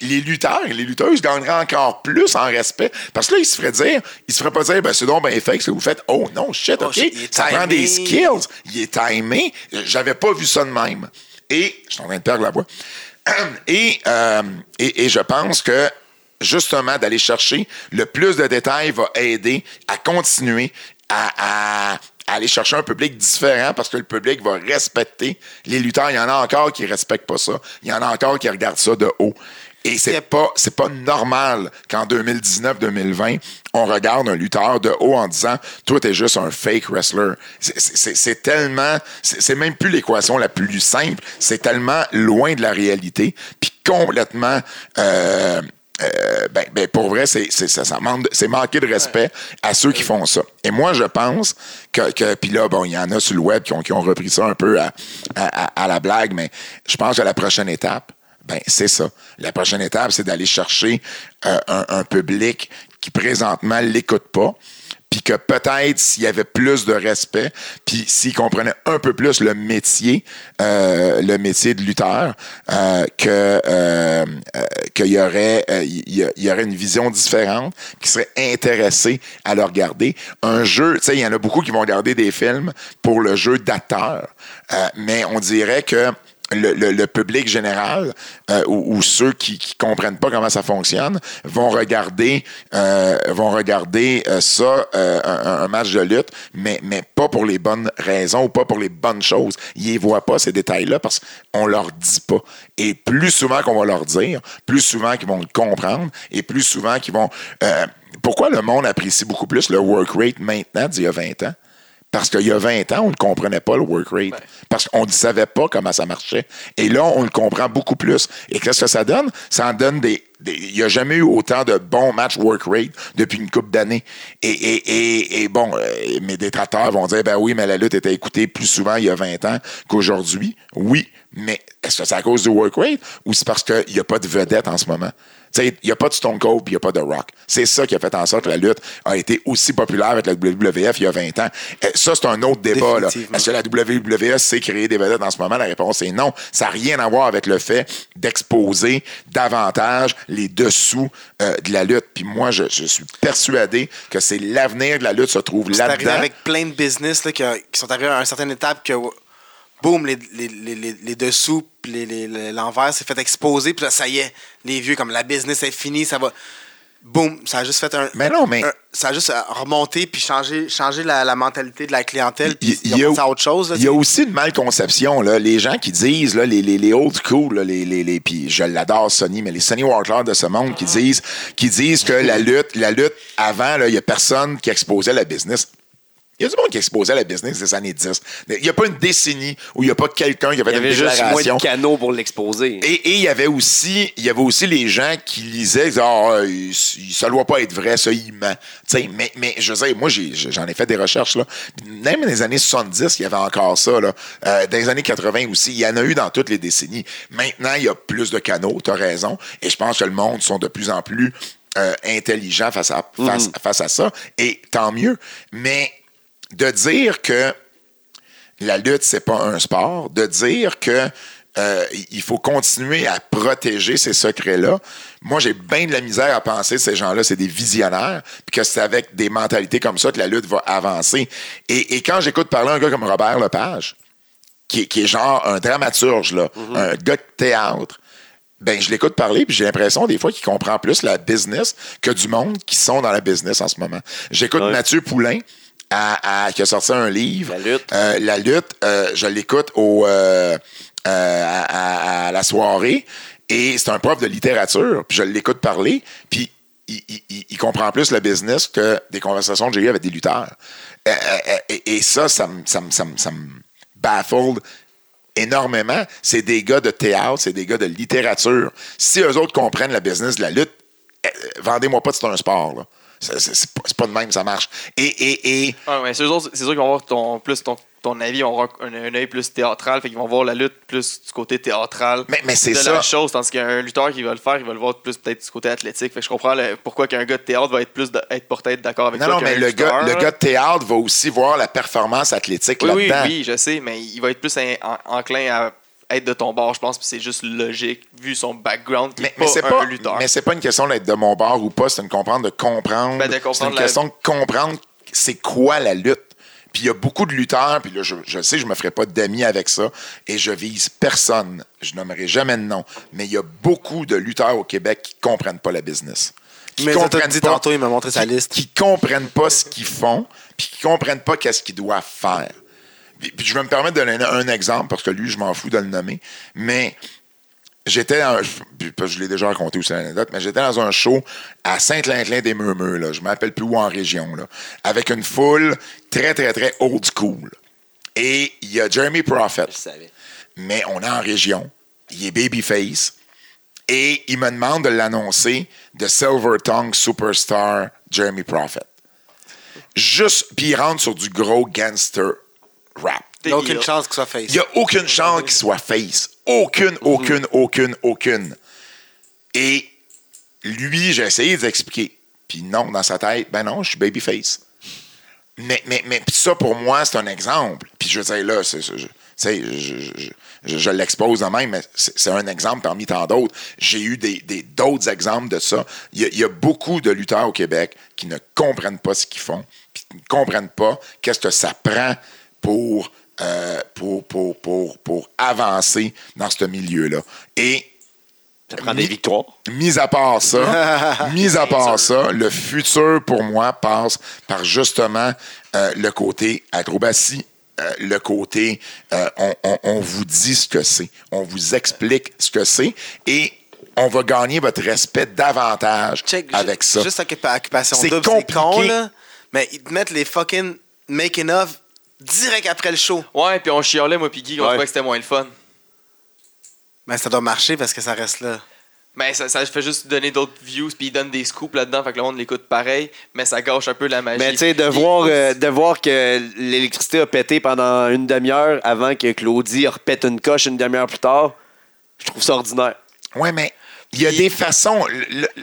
les lutteurs et les lutteuses gagneraient encore plus en respect. Parce que là, ils se feraient dire, ils se feraient pas dire, ben, c'est donc ben fake ce que vous faites. Oh non, shit, Oh, OK. shit, ça prend des skills. Il est timé. J'avais pas vu ça de même. Et, je suis en train de perdre la voix. Et, euh, et, et je pense que justement d'aller chercher le plus de détails va aider à continuer à, à- à aller chercher un public différent parce que le public va respecter les lutteurs. Il y en a encore qui respectent pas ça. Il y en a encore qui regardent ça de haut. Et c'est pas, c'est pas normal qu'en 2019-2020, on regarde un lutteur de haut en disant, toi, t'es juste un fake wrestler. C'est- tellement, c'est c'est même plus l'équation la plus simple. C'est tellement loin de la réalité, puis complètement, euh, euh, ben, ben, pour vrai, c'est ça, ça manquer de respect à ceux qui font ça. Et moi, je pense que, que puis là, bon, il y en a sur le web qui ont, qui ont repris ça un peu à, à- à- à la blague, mais je pense que la prochaine étape, ben, c'est ça. La prochaine étape, c'est d'aller chercher euh, un, un public qui présentement l'écoute pas, puis que peut-être s'il y avait plus de respect, puis s'ils comprenaient un peu plus le métier, euh, le métier de lutteur, euh, que euh, qu'il y aurait il y, aurait une vision différente, qui serait intéressé à le regarder. Un jeu, tu sais, il y en a beaucoup qui vont regarder des films pour le jeu d'acteur, mais on dirait que le, public général euh, ou, ceux qui, qui comprennent pas comment ça fonctionne vont regarder euh, vont regarder euh, ça un, match de lutte mais mais pas pour les bonnes raisons ou pas pour les bonnes choses. Ils ne voient pas ces détails là parce qu'on leur dit pas. Et plus souvent qu'on va leur dire plus souvent qu'ils vont le comprendre et plus souvent qu'ils vont pourquoi le monde apprécie beaucoup plus le work rate maintenant d'il y a 20 ans? Parce qu'il y a 20 ans, on ne comprenait pas le work rate. Parce qu'on ne savait pas comment ça marchait. Et là, on le comprend beaucoup plus. Et qu'est-ce que ça donne? Ça en donne des. Il n'y a jamais eu autant de bons matchs work rate depuis une couple d'années. Et, et, et, et bon, euh, mes détracteurs vont dire ben oui, mais la lutte était écoutée plus souvent il y a 20 ans qu'aujourd'hui. Oui, mais est-ce que c'est à cause du work rate ou c'est parce qu'il n'y a pas de vedette en ce moment? Il n'y a pas de Stone Cold puis il n'y a pas de Rock. C'est ça qui a fait en sorte que la lutte a été aussi populaire avec la WWF il y a 20 ans. Euh, Ça, c'est un autre débat. Est-ce que la WWF sait créer des vedettes en ce moment? La réponse est non. Ça n'a rien à voir avec le fait d'exposer davantage les dessous euh, de la lutte. Puis moi, je, je suis persuadé que c'est l'avenir de la lutte se trouve C'est là-dedans. avec plein de business là, qui, sont arrivés à une certaine étape que, boum, les, les, les, les dessous, puis l'envers s'est fait exposer, puis là, ça y est, les vieux, comme la business est finie, ça va. Boum, ça a juste fait un. Mais non, mais- un- ça a juste euh, remonté, puis changé, changé la, la mentalité de la clientèle, puis Il- y a- autre chose. Il y a aussi une malconception, là. Les gens qui disent, là, les, les, les old school, là, les, les, les, puis je l'adore, Sonny, mais les Sonny Walker de ce monde qui disent, qui disent que la lutte, la lutte avant, là, il y a personne qui exposait la business. Il y a du monde qui exposait la business des années 10. Il n'y a pas une décennie où il n'y a pas quelqu'un qui a fait Il y une avait juste moins de canaux pour l'exposer. Et et il y avait aussi, il y avait aussi les gens qui lisaient, il- ça doit pas être vrai, ça, il ment. Sais, mais, mais je dire, moi, j'en ai fait des recherches, là. Même dans les années 70, il y avait encore ça, là. Euh, dans les années 80 aussi, il y en a eu dans toutes les décennies. Maintenant, il y a plus de canaux, tu as raison. Et je pense que le monde sont de plus en plus euh, intelligents face à, face, face à ça. Et tant mieux. Mais de dire que la lutte, c'est pas un sport, de dire que euh, il faut continuer à protéger ces secrets-là. Moi, j'ai bien de la misère à penser que ces gens-là, c'est des visionnaires, puis que c'est avec des mentalités comme ça que la lutte va avancer. Et, et quand j'écoute parler un gars comme Robert Lepage, qui, est- qui est genre un dramaturge, là, un gars de théâtre, ben je l'écoute parler, puis j'ai l'impression des fois qu'il comprend plus la business que du monde qui sont dans la business en ce moment. J'écoute Ouais. Mathieu Poulain, à- à- qui a sorti un livre. La lutte. Euh, la lutte, euh, je l'écoute au euh, à, à- à la soirée, et c'est un prof de littérature, puis je l'écoute parler, puis il, il- il- il comprend plus le business que des conversations que j'ai eues avec des lutteurs. Et, et ça, ça me ça ça baffle énormément. C'est des gars de théâtre, c'est des gars de littérature. Si eux autres comprennent la business de la lutte, vendez-moi pas que c'est un sport. Là. C'est, pas, pas de même, ça marche. Et, et, et Ah, c'est c'est sûr qu'ils vont avoir ton, plus ton ton avis, avoir un, un œil plus théâtral, fait qu'ils vont voir la lutte plus du côté théâtral Mais, mais c'est ça. la chose, tandis qu'un lutteur qui va le faire, il va le voir plus peut-être du côté athlétique. Fait que je comprends le- pourquoi qu'un gars de théâtre va être plus de, être porté être d'accord avec Non, toi non, mais le lutteur, gars, le gars de théâtre va aussi voir la performance athlétique Oui, oui, là-dedans. oui, je sais, mais il va être plus en- en- enclin à être de ton bord, je pense, puis c'est juste logique, vu son background qui Mais, est mais pas c'est un pas, lutteur. mais c'est pas une question d'être de mon bord ou pas, c'est une comprendre de comprendre. Ben, de c'est comprendre une la- question de comprendre c'est quoi la lutte. Puis il y a beaucoup de lutteurs, puis là, je, je sais, je me ferai pas d'amis avec ça, et je vise personne. Je nommerai jamais de nom. Mais il y a beaucoup de lutteurs au Québec qui comprennent pas la business. Qui Mais comprennent dit pas- tantôt, il m'a montré sa qui- liste. Qui comprennent pas ce qu'ils font, puis qui comprennent pas qu'est-ce qu'ils doivent faire. Puis, je vais me permettre de donner un, exemple, parce que lui, je m'en fous de le nommer, mais j'étais dans, je l'ai déjà raconté aussi l'anecdote, mais j'étais dans un show à Saint-Clinclin des Murmures, là, je ne m'appelle plus où en région, là, avec une foule très, très, très old school. Et il y a Jeremy Prophet, Je savais. mais on est en région, il est babyface, et il me demande de l'annoncer de Silver Tongue Superstar Jeremy Prophet. Juste, puis il rentre sur du gros gangster rap. Il n'y a aucune chance qu'il soit face. Il n'y a aucune chance qu'il soit face. Aucune, aucune, aucune, aucune. Et lui, j'ai essayé d'expliquer. Puis non, dans sa tête, ben non, je suis babyface. Mais, mais, mais ça, pour moi, c'est un exemple. Puis je veux dire, là, c'est, je, tu sais, je, je- je- l'expose de même, mais c'est, un exemple parmi tant d'autres. J'ai eu des, des- d'autres exemples de ça. Il y, a, il y a beaucoup de lutteurs au Québec qui ne comprennent pas ce qu'ils font, puis qui ne comprennent pas qu'est-ce que ça prend pour, euh, pour, pour, pour, pour avancer dans ce milieu-là. Et Ça prend des victoires. Mis à part ça, mis à part ça, le futur pour moi passe par justement euh, le côté acrobatie, euh, le côté euh, on, on- on vous dit ce que c'est, on vous explique ce que c'est et on va gagner votre respect davantage Check, avec ça. Juste occupa- occupation double, c'est con, compliqué. là. Mais ils te mettent les fucking making of direct après le show. Ouais, puis on chialait, moi, Piggy, on Ouais. trouvait que c'était moins le fun. Mais ça doit marcher parce que ça reste là. Mais ça, ça fait juste donner d'autres views, puis ils donnent des scoops là-dedans, fait que le monde l'écoute pareil, mais ça gâche un peu la magie. Mais tu sais, de, Puis- voir, euh, de voir que l'électricité a pété pendant une demi-heure avant que Claudie repète une coche une demi-heure plus tard, je trouve ça ordinaire. Oui, mais il y a des façons.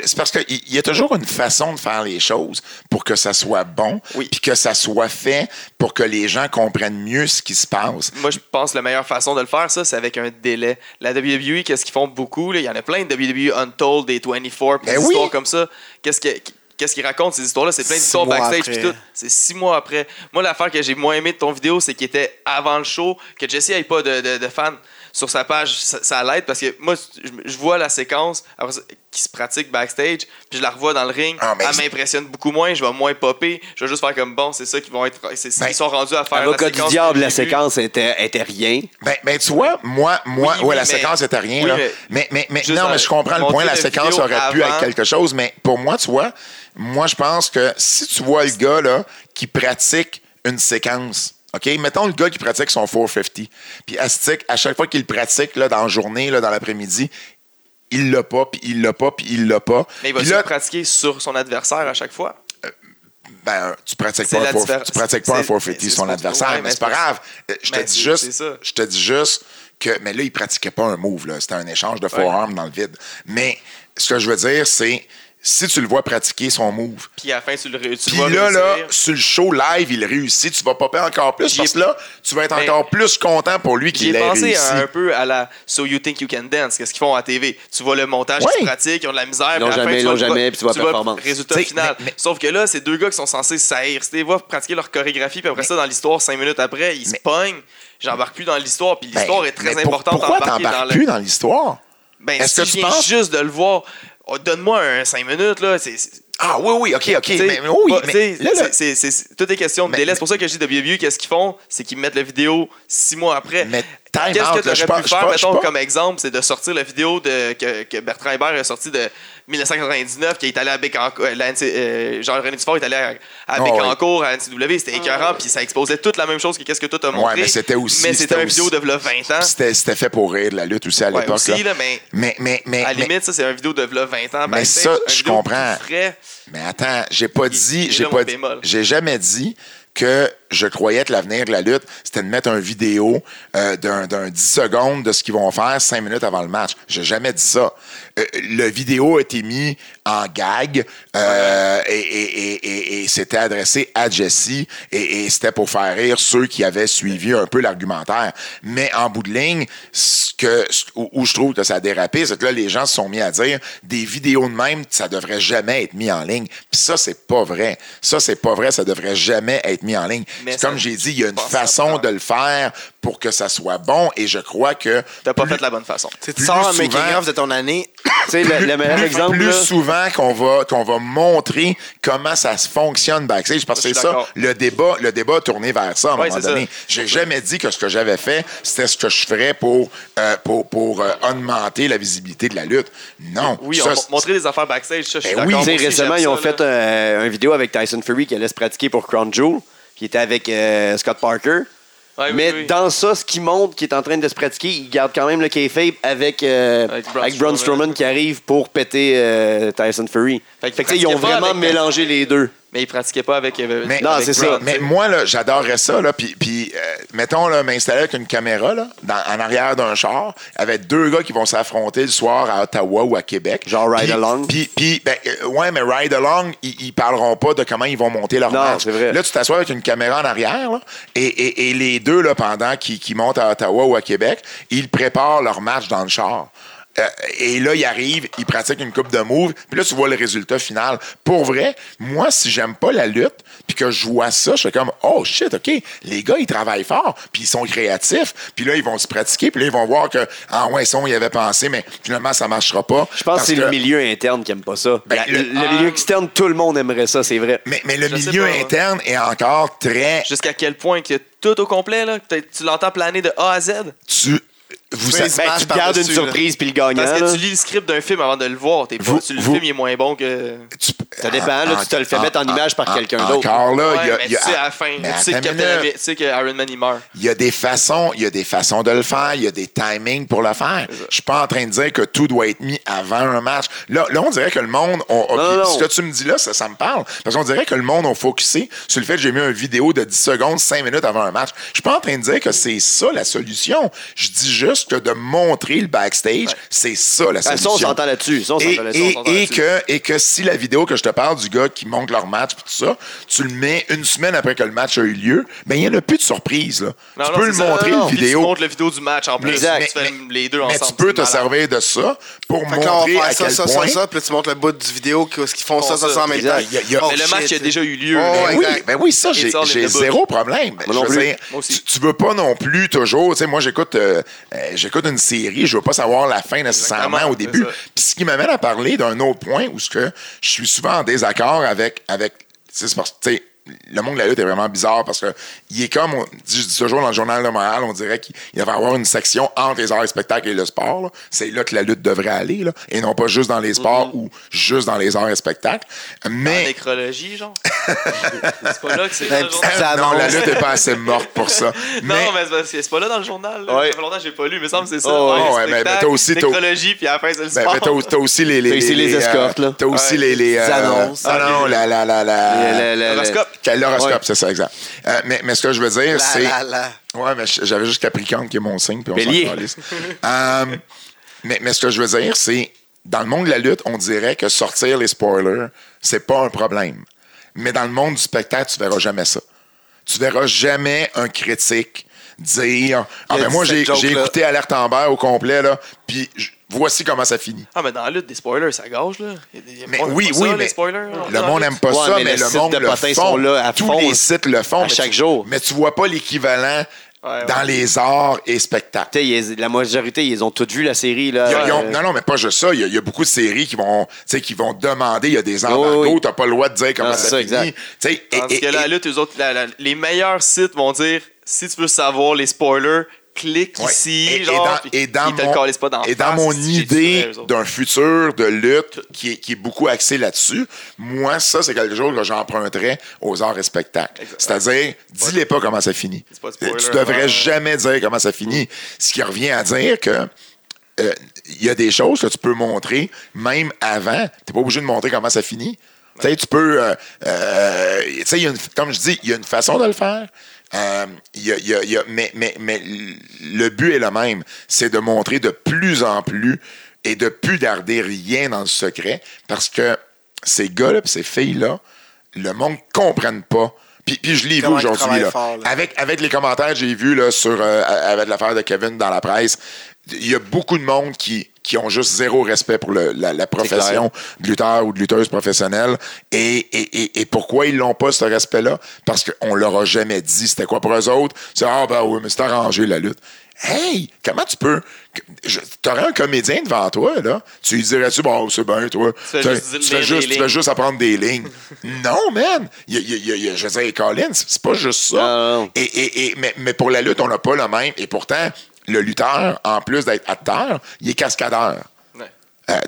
C'est parce qu'il y a toujours une façon de faire les choses pour que ça soit bon, Oui. puis que ça soit fait pour que les gens comprennent mieux ce qui se passe. Moi, je pense que la meilleure façon de le faire, ça, c'est avec un délai. La WWE, qu'est-ce qu'ils font beaucoup? Il y en a plein de WWE Untold, des 24, puis Ben des oui. histoires comme ça. Qu'est-ce que. Qu'est-ce qu'ils racontent, ces histoires-là? C'est plein d'histoires backstage puis tout. C'est six mois après. Moi, l'affaire que j'ai moins aimé de ton vidéo, c'est qu'il était avant le show, que Jesse n'ait pas de, de, de fans sur sa page. Ça, ça l'aide parce que moi, je, je vois la séquence après ça, qui se pratique backstage, puis je la revois dans le ring. Ah, mais Elle m'impressionne beaucoup moins. Je vais moins popper. Je vais juste faire comme bon, c'est ça qu'ils vont être. c'est- Ben, ils sont rendus à faire la Avocat du séquence diable, que la séquence était, était rien. Ben, ben, tu vois, moi, moi, Oui, ouais, oui, la mais- séquence était rien, oui, là. mais- Mais, mais, mais, Juste non, mais je comprends le point. La la séquence aurait pu être quelque chose, mais pour moi, tu vois, moi, je pense que si tu vois le gars, là, qui pratique une séquence, OK? Mettons le gars qui pratique son 450. Puis Astic, à chaque fois qu'il le pratique, là, dans la journée, là, dans l'après-midi, il l'a pas, puis il l'a pas, puis il l'a pas. Mais il va là, pratiquer sur son adversaire à chaque fois? ben, tu pratiques pas, un la 4- différence. tu pratiques pas un C'est- 450 c'est- sur son c'est- adversaire, ouais, mais c'est pas grave. Euh, Je te mais dis juste, je te dis juste que, mais là, il pratiquait pas un move, là. C'était un échange de forearm dans le vide. Mais ce que je veux dire, c'est, si tu le vois pratiquer son move, Puis à la fin, tu le ré- tu puis vois là, là, sur le show live, il réussit, tu vas popper encore plus, parce que là, tu vas être Mais- encore plus content pour lui qu'il ai ait pensé réussi. à un peu à la So You Think You Can Dance, qu'est-ce qu'ils font à TV. Tu vois le montage Oui. qui se pratique, ils ont de la misère. Ils fin, jamais, ils le- jamais, puis tu vois la performance. le résultat T'sais, final. mais- mais- Sauf que là, c'est deux gars qui sont censés. Tu les vois pratiquer leur chorégraphie, puis après ça, dans l'histoire, cinq minutes après, ils se pognent. J'embarque plus dans l'histoire, puis Ben, l'histoire est très importante Pourquoi t'embarques plus dans l'histoire? Ben, Est-ce si que tu viens penses- juste de le voir, oh, donne-moi un 5 minutes, là. c'est- c'est- Ah oui, oui, OK, OK. T'sais, Mais, mais oui, pas- mais t'sais, là, là, c'est- tout est question de Mais- délai. C'est pour ça que je dis WWE, qu'est-ce qu'ils font? C'est qu'ils mettent la vidéo six mois après. Mais Qu'est-ce out, que tu aurais pu faire, mettons, pas- comme exemple, c'est de sortir la vidéo de, que, que Bertrand Hébert a sorti de 1999, qui est allé à Bécancourt, euh, euh, genre René Dufort est allé à, à Ah, à NCW, c'était écœurant, puis ça exposait toute la même chose que qu'est-ce que toi t'as montré. mais c'était aussi- Mais c'était aussi- vidéo de v'là 20 ans. C'était c'était fait pour rire de la lutte aussi à Ouais, l'époque. aussi, là. là, mais Mais, mais, mais, à la mais- limite, ça, c'est une vidéo de v'là 20 ans. Mais backstage, ça, je comprends. tout frais. Mais attends, j'ai pas dit, j'ai pas j'ai jamais dit que je croyais que l'avenir de la lutte, c'était de mettre un vidéo euh, d'un, d'un 10 secondes de ce qu'ils vont faire 5 minutes avant le match. J'ai jamais dit ça. Euh, le vidéo a été mis en gag euh, et, et- et- et- et c'était adressé à Jesse et, c'était pour faire rire ceux qui avaient suivi un peu l'argumentaire. Mais en bout de ligne, ce que, où, où je trouve que ça a dérapé, c'est que là, les gens se sont mis à dire des vidéos de même, ça devrait jamais être mis en ligne. Puis ça, c'est pas vrai. Ça, c'est pas vrai. Ça devrait jamais être mis en ligne. Mais comme j'ai dit, il y a une façon de le faire pour que ça soit bon et je crois que T'as pas plus- fait la bonne façon. Tu sors un making-of de ton année. Tu sais, le, le meilleur plus, exemple, plus là, souvent qu'on va, qu'on va montrer comment ça se fonctionne backstage, parce que Je c'est ça, le débat, le débat a tourné vers ça à un Ouais, moment c'est donné. J'ai jamais dit que ce que j'avais fait, c'était ce que je ferais pour, euh, pour, pour euh, augmenter la visibilité de la lutte. Non. Oui, Ça, on c'est- montrer des affaires backstage, ça, je suis Ben oui. aussi, récemment, ils ont ça, fait une vidéo avec Tyson Fury qui allait se pratiquer pour Crown Jewel, qui était avec euh, Scott Parker. Ouais, Mais oui. dans ça, ce qu'il montre, qui est en train de se pratiquer, il garde quand même le kayfabe avec, euh, Avec Braun avec Braun Strowman. Qui arrive pour péter euh, Tyson Fury. Fait qu'il Fait que, ils ont vraiment avec- mélangé les deux. Mais il pratiquait pas avec. euh, Mais- Non, c'est ça. Mais moi, là, j'adorerais ça. Là, puis, puis, euh, mettons, là, m'installer avec une caméra là, dans- en arrière d'un char, avec deux gars qui vont s'affronter le soir à Ottawa ou à Québec. Genre Ride Puis- Along. Puis, puis, ben, euh, ouais, mais Ride Along, ils, ils parleront pas de comment ils vont monter leur Non, match. c'est vrai. Là, tu t'assois avec une caméra en arrière, là, et, et- et les deux, là, pendant qu'ils qu'ils montent à Ottawa ou à Québec, ils préparent leur match dans le char. Euh, et là, ils arrivent, ils pratiquent une coupe de moves, puis là, tu vois le résultat final. Pour vrai, moi, si j'aime pas la lutte, puis que je vois ça, je fais comme, oh shit, OK, les gars, ils travaillent fort, puis ils sont créatifs, puis là, ils vont se pratiquer, puis là, ils vont voir que, ah ouais, ça, on y avait pensé, mais finalement, ça marchera pas. Je pense que c'est le milieu interne qui aime pas ça. Ben, La- le- le, milieu externe, tout le monde aimerait ça, c'est vrai. Mais, mais le Je milieu pas, hein. interne est encore très. Jusqu'à quel point que tout au complet, là, tu l'entends planer de A à Z? Tu, vous Tu savez- Ben, tu gardes une surprise puis le gagnant. Parce que là. tu lis le script d'un film avant de le voir. T'es pas, tu, le vous- film il est moins bon que. tu- Ça dépend, là, tu te le fais mettre en image par quelqu'un d'autre. Encore là, il y a. Y tu sais, à la fin, tu sais que tu sais Iron Man il meurt. Il y a des façons, il y a des façons de le faire, il y a des timings pour le faire. Je suis pas en train de dire que tout doit être mis avant un match. Là, là on dirait que le monde, on, Non, non, non. ce que tu me dis là, ça, ça me parle. Parce qu'on dirait que le monde a focusé sur le fait que j'ai mis une vidéo de 10 secondes, 5 minutes avant un match. Je suis pas en train de dire que c'est ça la solution. Je dis juste que de montrer le backstage, c'est ça la ça, solution. on s'entend là-dessus. Ça, on Et, s'entend là-dessus. et- et là-dessus. que, et que si la vidéo que je te parle du gars qui monte leur match et tout ça, tu le mets une semaine après que le match a eu lieu, ben il n'y en a plus de surprise. Là. Non, tu non, peux le ça. montrer, Non, le vidéo. Tu montres la vidéo du match en plus. Exact. Tu fais les deux mais ensemble. tu peux te malade. servir de ça pour Fait que là, on montrer à quel ça, point. ça, ça, puis là, tu montres le bout du vidéo qu'ils font ça, ça, ça en même Exact. temps. Oh, Mais le match shit. a déjà eu lieu. Oh, ben oui, ça, j'ai zéro problème. Tu, tu veux pas non plus toujours. Tu sais, moi, j'écoute euh, euh, j'écoute une série, je veux pas savoir la fin nécessairement Exactement, au début. Puis ce qui m'amène à parler d'un autre point où ce que je suis souvent en désaccord avec. avec c'est parce que, le monde de la lutte est vraiment bizarre parce que il est comme, on- je dis toujours dans le journal de Montréal, on dirait qu'il il devrait y avoir une section entre les arts et spectacles et le sport. là. C'est là que la lutte devrait aller, là, et non pas juste dans les sports Mm-hmm. ou juste dans les arts et spectacles. En Mais nécrologie, genre? c'est pas là que c'est Ben, dans le petite journal. annonce. non, la lutte est pas assez morte pour ça. Non, Mais- mais c'est parce que c'est pas là dans le journal. là. Ouais. Ça fait longtemps que j'ai pas lu, mais ça me c'est ça. Oh, ouais, mais- mais spectacle, t'as aussi- t'as- Nécrologie, puis à la fin, c'est le Ben, sport. ben, t'as, t'as aussi les, les, T'as aussi les euh, escortes, là. T'as aussi Ouais. les, les, euh, Les annonces. Ah non, la, L'horoscope. Ouais. c'est ça, exact. Euh, mais, mais ce que je veux dire, c'est. Ouais, mais j'avais juste Capricorne qui est mon signe, puis on s'en. Euh, mais, mais ce que je veux dire, c'est. Dans le monde de la lutte, on dirait que sortir les spoilers, c'est pas un problème. Mais dans le monde du spectacle, tu verras jamais ça. Tu verras jamais un critique dire Ah, ben moi, j'ai, écouté Alerte Amber au complet, là, puis voici comment ça finit. Ah, mais dans la lutte, des spoilers, ça gauche, là. Il y a Mais oui, oui, ça, mais les spoilers. Le monde n'aime pas Ouais, ça, mais le sites monde de le font. sont là à Tous fond, les sites le font. à chaque tu- jour. Mais tu vois pas l'équivalent Ouais, ouais. dans les arts et spectacles. Ils- la majorité, ils ont toutes vu la série. Là, ils ont- Euh, non, non, mais pas juste ça. Il y a, il y a beaucoup de séries qui vont, tu sais, qui vont demander. Il y a des embargos. oui. T'as pas le droit de dire comment Non, ça, c'est ça, finit. et- que la lutte, eux autres, la- la- les meilleurs sites vont dire si tu veux savoir les spoilers, clique Ouais. ici. Et- et genre, dans- et dans ils te le mon- calissent pas dans la Et dans face, mon si j'ai idée d'un futur de lutte qui est, qui est beaucoup axé là-dessus, moi, ça, c'est quelque chose que j'emprunterais aux arts et spectacles. C'est-à-dire, dis-les pas comment ça finit. Pas spoiler, tu devrais ouais. jamais dire comment ça finit. Ce qui revient à dire que euh, il y a des choses que tu peux montrer même avant. Tu n'es pas obligé de montrer comment ça finit. Tu sais, tu peux. euh, euh, y a une- comme je dis, il y a une façon de le faire. Euh, y a- il y a- il y a- mais, mais, mais le but est le même. C'est de montrer de plus en plus et de plus garder rien dans le secret parce que ces gars-là ces filles-là, le monde ne comprenne pas. Puis, puis je l'ai vu aujourd'hui. travaillent là. fort, là. Avec, avec les commentaires que j'ai vus là, sur, euh, avec l'affaire de Kevin dans la presse, il y a beaucoup de monde qui, qui ont juste zéro respect pour le- la, la profession de lutteur ou de lutteuse professionnelle. Et, et, et, et pourquoi ils l'ont pas, ce respect-là? Parce qu'on leur a jamais dit c'était quoi pour eux autres. C'est Ah, ben oui, mais c'est arrangé la lutte. Hey, comment tu peux. T'aurais un comédien devant toi, là. Tu lui dirais-tu, bon, c'est bien, toi. fais Tu juste dire- tu fais juste, tu fais juste apprendre des lignes. non, man. Il il il je veux dire, Colin, c'est pas juste ça. Non, non. Et, et, et- mais, mais pour la lutte, on n'a pas le même. Et pourtant, le lutteur, en plus d'être acteur, il est cascadeur. Euh,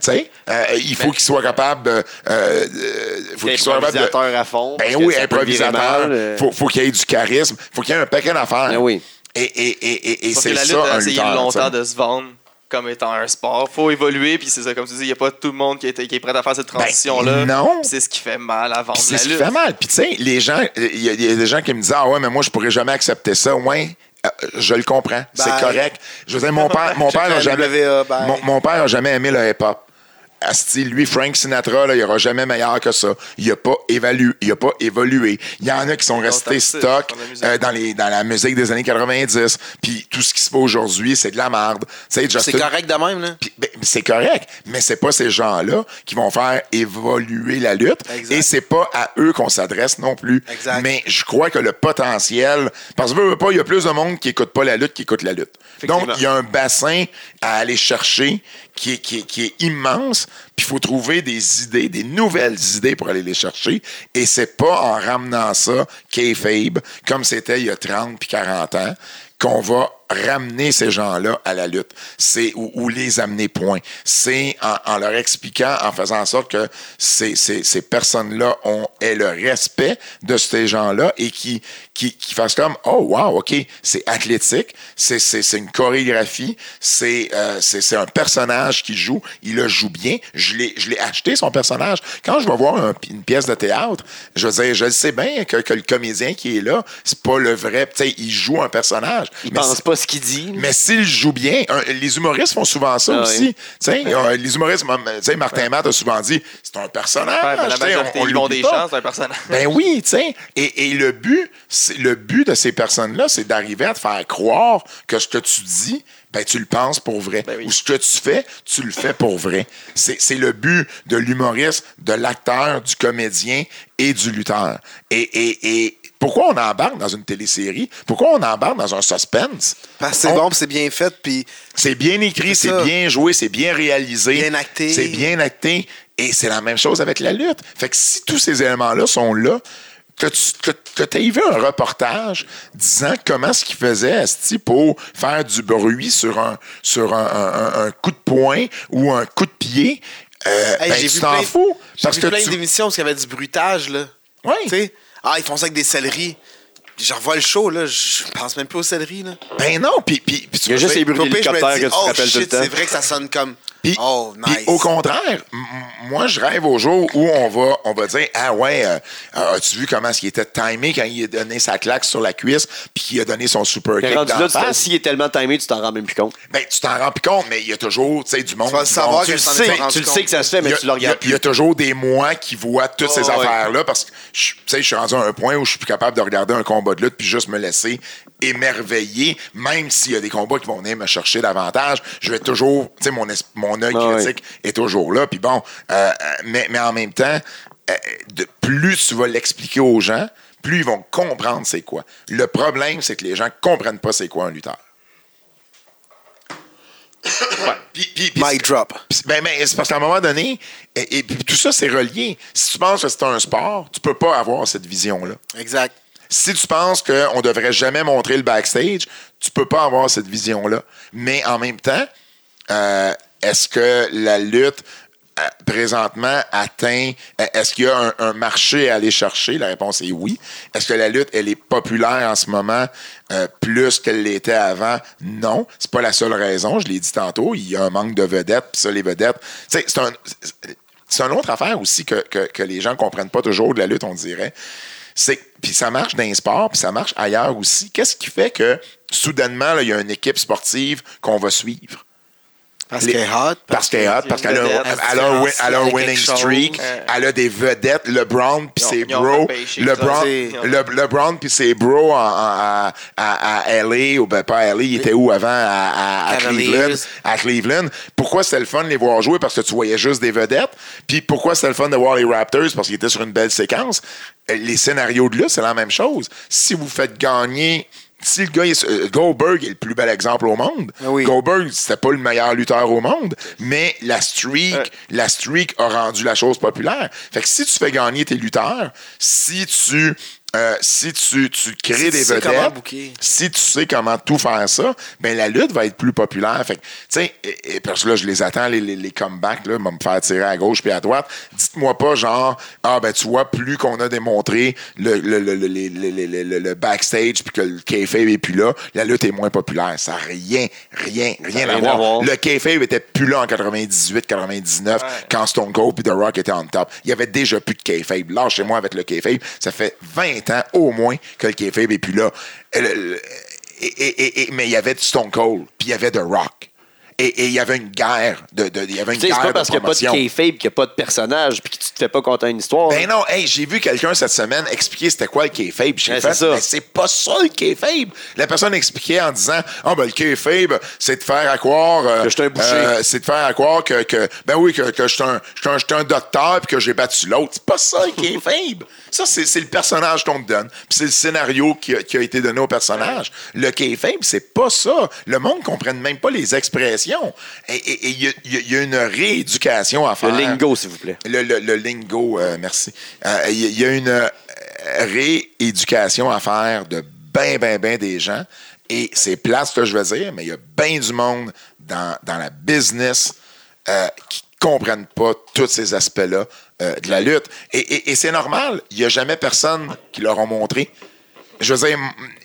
euh, il faut qu'il soit capable de. euh, euh, faut qu'il soit capable de. Improvisateur à fond. Ben oui, improvisateur. mal. Faut, faut qu'il y ait du charisme. Faut qu'il y ait un paquet d'affaires. Ben oui. Et, et, et, et, c'est que la ça, lutte a un essayé lutteur. longtemps de se vendre comme étant un sport. Faut évoluer, puis c'est ça, comme tu dis, il n'y a pas tout le monde qui est, qui est prêt à faire cette transition-là. Ben, non. Puis C'est ce qui fait mal à vendre Puis c'est la ce qui lutte. fait mal. Puis tu sais, les gens, il y, y a des gens qui me disent Ah ouais, mais moi, je pourrais jamais accepter ça. Ouais. Euh, je le comprends, c'est correct. Je veux dire, mon père, mon père la a. Jamais, mon, mon père a jamais aimé le hip-hop. Asti, lui, Frank Sinatra, là, il aura jamais meilleur que ça. Il n'a pas évalué. Il a pas évolué. Il y en a qui sont restés stock dans la musique. euh, dans, les, dans la musique des années 90. Puis tout ce qui se fait aujourd'hui, c'est de la merde. C'est correct de même, là? ben, c'est correct, mais c'est pas ces gens-là qui vont faire évoluer la lutte. Exact. Et c'est pas à eux qu'on s'adresse non plus. Exact. Mais je crois que le potentiel. Parce que veux, veux pas, il y a plus de monde qui écoute pas la lutte qui écoute la lutte. Donc, il y a un bassin à aller chercher qui est, immense. Puis il faut trouver des idées, des nouvelles idées pour aller les chercher. Et c'est pas en ramenant ça, kayfabe, comme c'était il y a 30 puis 40 ans, qu'on va ramener ces gens-là à la lutte. C'est ou, ou les amener point. C'est en, en leur expliquant, en faisant en sorte que ces, ces, ces personnes-là ont aient le respect de ces gens-là et qui, qui, qui fassent comme Oh wow, OK, c'est athlétique, c'est, c'est, c'est une chorégraphie, c'est, euh, c'est, c'est un personnage qui joue, il le joue bien. Je l'ai, je l'ai acheté son personnage. Quand je vais voir un- une pièce de théâtre, je veux dire, je le sais bien que, que le comédien qui est là, c'est pas le vrai. Tu sais, il joue un personnage. Il Mais pense c'est- pas ce qu'il dit. mais s'il joue bien, un- les humoristes font souvent ça Ah aussi. oui. Euh, les humoristes, Martin Matt a souvent dit, c'est un personnage. Ouais, la majorité, on- on ils ont des pas. chances, c'est un personnage. Ben oui, tu sais. Et, et le but, le but de ces personnes-là, c'est d'arriver à te faire croire que ce que tu dis, ben tu le penses pour vrai. Ben oui. Ou ce que tu fais, tu le fais pour vrai. C'est c'est le but de l'humoriste, de l'acteur, du comédien et du lutteur. Et, et, et pourquoi on embarque dans une télésérie? Pourquoi on embarque dans un suspense? Parce que c'est On- bon, c'est bien fait, puis c'est bien écrit, C'est bien joué, c'est bien réalisé. Bien acté. C'est bien acté. Et c'est la même chose avec la lutte. Fait que si tous ces éléments-là sont là, que tu aies vu un reportage disant comment ce qu'il faisait Asti, pour faire du bruit sur un, sur un, un- un- un coup de poing ou un coup de pied, euh, Hey, ben, tu t'en fous. J'ai vu que plein tu... d'émissions où il y avait du bruitage, là. Oui. Ah, ils font ça avec des céleris. Je revois le show, là, je pense même plus aux céleris, là. Ben non, puis, puis, puis tu Il y a juste les bruits d'hélicoptère que tu te oh rappelles tout le shit, temps. c'est vrai que ça sonne comme. Puis, oh, nice. au contraire, moi, je rêve au jour où on va, on va dire Ah ouais, euh, euh, as-tu vu comment il était timé quand il a donné sa claque sur la cuisse puis qu'il a donné son super Mais kick rendu dans là, face? s'il est tellement timé, tu t'en rends même plus compte? Ben, tu t'en rends plus compte, mais il y a toujours tu sais, du monde. Tu vas savoir vont- que tu sais, Tu le sais que ça se fait, mais a- tu le regardes Il y a toujours des mois qui voient toutes ces Oh, ouais. affaires-là parce que je, tu sais, je suis rendu à un point où je suis plus capable de regarder un combat de lutte puis juste me laisser émerveiller, même s'il y a des combats qui vont venir me chercher davantage. Je vais toujours, tu sais, mon, es- mon œil Ah, critique est toujours là. Puis bon, euh, euh, mais, mais en même temps, euh, de, plus tu vas l'expliquer aux gens, plus ils vont comprendre c'est quoi. Le problème, c'est que les gens comprennent pas c'est quoi un lutteur. Puis- puis- puis- Mic drop. Ben, ben, c'est parce qu'à un moment donné, et, et puis tout ça, c'est relié. Si tu penses que c'est un sport, tu peux pas avoir cette vision-là. Exact. Si tu penses qu'on devrait jamais montrer le backstage, tu peux pas avoir cette vision-là. Mais en même temps, euh, est-ce que la lutte euh, présentement atteint, est-ce qu'il y a un, marché à aller chercher? La réponse est oui. Est-ce que la lutte, elle est populaire en ce moment euh, plus qu'elle l'était avant? Non. C'est pas la seule raison. Je l'ai dit tantôt. Il y a un manque de vedettes. Puis ça, les vedettes, c'est un... Une autre affaire aussi que, les gens ne comprennent pas toujours de la lutte, on dirait. C'est, puis ça marche dans les sports, puis ça marche ailleurs aussi. Qu'est-ce qui fait que soudainement, il y a une équipe sportive qu'on va suivre? Parce qu'elle est hot. Parce qu'elle est hot, parce qu'elle a, a un winning streak, elle a des vedettes, LeBron puis ses bros, LeBron, puis ses bros à, LA, ou ben pas à LA, il était où avant? À. Cleveland. À Cleveland. Pourquoi c'était le fun de les voir jouer? Parce que tu voyais juste des vedettes. Puis pourquoi c'était le fun de voir les Raptors? Parce qu'ils étaient sur une belle séquence. Euh, Les scénarios de là, c'est la même chose. Si vous faites gagner si le gars, est- euh, Goldberg est le plus bel exemple au monde. Ah oui. Goldberg, c'était pas le meilleur lutteur au monde, mais la streak, Ouais. la streak a rendu la chose populaire. Fait que si tu fais gagner tes lutteurs, si tu euh, si tu, tu crées Si tu des comment vedettes, si tu sais comment tout faire ça, ben la lutte va être plus populaire. Fait que, tu sais, et, et parce que là, je les attends, les, les, les comebacks, là, vont me faire tirer à gauche puis à droite. Dites-moi pas, genre, ah, ben, tu vois, plus qu'on a démontré le, le, le, le, le, le- le- le- le backstage puis que le kayfabe est plus là, la lutte est moins populaire. Ça n'a rien, rien, rien, à rien voir. à voir. Le kayfabe était plus là en 98, 99, Ouais. quand Stone Cold puis The Rock étaient on top. Il y avait déjà plus de kayfabe. Lâchez-moi avec le kayfabe. Ça fait 20 au moins que le kayfabe là. Et et- et- mais il y avait du Stone Cold, puis il y avait The Rock. Et il y avait une guerre de, de- il y avait une Tu sais, c'est guerre pas parce qu'il n'y a pas de kayfabe qu'il n'y a pas de personnage puis que tu te fais pas conter une histoire. Ben non, hey, j'ai vu quelqu'un cette semaine expliquer c'était quoi le kayfabe. J'ai Ouais, fait, c'est ça. mais c'est pas ça le kayfabe. La personne expliquait en disant, ah ben le kayfabe, c'est de faire à croire, euh, Que je suis un boucher. euh, c'est de faire à croire que, que ben oui, que, que je suis un, un, un docteur puis que j'ai battu l'autre. C'est pas ça le kayfabe. ça c'est, c'est le personnage qu'on te donne. Puis c'est le scénario qui a, qui a été donné au personnage. Le kayfabe, c'est pas ça. Le monde ne comprenne même pas les expressions. Et il y, a- y y une rééducation à Le faire. lingo, s'il vous plaît. Le, le- le lingo, euh, merci. Euh, Il y, il y a une euh, rééducation à faire de ben, ben, ben des gens. Et c'est plate ce que je veux dire, mais il y a bien du monde dans, dans la business euh, qui comprennent pas tous ces aspects-là euh, de la lutte. Et, et- et c'est normal. Il n'y a jamais personne qui leur a montré. Je veux dire,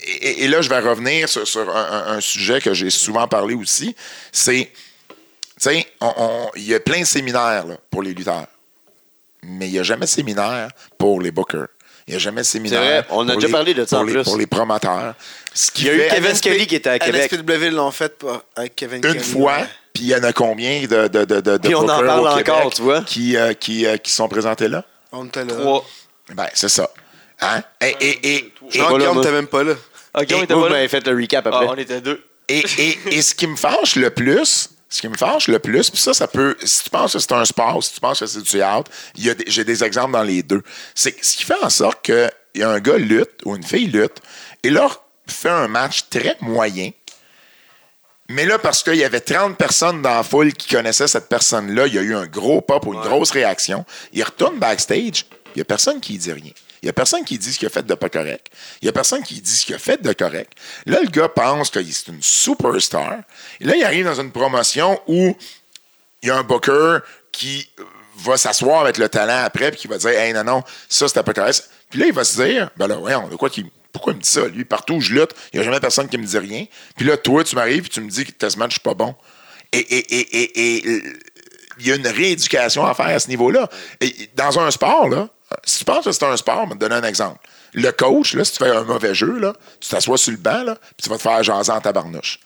et, et là, je vais revenir sur, sur un, sujet que j'ai souvent parlé aussi. C'est, tu sais, on- on- il y a plein de séminaires là, pour les lutteurs mais il n'y a jamais de séminaire pour les bookers. Il n'y a jamais de séminaire. C'est vrai, on a pour déjà les- parlé de ça pour en les, plus. Pour les promoteurs. Ce Il y a eu Kevin Kelly qui était à Québec. NSPW l'ont fait pour- avec Kevin une Kelly. fois, puis il y en a combien de, de, de, de, de Puis on en bookers parle encore, tu vois. Qui, euh, qui, euh, qui sont présentés là? On était là. Trois. Ben, c'est ça. Hein? Et, et, et, et, Jean Voilà, Guillaume, t'es même pas là. Ah, Guillaume Et était Vous pas là. m'avez fait le recap Ah, après. on était deux. Et, et, et ce qui me fâche le plus, ce qui me fâche le plus, puis ça, ça peut. Si tu penses que c'est un sport, si tu penses que c'est du théâtre, il y a des- j'ai des exemples dans les deux. C'est ce qui fait en sorte qu'il y a un gars lutte ou une fille lutte et là fait un match très moyen. Mais là, parce qu'il y avait 30 personnes dans la foule qui connaissaient cette personne-là, il y a eu un gros pop ou une grosse réaction. Il retourne backstage, il n'y a personne qui dit rien. Il n'y a personne qui dit ce qu'il a fait de pas correct. Il n'y a personne qui dit ce qu'il a fait de correct. Là, le gars pense que c'est une superstar. Et là, il arrive dans une promotion où il y a un booker qui va s'asseoir avec le talent après puis qui va dire Hey, non, non, ça, c'était pas correct. Puis là, il va se dire Ben là, voyons, de quoi qu'il. Pourquoi il me dit ça? Lui, partout où je lutte, il n'y a jamais personne qui me dit rien. Puis là, toi, tu m'arrives et tu me dis que tes match, je suis pas bon. Et, et, et, et, il y a une rééducation à faire à ce niveau-là. Dans un sport, là, si tu penses que c'est un sport, je vais te donner un exemple. Le coach, là, si tu fais un mauvais jeu, là, tu t'assois sur le banc, puis tu vas te faire jaser en tabarnouche.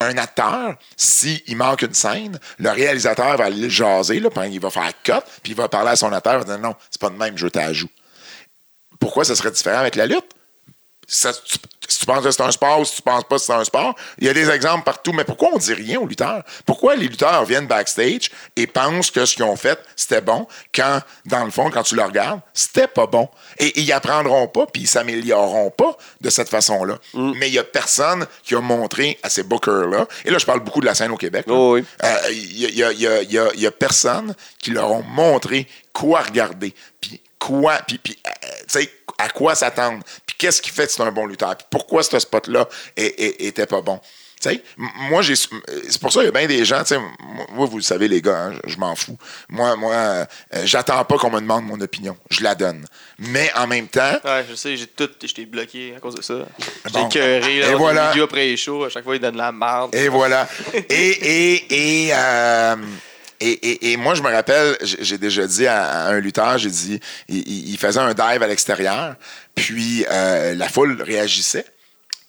Un acteur, s'il manque une scène, le réalisateur va aller le jaser, là, puis il va faire cut, puis il va parler à son acteur, il va dire non, c'est pas de même, je t'ajoute. Pourquoi ça serait différent avec la lutte? Ça, si tu penses que c'est un sport ou si tu penses pas que c'est un sport, il y a des exemples partout. Mais pourquoi on dit rien aux lutteurs? Pourquoi les lutteurs viennent backstage et pensent que ce qu'ils ont fait, c'était bon, quand, dans le fond, quand tu le regardes, c'était pas bon? Et, ils apprendront pas, puis ils s'amélioreront pas de cette façon-là. Mais il y a personne qui a montré à ces bookers-là, et là, je parle beaucoup de la scène au Québec, là. Oh oui. Euh, Il y, a, il y a- il y a- il y a- il y a personne qui leur ont montré quoi regarder, puis quoi, puis, puis, euh, tu sais, à quoi s'attendre, qu'est-ce qui fait que c'est un bon lutteur, puis pourquoi ce spot-là était pas bon? Tu sais, m- moi, j'ai, c'est pour ça qu'il y a bien des gens, tu sais, moi, vous le savez, les gars, hein, je, m'en fous. Moi, moi euh, j'attends pas qu'on me demande mon opinion. Je la donne. Mais en même temps, Ouais, je sais, j'ai tout. J'étais bloqué à cause de ça. J'ai Bon. écœuré. Et voilà. après les shows, à chaque fois, ils donnent la merde. Et voilà. Et, et, et, euh, Et, et- et moi, je me rappelle, j'ai déjà dit à, à un lutteur, j'ai dit, il, faisait un dive à l'extérieur, puis euh, la foule réagissait.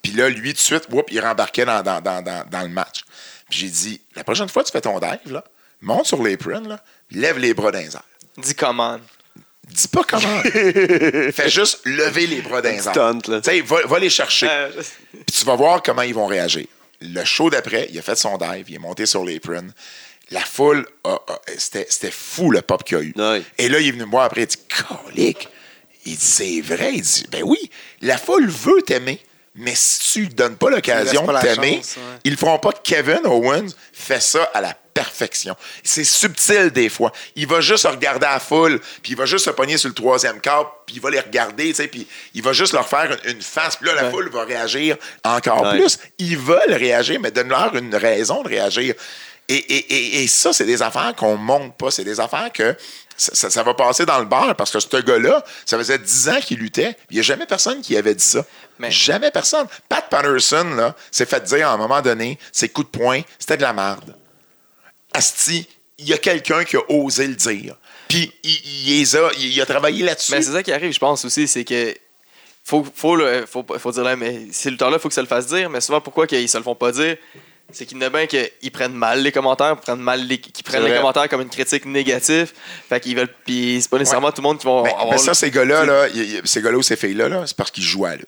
Puis là, lui, tout de suite, whoop, il rembarquait dans, dans, dans, dans, dans le match. Puis j'ai dit, la prochaine fois que tu fais ton dive, là, monte sur l'apron, là, lève les bras dans les airs. Dis comment. Dis pas comment. Fais juste lever les bras là. Tu sais, va, va les chercher. Euh, Puis tu vas voir comment ils vont réagir. Le show d'après, il a fait son dive, il est monté sur l'apron. La foule, a- a- c'était fou le pop qu'il y a eu. Et là, il est venu me voir après, il dit Colique. Il dit C'est vrai. Il dit Ben oui, la foule veut t'aimer. Mais si tu lui donnes pas l'occasion de t'aimer, ouais. ils le feront pas. Kevin Owens fait ça à la perfection. C'est subtil des fois. Il va juste regarder la foule, puis il va juste se pogner sur le troisième quart, puis il va les regarder, tu sais, puis il va juste leur faire une, une face, puis là, la foule va réagir encore Ouais. plus. Ils veulent réagir, mais donne-leur une raison de réagir. Et, et- et- et ça, c'est des affaires qu'on monte pas. C'est des affaires que ça, ça- ça va passer dans le bar parce que ce gars-là, ça faisait 10 ans qu'il luttait. Il n'y a jamais personne qui avait dit ça. Mais- Jamais personne. Pat Patterson, là, s'est fait dire à un moment donné, ses coups de poing, c'était de la merde. Asti, il y a quelqu'un qui a osé le dire. Puis il, a, il a travaillé là-dessus. Mais c'est ça qui arrive, je pense aussi, c'est que faut, faut, le- faut, faut dire là, mais ces lutteurs-là, il faut que ça le fasse dire, mais souvent, pourquoi qu'ils se le font pas dire? C'est qu'il y en a bien qu'ils prennent mal les commentaires, prennent mal les, qu'ils prennent les commentaires comme une critique négative. Fait qu'ils veulent. Puis c'est pas nécessairement tout le monde qui va Mais, avoir. mais ça, le- ces gars-là, là, ces gars-là ou ces filles-là, là, c'est parce qu'ils jouent à la lutte.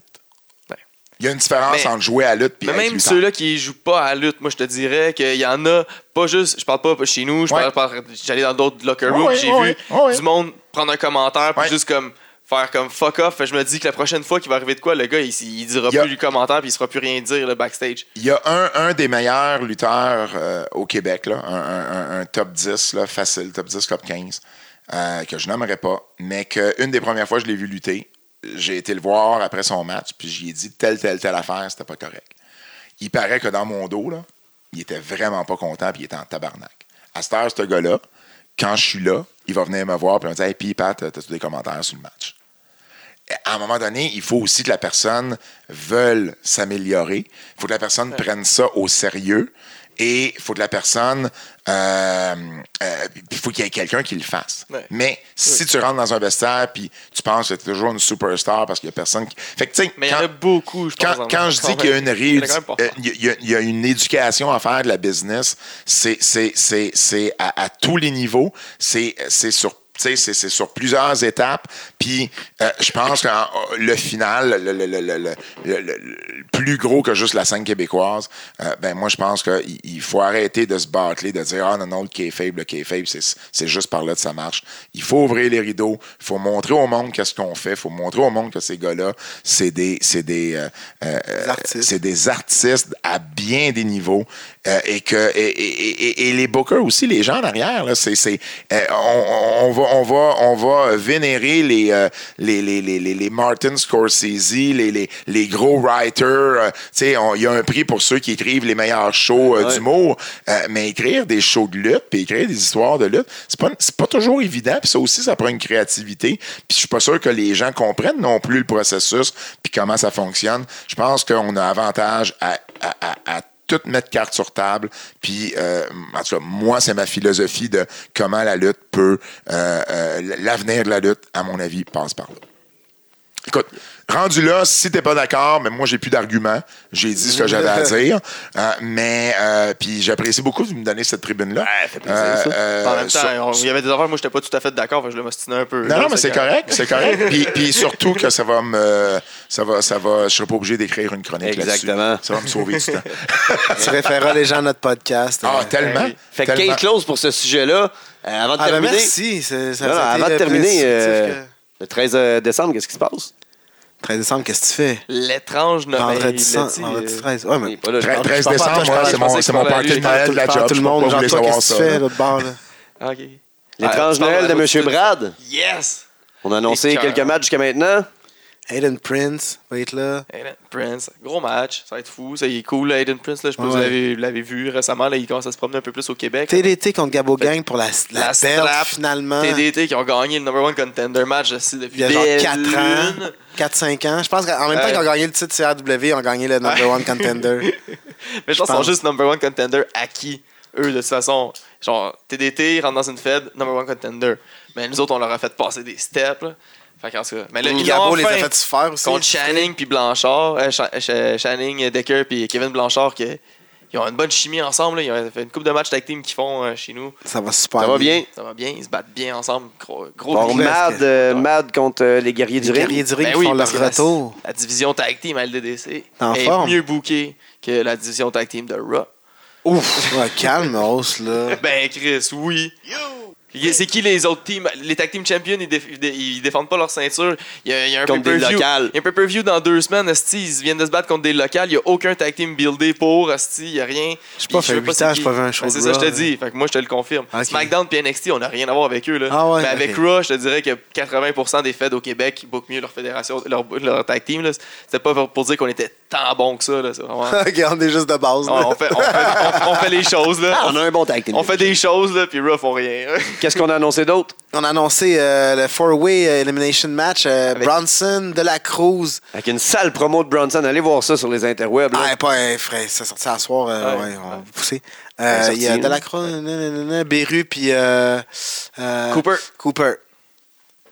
Ouais. Il y a une différence Mais- entre jouer à la lutte et Mais même ceux-là qui jouent pas à la lutte, moi je te dirais qu'il y en a pas juste, je parle pas chez nous, je Ouais. parle par, j'allais dans d'autres locker rooms, j'ai vu du monde prendre un commentaire puis juste comme faire comme fuck off, Fait je me dis que la prochaine fois qu'il va arriver de quoi, le gars il, il dira a- plus du commentaire puis il sera plus rien dire le backstage. Il y a un, un des meilleurs lutteurs euh, au Québec, là, un, un- top 10, là, facile, top 10, top 15, euh, que je nommerai pas, mais qu'une des premières fois que je l'ai vu lutter, j'ai été le voir après son match, puis j'y ai dit telle, telle, telle affaire, c'était pas correct. Il paraît que dans mon dos, là, il était vraiment pas content, puis il était en tabarnak. À cette heure, ce gars-là, quand je suis là, il va venir me voir, puis il va me dire Hey, puis Pat, t'as-tu des commentaires sur le match? À un moment donné, il faut aussi que la personne veuille s'améliorer. Il faut que la personne prenne ça au sérieux. Et il faut que la personne. euh, euh, il faut qu'il y ait quelqu'un qui le fasse. Ouais. Mais si tu rentres dans un vestiaire puis tu penses que tu es toujours une superstar parce qu'il n'y a personne qui. Fait que, Mais il y en a beaucoup, je pense. quand, je dis qu'il y a Il euh, y a- il y a une éducation à faire de la business, c'est à, à tous les niveaux. C'est sur c'est c'est sur plusieurs étapes. Puis, euh, je pense que le final, le, plus gros que juste la scène québécoise, euh, ben moi, je pense qu'il il faut arrêter de se bâcler, de dire « Ah non, non, le kayfabe, le kayfabe, c'est c'est juste par là que ça marche. » Il faut ouvrir les rideaux. Il faut montrer au monde qu'est-ce qu'on fait. Il faut montrer au monde que ces gars-là, c'est des... c'est des, euh, euh, Des artistes. c'est des artistes à bien des niveaux euh, et que et, et- et- les bookers aussi les gens en arrière là, c'est c'est euh, on, on va on va on va vénérer les euh, les, les, les, les, Martin Scorsese les, les, les gros writers euh, tu sais il y a un prix pour ceux qui écrivent les meilleurs shows Ouais. d'humour. Mais écrire des shows de lutte puis écrire des histoires de lutte c'est pas c'est pas toujours évident puis ça aussi ça prend une créativité. Puis je suis pas sûr que les gens comprennent non plus le processus puis comment ça fonctionne. Je pense qu'on a avantage à, à, à, à tout mettre carte sur table. Puis, euh, en tout cas, moi, c'est ma philosophie de comment la lutte peut. euh, euh, L'avenir de la lutte, à mon avis, passe par là. Écoute, rendu là, si t'es pas d'accord, mais moi, j'ai plus d'arguments. J'ai dit ce que j'avais à dire. Euh, mais, euh, puis j'apprécie beaucoup de me donner cette tribune-là. Ouais, fait plaisir, Euh, ça. euh, en même temps, sur- il y avait des affaires, moi j'étais pas tout à fait d'accord, je le m'ostinais un peu. non, non, mais c'est correct, c'est correct. puis, puis surtout que ça va me, ça va, ça va, je serai pas obligé d'écrire une chronique là-dessus. Exactement. Ça va me sauver du temps. tu référeras les gens à notre podcast. Ah, Euh, tellement. oui. Fait que tellement. Kate Close pour ce sujet-là. Euh, avant de Ah, ben terminer, merci. ça- Non, avant de terminer, que- le 13 décembre, qu'est-ce qui se passe? 13 décembre, qu'est-ce que tu fais? L'étrange Noël. Vendredi, il cent- l'a dit, vendredi euh, 13. Ouais, mais. Oui, pas là, je Tre- parle- 13 je parle pas à toi, décembre, je moi, c'est mon, party de Noël de la job. tout le monde. Genre, qu'est-ce que ça. tu fais, là. l'autre bord, là? Ok. L'étrange Noël de M. Brad. Yes! On a annoncé quelques matchs jusqu'à maintenant. Aiden Prince va être là. Aiden Prince, gros match, ça va être fou, ça il est cool, Aiden Prince, là, je vous Ouais. l'avez- vous l'avez vu récemment, là, il commence à se promener un peu plus au Québec. TDT contre Gabo Gang pour la, la, La finalement. TDT qui ont gagné le number one contender match aussi Il depuis y a genre des 4 ans, lunes. 4-5 ans. Je pense qu'en même temps qu'ils ont gagné le titre CRW, ils ont gagné le number one contender. Mais je pense qu'ils sont pense. juste number one contender acquis eux, de toute façon, genre, TDT rentre dans une Fed, number one contender. Mais nous autres, on leur a fait passer des steps. Là. Fait qu'en tout cas, mais là, l'ont Gabo les a fait se faire aussi. contre Channing puis Blanchard, euh, Cha- Cha- Channing, Decker puis Kevin Blanchard, qui ils ont une bonne chimie ensemble. Là. Ils ont fait une coupe de matchs tag team qu'ils font euh, chez nous. Ça va super Ça va bien. Ça va bien, ils se battent bien ensemble. Gros, gros Bon, Mad, euh, Mad contre euh, les guerriers Les du ring. guerriers du ring Ben qui oui, font leur la- retour. La, division tag team à LDDC En est forme. mieux bookée que la division tag team de Raw. Ouf! Ouais, calme, hausse, là. Ben, Chris, oui. C'est qui les autres teams? Les tag team champions, ils, déf- ils dé- ils défendent pas leur ceinture. Il y a, il y a un Contre des pay-per-view. locales. Il y a un pay-per-view dans deux semaines. Esti, ils viennent de se battre contre des locales. Il n'y a aucun tag team buildé pour. Esti, il n'y a rien. J'ai pas fait je sais huit ans, qui? pas un show Ben, de C'est ça, je te dis. Fait que moi, je te le confirme. Ok. SmackDown et NXT, on n'a rien à voir avec eux. Là. Ah ouais, Mais avec ok. Raw, je te dirais que 80% des feds au Québec bookent mieux leur fédération, leur, leur tag team. C'était pas pour dire qu'on était tant bon que ça. là. C'est vraiment. On est juste de base, on, fait, on, fait, on- on fait les choses. Là. On a un bon tag team. On fait des choses, là, puis Raw font rien. Qu'est-ce qu'on a annoncé d'autre? On a annoncé euh, le four-way euh, elimination match. euh, Avec- Bronson, De La Cruz. Avec une sale promo de Bronson. Allez voir ça sur les interwebs. là. Ah, pas un frère, ça sorti à soir. euh, Ouais. ouais, on va vous pousser. Euh, Il y a. De La Cruz, Beru, puis. euh, euh, Cooper. Cooper.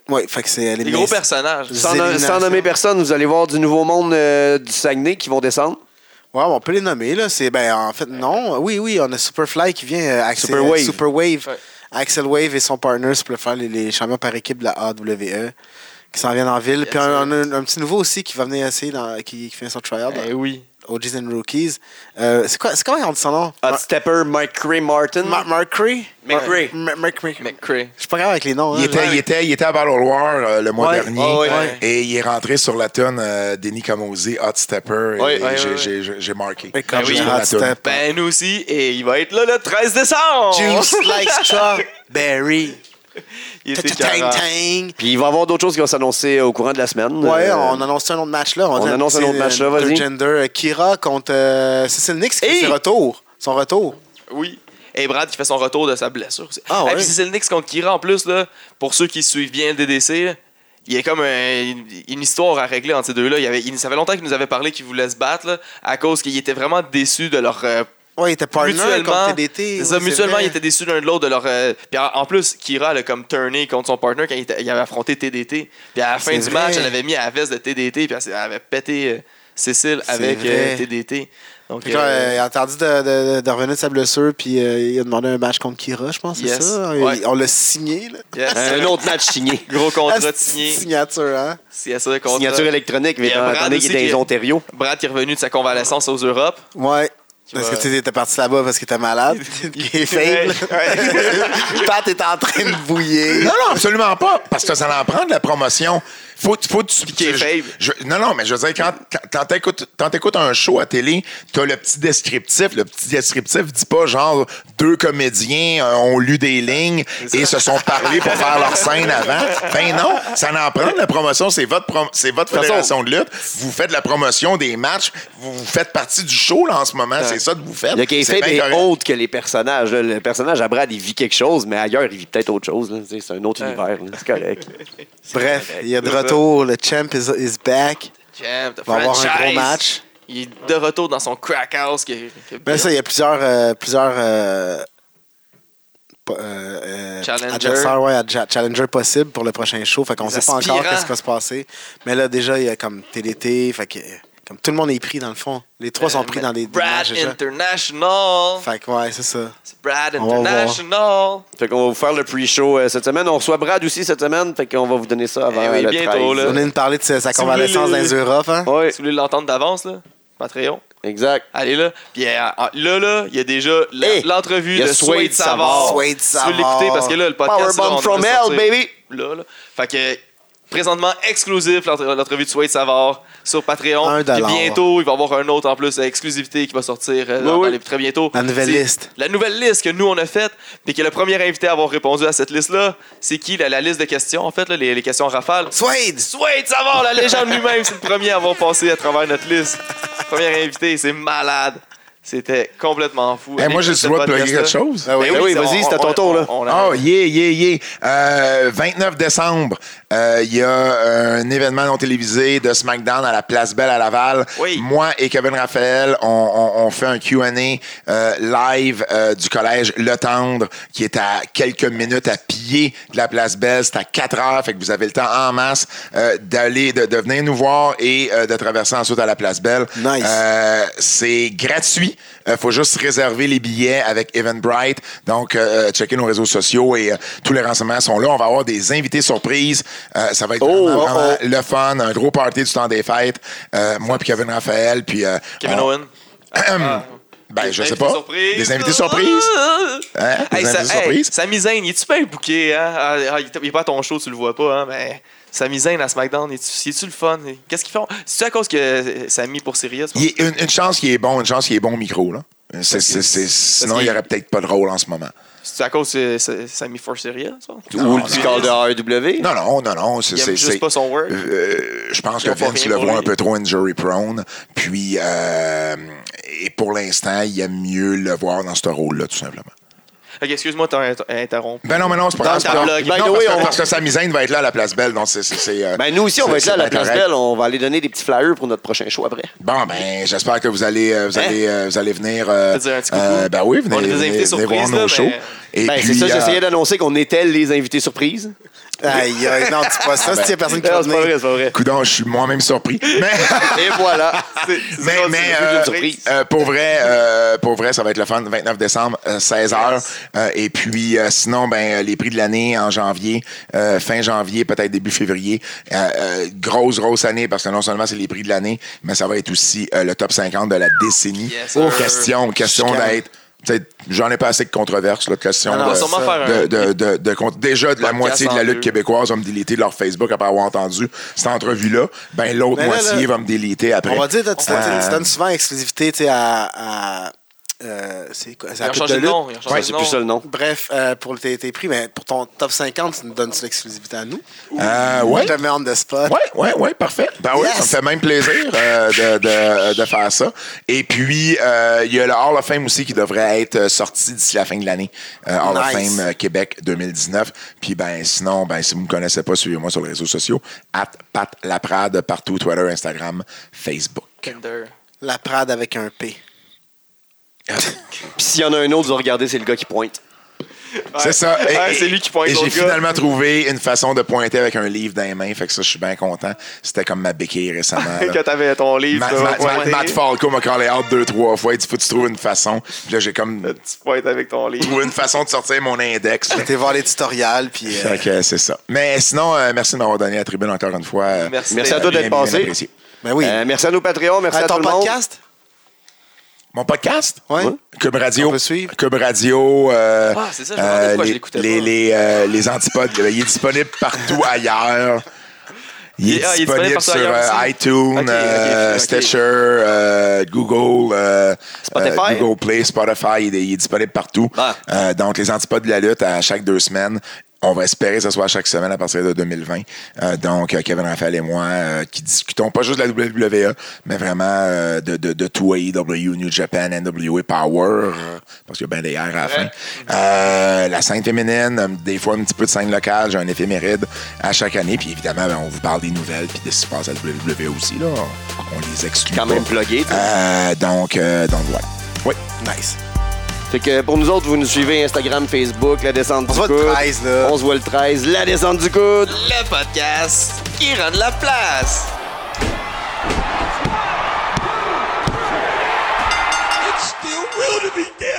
Ouais, fait que c'est Des gros personnages. Sans, nommer personne, vous allez voir du nouveau monde euh, du Saguenay qui vont descendre. Ouais, on peut les nommer, là. C'est, ben, en fait, non. Oui, oui, on a Superfly qui vient. euh, Axel, Super Wave. Super Wave. Ouais. Axel Wave et son partner Superfly, les, les champions par équipe de la AWE, qui s'en viennent en ville. Yes, Puis on, a un, un petit nouveau aussi qui va venir essayer, dans, qui, qui fait son tryout. Eh oui. OGs and Rookies. Euh, c'est quoi, c'est comment on dit son nom? Hot Stepper, Martin. Mar- Mark Cree? McCray. Ma- Mark Cree. McCray. Je suis pas grave avec les noms. Il hein, était, genre. il, était, il était à Battle War euh, le mois Ouais. dernier. Ah ouais. Ouais. Et il est rentré sur la tonne euh, Denis Kamosi, Hot Stepper. et Ouais. Ouais, j'ai- ouais, j'ai- j'ai j'ai marqué. Mais comme Ben oui. j'ai Hot hot step. Ben, aussi. Et il va être là le 13 décembre. Juice like strawberry. Il était. Puis il va y avoir d'autres choses qui vont s'annoncer au courant de la semaine. Ouais, Euh, on annonce un autre match là. on annonce un autre match là, euh, vas-y. Gender euh, Kira contre Cecil Nix qui fait. Son retour. Oui. Et Brad qui fait son retour de sa blessure. Ah ouais? Et puis c'est le Nix contre Kira en plus, là, pour ceux qui suivent bien le DDC, il y a comme un- une, histoire à régler entre ces deux-là. Il avait, il- ça fait longtemps qu'ils nous avaient parlé qu'ils voulaient se battre là, à cause qu'ils étaient vraiment déçus de leur. euh, Ouais, il était partner mutuellement, contre TDT. c'est ça, ouais, mutuellement, ils étaient déçus l'un de l'autre de leur. euh, puis en, plus, Kira elle a comme turné contre son partner quand il, était- il avait affronté TDT. Puis à la fin C'est du vrai. match, elle avait mis à la veste de TDT, puis elle, avait pété euh, Cécile C'est avec vrai. euh, TDT. Donc, euh, euh, il a attendu de, de- de revenir de sa blessure, puis euh, il a demandé un match contre Kira, je pense, c'est Yes. ça? Ouais. On l'a signé, là. yes. Un autre match signé. Gros contrat c'est signé. Signature, hein? C'est ça, contrat. Signature électronique, mais Il y a étant Brad donné qu'il dans les Ontario. Brad qui est revenu de sa convalescence aux Europes. Ouais. Parce va- que tu t'es parti là-bas parce que t'es malade. Il est faible. Pat est en train de bouiller. Non, non, absolument pas. Parce que ça en prend de la promotion. Faut, faut tu- qui est je- faible. je- non, non, mais je veux dire, quand, quand, quand t'écoutes, quand t'écoutes un show à télé, t'as le petit descriptif. Le petit descriptif dit pas genre deux comédiens euh, ont lu des lignes et se sont parlé pour faire leur scène avant. Ben non, ça en prend de la promotion. C'est votre, prom- c'est votre fédération de lutte. Vous faites la promotion des matchs. Vous, vous faites partie du show là, en ce moment. C'est ça que vous faites. Le kayfabe est autre que les personnages. Le personnage à Brad, il vit quelque chose, mais ailleurs, il vit peut-être autre chose. Tu C'est un autre univers. C'est correct. Bref, il y a de retour. Le champ is, is back. Champ, the Il va avoir un gros match. Il est de retour dans son crack house. Ben ça, il y a plusieurs, euh, plusieurs euh, euh, euh, Challenger. ouais, challenger possibles pour le prochain show. Fait qu'on sait pas encore qu'est-ce qui va se passer. Mais là, déjà, il y a comme TDT. Fait que, comme tout le monde est pris dans le fond. Les trois sont pris dans des, des Brad matchs déjà. International. Fait que ouais, c'est ça. C'est Brad On va voir. International. Fait qu'on va vous faire le pre-show euh, cette semaine. On reçoit Brad aussi cette semaine. Fait qu'on va vous donner ça avant Eh oui, le bientôt, 13. là. On vient de parler de sa, sa Si convalescence dans les- Europes. Hein? Oui, Si vous voulez l'entendre d'avance, là, Patreon. exact. Allez là. Puis euh, là, là, il y a déjà Hey, l'entrevue il y a de Suede Suede Savard. Suede Si vous l'écoutez, Savard. parce que là, le podcast. Powerbomb from hell, baby! Là, là. Fait que présentement exclusif l'entre- l'entrevue de Suede Savard sur Patreon. Un Puis bientôt, il va y avoir un autre en plus, exclusivité qui va sortir euh, dans- Oui, dans oui. les- très bientôt. La nouvelle liste. La nouvelle liste que nous, on a faite, puis que le premier invité à avoir répondu à cette liste-là, c'est qui? La, la liste de questions, en fait, là, les, les questions rafales. Suede! Suede Savard, la légende lui-même, c'est le premier à avoir passé à travers notre liste. Premier invité, c'est malade. C'était complètement fou. Hey, moi, j'ai le droit de plugger quelque chose. Ah oui. Ben oui, on- vas-y, c'est à on- ton tour, là. on- on- Oh, yeah, yeah, yeah. Euh, 29 décembre, euh, il y a un événement non télévisé de SmackDown à la Place Belle à Laval. Oui. Moi et Kevin Raphaël, on, on- on fait un Q&A euh, live euh, du collège Le Tendre, qui est à quelques minutes à pied de la Place Belle. C'est à 4 heures, fait que vous avez le temps en masse euh, d'aller, de, de venir nous voir et euh, de traverser ensuite à la Place Belle. Nice. Euh, c'est gratuit. Il faut juste réserver les billets avec Eventbrite. Donc, euh, checker nos réseaux sociaux et euh, tous les renseignements sont là. On va avoir des invités surprises. Euh, ça va être Oh, vraiment, oh, vraiment oh. le fun. Un gros party du temps des fêtes. Euh, moi puis Kevin Raphaël. Puis, euh, Kevin on- Owen. Ah, Ben, Des je sais invités pas. surprises. Des invités surprises. Hein? Des Hey, ça, invités hey, surprises. Sami Zayn, il est-tu bien booké, hein? Ah, ah, il est- il est pas à ton show, tu le vois pas, hein? Mais Sami Zayn à SmackDown, est-tu est-tu le fun? Qu'est-ce qu'ils font? C'est-tu à cause que Sami pour Sirius? Il y a une, une chance qu'il est bon, une chance qu'il est bon au micro. Là. Sinon, il n'y aurait peut-être pas de rôle en ce moment. C'est à cause que c'est- Sami for Sirius? ça? Ou le score de AEW. Non, non, non, non. c'est- juste pas son word. Euh, je pense que Vince le voit un peu trop injury prone. Puis, euh, et pour l'instant, il aime mieux le voir dans ce rôle-là, tout simplement. Excuse-moi de t'inter- interrompre. Ben non, mais non, c'est pas grave. blog. the Non, parce on- parce que Zayn va être là à la Place Belle. Donc, c'est. c'est- c'est, euh, Ben, nous aussi, on va être là à la Place correct. Belle. On va aller donner des petits flyers pour notre prochain show après. Bon, ben, j'espère que vous allez, euh, vous Hein? allez, euh, vous allez venir. euh, Te dire un petit coucou. euh, ben oui, venez, On venez- invités venez voir surprises, nos là, shows. Et Ben, c'est puis, ça, euh, j'essayais d'annoncer qu'on était les invités surprises. Aïe, aïe, non, dis pas ça, ben, s'il y a personne qui Non, va c'est pas vrai, venir. c'est pas vrai. Coudonc, je suis moi-même surpris. Mais. Et voilà. C'est- c'est Mais, mais c'est euh, une surprise. euh, pour vrai, euh, pour vrai, ça va être le fun, 29 décembre, 16h. et puis, euh, sinon, ben, euh, les prix de l'année en janvier, euh, fin janvier, peut-être début février. Euh, euh, grosse, grosse année, parce que non seulement c'est les prix de l'année, mais ça va être aussi euh, le top 50 de la décennie. Yes, sir. question, question d'être. J'en ai pas assez de controverses, là, question non, On va de, de, un. de, de, déjà de la moitié de la lutte québécoise va me déliter leur Facebook après avoir entendu cette entrevue-là. Ben l'autre moitié là, va me déliter après. On va dire, tu, tu- tu donnes souvent exclusivité à. à euh, c'est quoi? Changé de lutte? nom. Ouais, c'est plus ça le nom. Bref, euh, pour tes, tes prix, mais pour ton top 50, tu nous donnes l'exclusivité à nous? Euh, ouais. Je te mets on the spot. Ouais, ouais, ouais, parfait. Ben oui, ça me fait même plaisir de, de, de faire ça. Et puis, il y a le Hall of Fame aussi qui devrait être sorti d'ici la fin de l'année. Hall of. Fame Québec 2019. Puis, ben, sinon, ben, si vous ne me connaissez pas, suivez-moi sur les réseaux sociaux. At Pat Laprade, partout, Twitter, Instagram, Facebook. Kinder. La Prade avec un P. Puis s'il y en a un autre, vous regardez, c'est le gars qui pointe. C'est ça. Et- Ouais, et- c'est lui qui pointe Et j'ai finalement trouvé une façon de pointer avec un livre dans les mains. Fait que ça, je suis bien content. C'était comme ma béquille récemment. Quand t'avais ton livre, Ma- tu ma- ma-. Matt Falco m'a callé out deux, trois fois. Il dit faut que tu trouves une façon. Puis là, j'ai comme Tu pointes avec ton livre. trouvé une façon de sortir mon index. T'es voir les tutoriels, puis. euh, Fait que c'est ça. Mais sinon, euh, merci de m'avoir donné la tribune encore une fois. Euh, Merci. Merci à toi d'être passé. ben oui. Euh, merci à nos Patreons, merci à ton tout le monde. Podcast? Mon podcast? Ouais. Cube Radio. On peut suivre. Cube Radio. euh, Ah, c'est ça, je me demandais pourquoi je les, l'écoutais les, pas. les, euh, les antipodes. Il est disponible partout ailleurs. Il est ah, il est disponible disponible sur partout ailleurs euh, aussi? iTunes, Ok, ok, euh, ok. Stitcher, euh, Google, euh, Spotify? euh, Google Play, Spotify. Il est, il est disponible partout. Ah. Euh, donc, les antipodes de la lutte à chaque deux semaines. On va espérer que ce soit chaque semaine à partir de 2020. Euh, donc, euh, Kevin Raphaël et moi, euh, qui discutons pas juste de la WWE, mais vraiment euh, de, de, de tout AEW, New Japan, NWA Power, parce qu'il y a bien des R à la fin. La scène féminine, des fois un petit peu de scène locale, j'ai un éphéméride à chaque année. Puis évidemment, ben, on vous parle des nouvelles puis de ce qui se passe à la WWE aussi. Là. On les exclut Quand pas. même plugué. donc, euh, donc voilà. Oui. Nice. Fait que pour nous autres, vous nous suivez Instagram, Facebook, La Descente On du se voit coude. le 13, là. On se voit le 13, La Descente du coude. Le podcast qui rend de la place. It's still real to damn it!